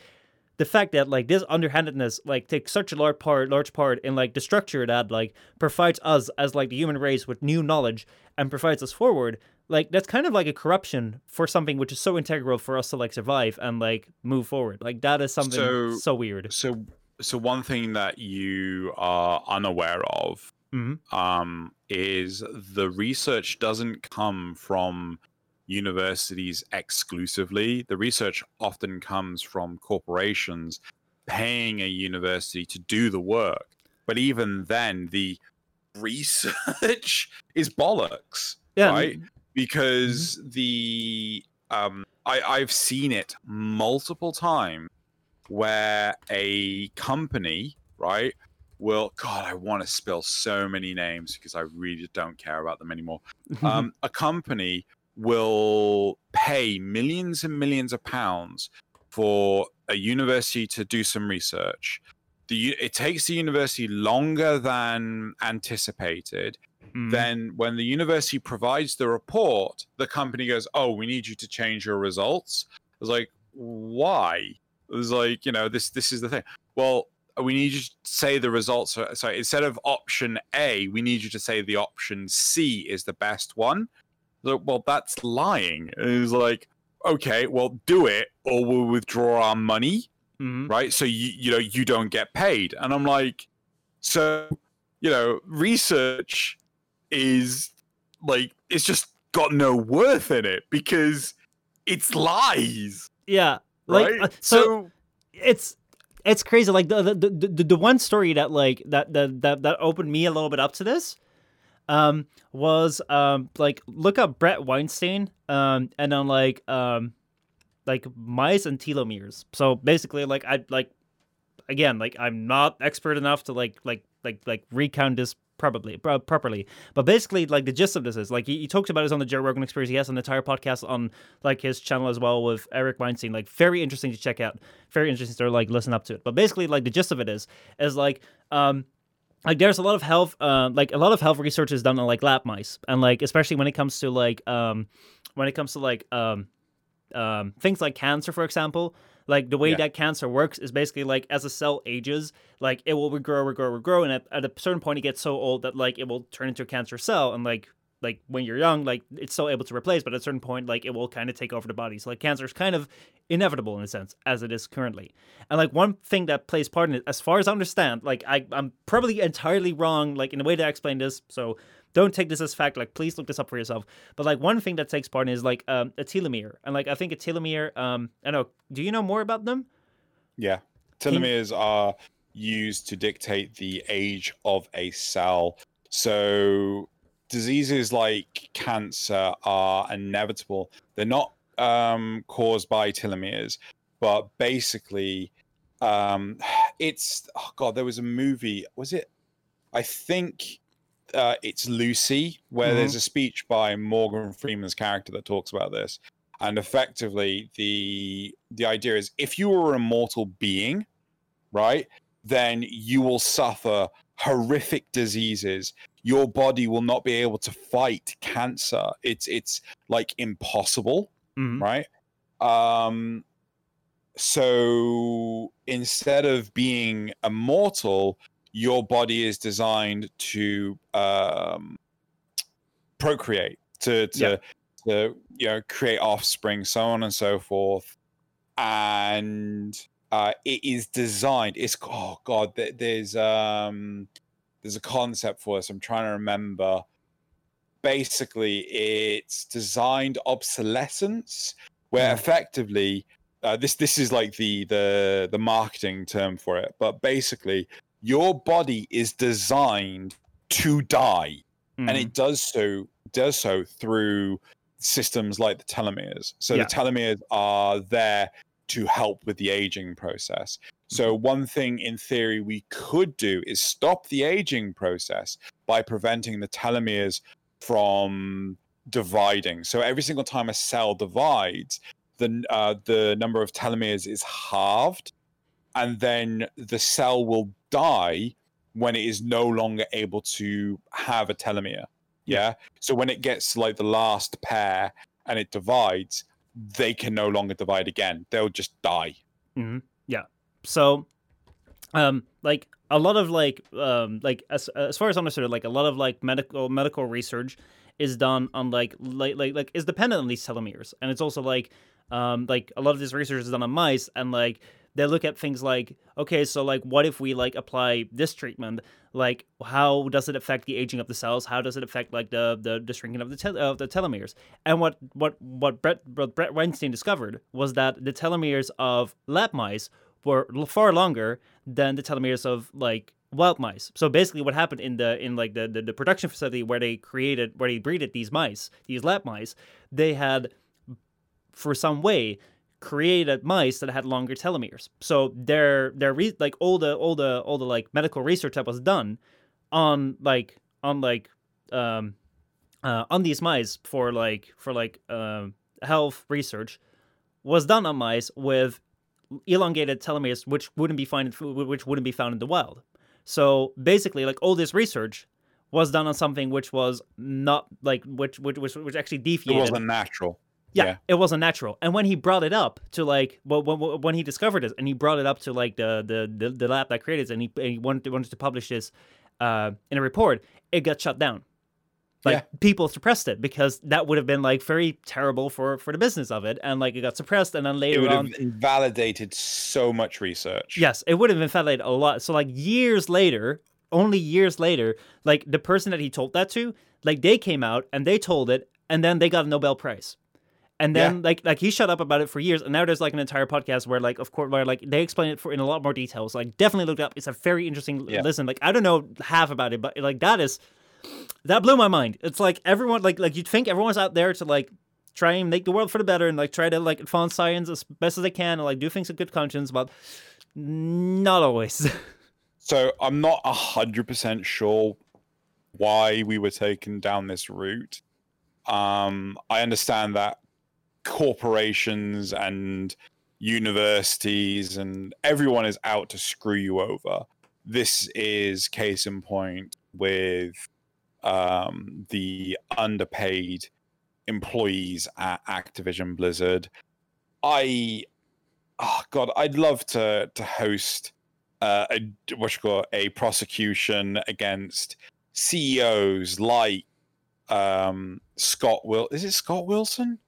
the fact that like this underhandedness like takes such a large part large part in like the structure that like provides us as like the human race with new knowledge and provides us forward like that's kind of like a corruption for something which is so integral for us to like survive and like move forward. Like that is something so, so weird. so so one thing that you are unaware of mm-hmm. um, is the research doesn't come from universities exclusively. The research often comes from corporations paying a university to do the work. But even then, the research [LAUGHS] is bollocks, yeah. right? Because mm-hmm. the um, I, I've seen it multiple times where a company, right, will God, I want to spill so many names because I really don't care about them anymore. [LAUGHS] um, a company will pay millions and millions of pounds for a university to do some research. The, it takes the university longer than anticipated. Mm. Then, when the university provides the report, the company goes, "Oh, we need you to change your results." It's like, why? It's like, you know, this this is the thing. Well, we need you to say the results. Are, sorry, instead of option A, we need you to say the option C is the best one. Like, well, that's lying. And was like, okay, well, do it, or we'll withdraw our money, mm-hmm. right? So you you know you don't get paid. And I'm like, so you know, research is like it's just got no worth in it because it's lies. Yeah, like right? uh, so, so it's it's crazy. Like the the, the the one story that like that that that that opened me a little bit up to this um was um like look up Bret Weinstein um and then like um like mice and telomeres. So basically like I like again like I'm not expert enough to like like like like recount this probably properly. But basically, like the gist of this is like he, he talks about it on the Joe Rogan Experience. He has an entire podcast on like his channel as well with Eric Weinstein. Like very interesting to check out. Very interesting to like listen up to it. But basically, like the gist of it is is like um like there's a lot of health um like a lot of health research is done on like lab mice and like especially when it comes to like um when it comes to like um um things like cancer for example like the way yeah. that cancer works is basically like as a cell ages, like it will regrow, regrow, regrow, and at, at a certain point it gets so old that like it will turn into a cancer cell, and like like when you're young, like it's still able to replace, but at a certain point, like it will kind of take over the body. So like cancer is kind of inevitable in a sense, as it is currently. And like one thing that plays part in it, as far as I understand, like I, I'm probably entirely wrong, like in the way that I explained this. So don't take this as fact. Like please look this up for yourself. But like one thing that takes part in is like um, a telomere, and like I think a telomere. Um, I know. Do you know more about them? Yeah, telomeres are used to dictate the age of a cell. So diseases like cancer are inevitable. They're not um, caused by telomeres, but basically, um, [SIGHS] it's oh god. There was a movie. Was it? I think uh, it's Lucy, where mm-hmm. there's a speech by Morgan Freeman's character that talks about this, and effectively the the idea is if you are a mortal being, right, then you will suffer horrific diseases your body will not be able to fight cancer. It's it's like impossible, mm-hmm. right? Um, so instead of being immortal, your body is designed to um, procreate, to to, to you know create offspring, so on and so forth, and uh, it is designed. It's oh god, there's um there's a concept for this. I'm trying to remember. Basically, it's designed obsolescence, where hmm. effectively uh, this this is like the the the marketing term for it. But basically, your body is designed to die, mm. and it hmm. does so does so through systems like the telomeres. So Yeah. the telomeres are there to help with the aging process. So Mm-hmm. one thing in theory we could do is stop the aging process by preventing the telomeres from dividing. So every single time a cell divides, the uh, the number of telomeres is halved, and then the cell will die when it is no longer able to have a telomere. Yeah. So when it gets like the last pair and it divides, they can no longer divide again. They'll just die. hmm Yeah. So, um, like a lot of like, um, like as as far as I understood, like a lot of like medical medical research is done on like like like like is dependent on these telomeres, and it's also like, um, like a lot of this research is done on mice, and like they look at things like, okay, so like what if we like apply this treatment? Like how does it affect the aging of the cells? How does it affect like the the, the shrinking of the tel- of the telomeres? And what what what Brett what Bret Weinstein discovered was that the telomeres of lab mice were far longer than the telomeres of like wild mice. So basically, what happened in the in like the, the the production facility where they created where they breeded these mice, these lab mice, they had for some way created mice that had longer telomeres. So their their re- like all the all the all the like medical research that was done on like on like um uh, on these mice for like for like um health research was done on mice with elongated telomeres which wouldn't be found which wouldn't be found in the wild. So basically like all this research was done on something which was not like which which which, which actually It deviated wasn't natural. Yeah, Yeah. it wasn't natural. And when he brought it up to like, well, when, when he discovered it, and he brought it up to like the the the, the lab that created it, and he, and he wanted to, wanted to publish this uh, in a report, it got shut down. Like Yeah. people suppressed it because that would have been like very terrible for for the business of it, and like it got suppressed, and then later It would on, have invalidated so much research. Yes, it would have invalidated a lot. So like years later, only years later, like the person that he told that to, like they came out and they told it, and then they got a Nobel Prize. And then like like he shut up about it for years, and now there's like an entire podcast where like of course where like they explain it for in a lot more details. Like definitely look it up. It's a very interesting Yeah. listen. Like I don't know half about it, but like that is that blew my mind. It's like everyone like like you'd think everyone's out there to like try and make the world for the better and like try to like advance science as best as they can and like do things with good conscience, but not always. [LAUGHS] So I'm not a hundred percent sure why we were taken down this route. Um, I understand that corporations and universities and everyone is out to screw you over. This is case in point with um, the underpaid employees at Activision Blizzard. I, oh God, I'd love to to host uh, a what you call a prosecution against CEOs like um, Scott Will. Is it Scott Wilson?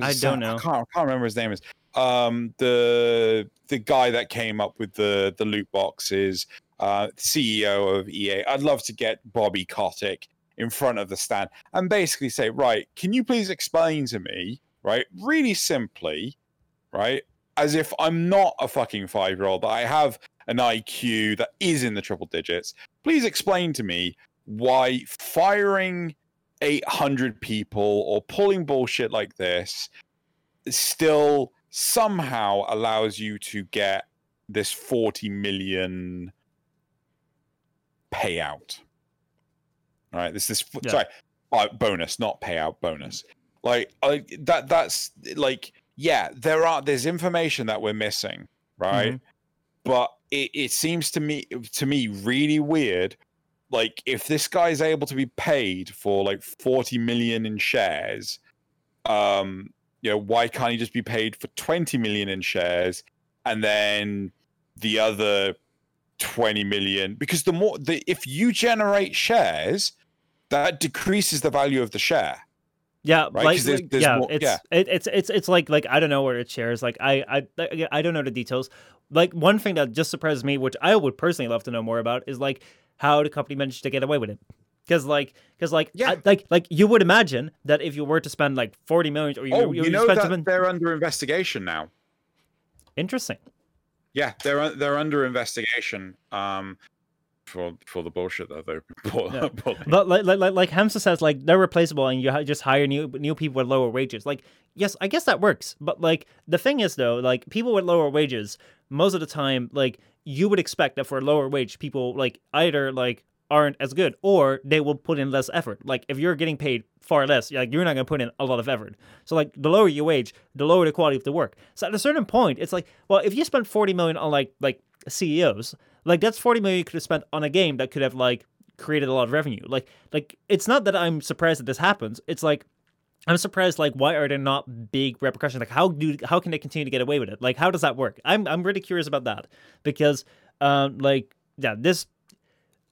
I don't know. I can't, I can't remember his name. Is um, the the guy that came up with the the loot boxes, uh, CEO of EA. I'd love to get Bobby Kotick in front of the stand and basically say, right, can you please explain to me, right, really simply, right, as if I'm not a fucking five year old, that I have an IQ that is in the triple digits. Please explain to me why firing 800 people or pulling bullshit like this still somehow allows you to get this 40 million payout. All right, this is Yeah. sorry, uh, bonus, not payout, bonus. Like, I, that that's like yeah, there are there's information that we're missing, right? But it, it seems to me to me really weird. Like if this guy's able to be paid for like 40 million in shares, um, you know, why can't he just be paid for 20 million in shares and then the other 20 million? Because the more the if you generate shares, that decreases the value of the share. Yeah, Right, like, there's- there's yeah, more- it's yeah. It, it's it's it's like like I don't know where it shares. Like I I- I don't know the details. Like one thing that just surprised me, which I would personally love to know more about, is like how the company managed to get away with it. Because like because like Yeah. I- like like you would imagine that if you were to spend like forty million or you Oh, you, you know that something- they're under investigation now. interesting. Yeah, they're they're under investigation. Um, for for the bullshit that they [LAUGHS] bought. Yeah. [LAUGHS] But like like like, like Hamza says, like they're replaceable, and you just hire new new people with lower wages. Like yes, I guess that works. But like the thing is though, like people with lower wages, most of the time, like you would expect that for a lower wage, people like either like aren't as good or they will put in less effort. Like if you're getting paid far less, like you're not gonna put in a lot of effort. So like the lower your wage, the lower the quality of the work. So at a certain point, it's like, well, if you spend forty million on like like CEOs, like that's forty million you could have spent on a game that could have like created a lot of revenue. Like like it's not that I'm surprised that this happens. It's like I'm surprised like why are there not big repercussions? Like how do how can they continue to get away with it? Like how does that work? I'm I'm really curious about that because um like yeah, this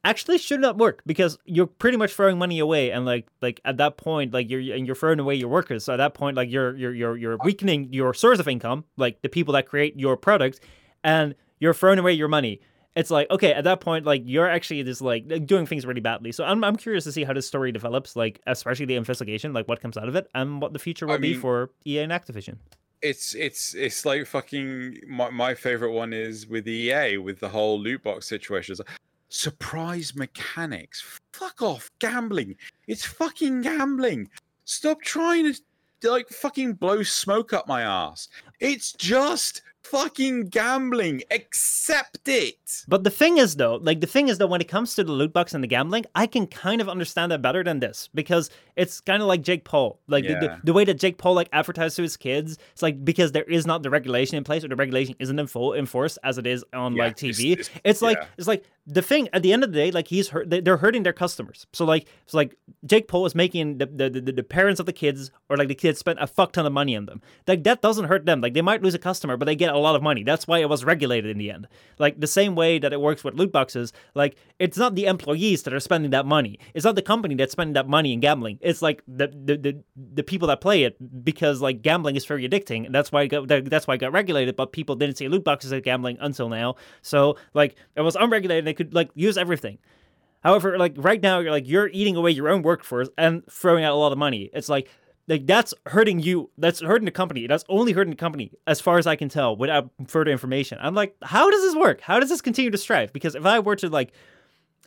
actually should not work because you're pretty much throwing money away and like like at that point like you're and you're throwing away your workers so at that point like you're you're you're, you're weakening your source of income like the people that create your product and you're throwing away your money it's like okay at that point like you're actually just like doing things really badly so i'm, I'm curious to see how this story develops like especially the investigation like what comes out of it and what the future will I be mean- for ea and activision it's it's it's like fucking my, my favorite one is with EA with the whole loot box situation. Like, surprise mechanics. Fuck off gambling. It's fucking gambling. Stop trying to like fucking blow smoke up my ass. It's just fucking gambling. Accept it. But the thing is, though, like the thing is, though, when it comes to the loot box and the gambling, I can kind of understand that better than this because it's kind of like Jake Paul, like the, the, the way that Jake Paul like advertised to his kids. It's like because there is not the regulation in place or the regulation isn't in full enforced as it is on Yeah, like TV. it's- It's, like yeah. it's like the thing at the end of the day, like he's hurt. they- They're hurting their customers. So like it's like Jake Paul is making the the, the the parents of the kids or like the kids spent a fuck ton of money on them. Like that doesn't hurt them. Like they might lose a customer, but they get a lot of money. That's why it was regulated in the end. Like the same way that it works with loot boxes. Like it's not the employees that are spending that money. It's not the company that's spending that money in gambling. It's like the the the, the people that play it because like gambling is very addicting, and that's why it got, that's why it got regulated. But people didn't see loot boxes as gambling until now. So like it was unregulated. And they could like use everything. However, like right now, you're like you're eating away your own workforce and throwing out a lot of money. It's like like that's hurting you. That's hurting the company. That's only hurting the company, as far as I can tell, without further information. I'm like, how does this work? How does this continue to strive? Because if I were to like,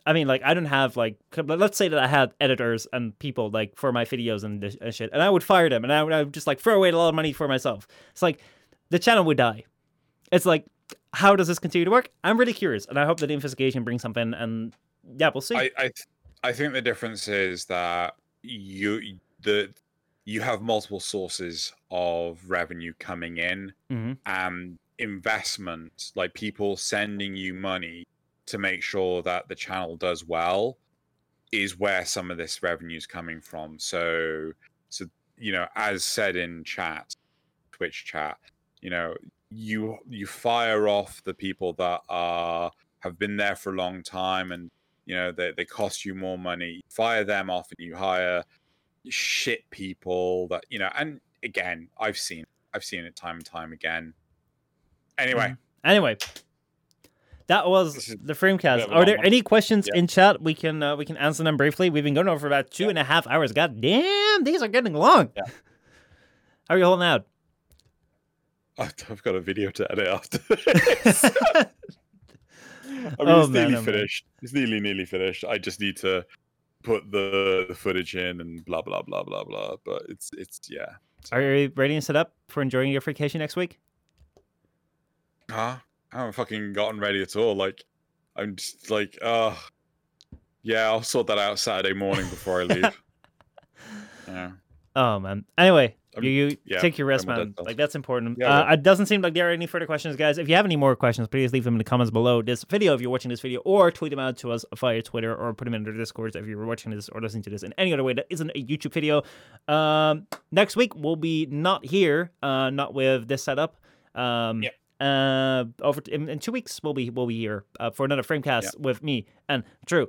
I mean, like I don't have like, let's say that I had editors and people like for my videos and, this, and shit, and I would fire them, and I would, I would just like throw away a lot of money for myself. It's like the channel would die. It's like, how does this continue to work? I'm really curious, and I hope that the investigation brings something. And yeah, we'll see. I I, I think the difference is that you the you have multiple sources of revenue coming in hmm and investment, like people sending you money to make sure that the channel does well, is where some of this revenue is coming from. So, so you know, as said in chat, Twitch chat, you know, you you fire off the people that are have been there for a long time and you know they, they cost you more money fire them off and you hire shit people that you know and again i've seen i've seen it time and time again anyway Mhm. Anyway, that was the Framecast. Are there one. any questions Yeah. in chat? We can uh, we can answer them briefly. We've been going over for about two Yeah. and a half hours. God damn, these are getting long. Yeah. How [LAUGHS] are you holding out? i've got a video to edit after [LAUGHS] this. [LAUGHS] I mean, Oh, it's man, nearly oh, man. finished. It's nearly, nearly finished. I just need to put the, the footage in and blah blah blah blah blah. But it's it's yeah. Are you ready and set up for enjoying your vacation next week? Huh? I haven't fucking gotten ready at all. Like, I'm just like, uh yeah, I'll sort that out Saturday morning before I leave. [LAUGHS] yeah. Oh man. Anyway, you, you yeah, take your rest, man. Like that's important. Yeah, uh, it doesn't seem like there are any further questions, guys. If you have any more questions, please leave them in the comments below this video if you're watching this video, or tweet them out to us via Twitter, or put them in the Discord if you're watching this or listening to this in any other way that isn't a YouTube video. Um, next week we'll be not here, uh, not with this setup. Um, Yep. Uh, over in, in two weeks we'll be we'll be here uh, for another Framecast with me and Drew.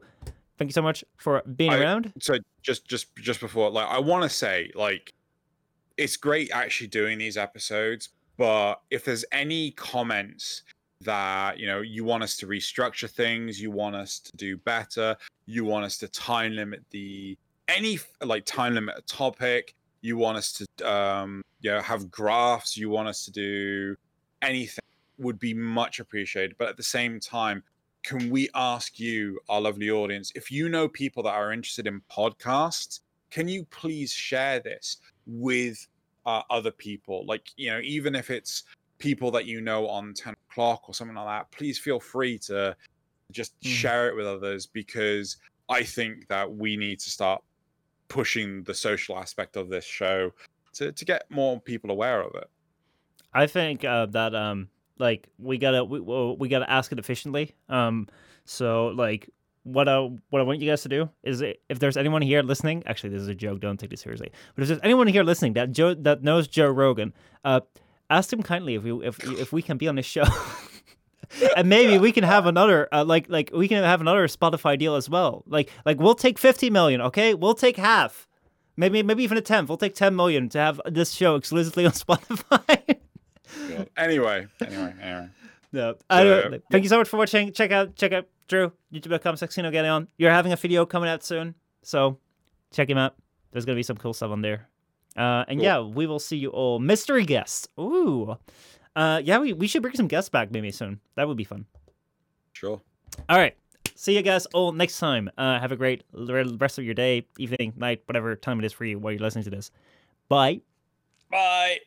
Thank you so much for being I- around. So just just just before, like, I want to say, like, it's great actually doing these episodes, but if there's any comments that you know you want us to restructure things, you want us to do better, you want us to time limit the any like time limit a topic, you want us to um you know have graphs, you want us to do anything would be much appreciated. But at the same time, can we ask you, our lovely audience, if you know people that are interested in podcasts, can you please share this with uh, other people? Like, you know, even if it's people that you know on 10 o'clock or something like that, please feel free to just Mhm. share it with others because I think that we need to start pushing the social aspect of this show to, to get more people aware of it. I think uh, that um like we gotta we, we gotta ask it efficiently. Um, so like what I what I want you guys to do is if there's anyone here listening, actually this is a joke, don't take this seriously. But if there's anyone here listening that Joe that knows Joe Rogan, uh, ask him kindly if we if if we can be on this show. [LAUGHS] and maybe we can have another uh, like like we can have another Spotify deal as well. Like like we'll take 50 million, okay? We'll take half. Maybe maybe even a tenth. We'll take 10 million to have this show exclusively on [LAUGHS] Spotify. God. Anyway, anyway, anyway. No. I don't- So, thank you so much for watching. Check out check out Drew, youtube.com Xenogelion. You're having a video coming out soon. So check him out. There's gonna be some cool stuff on there. Uh, and Cool. yeah, we will see you all. Mystery guests. Ooh. Uh, yeah, we, we should bring some guests back maybe soon. That would be fun. Sure. All right. See you guys all next time. Uh, have a great rest of your day, evening, night, whatever time it is for you while you're listening to this. Bye. Bye.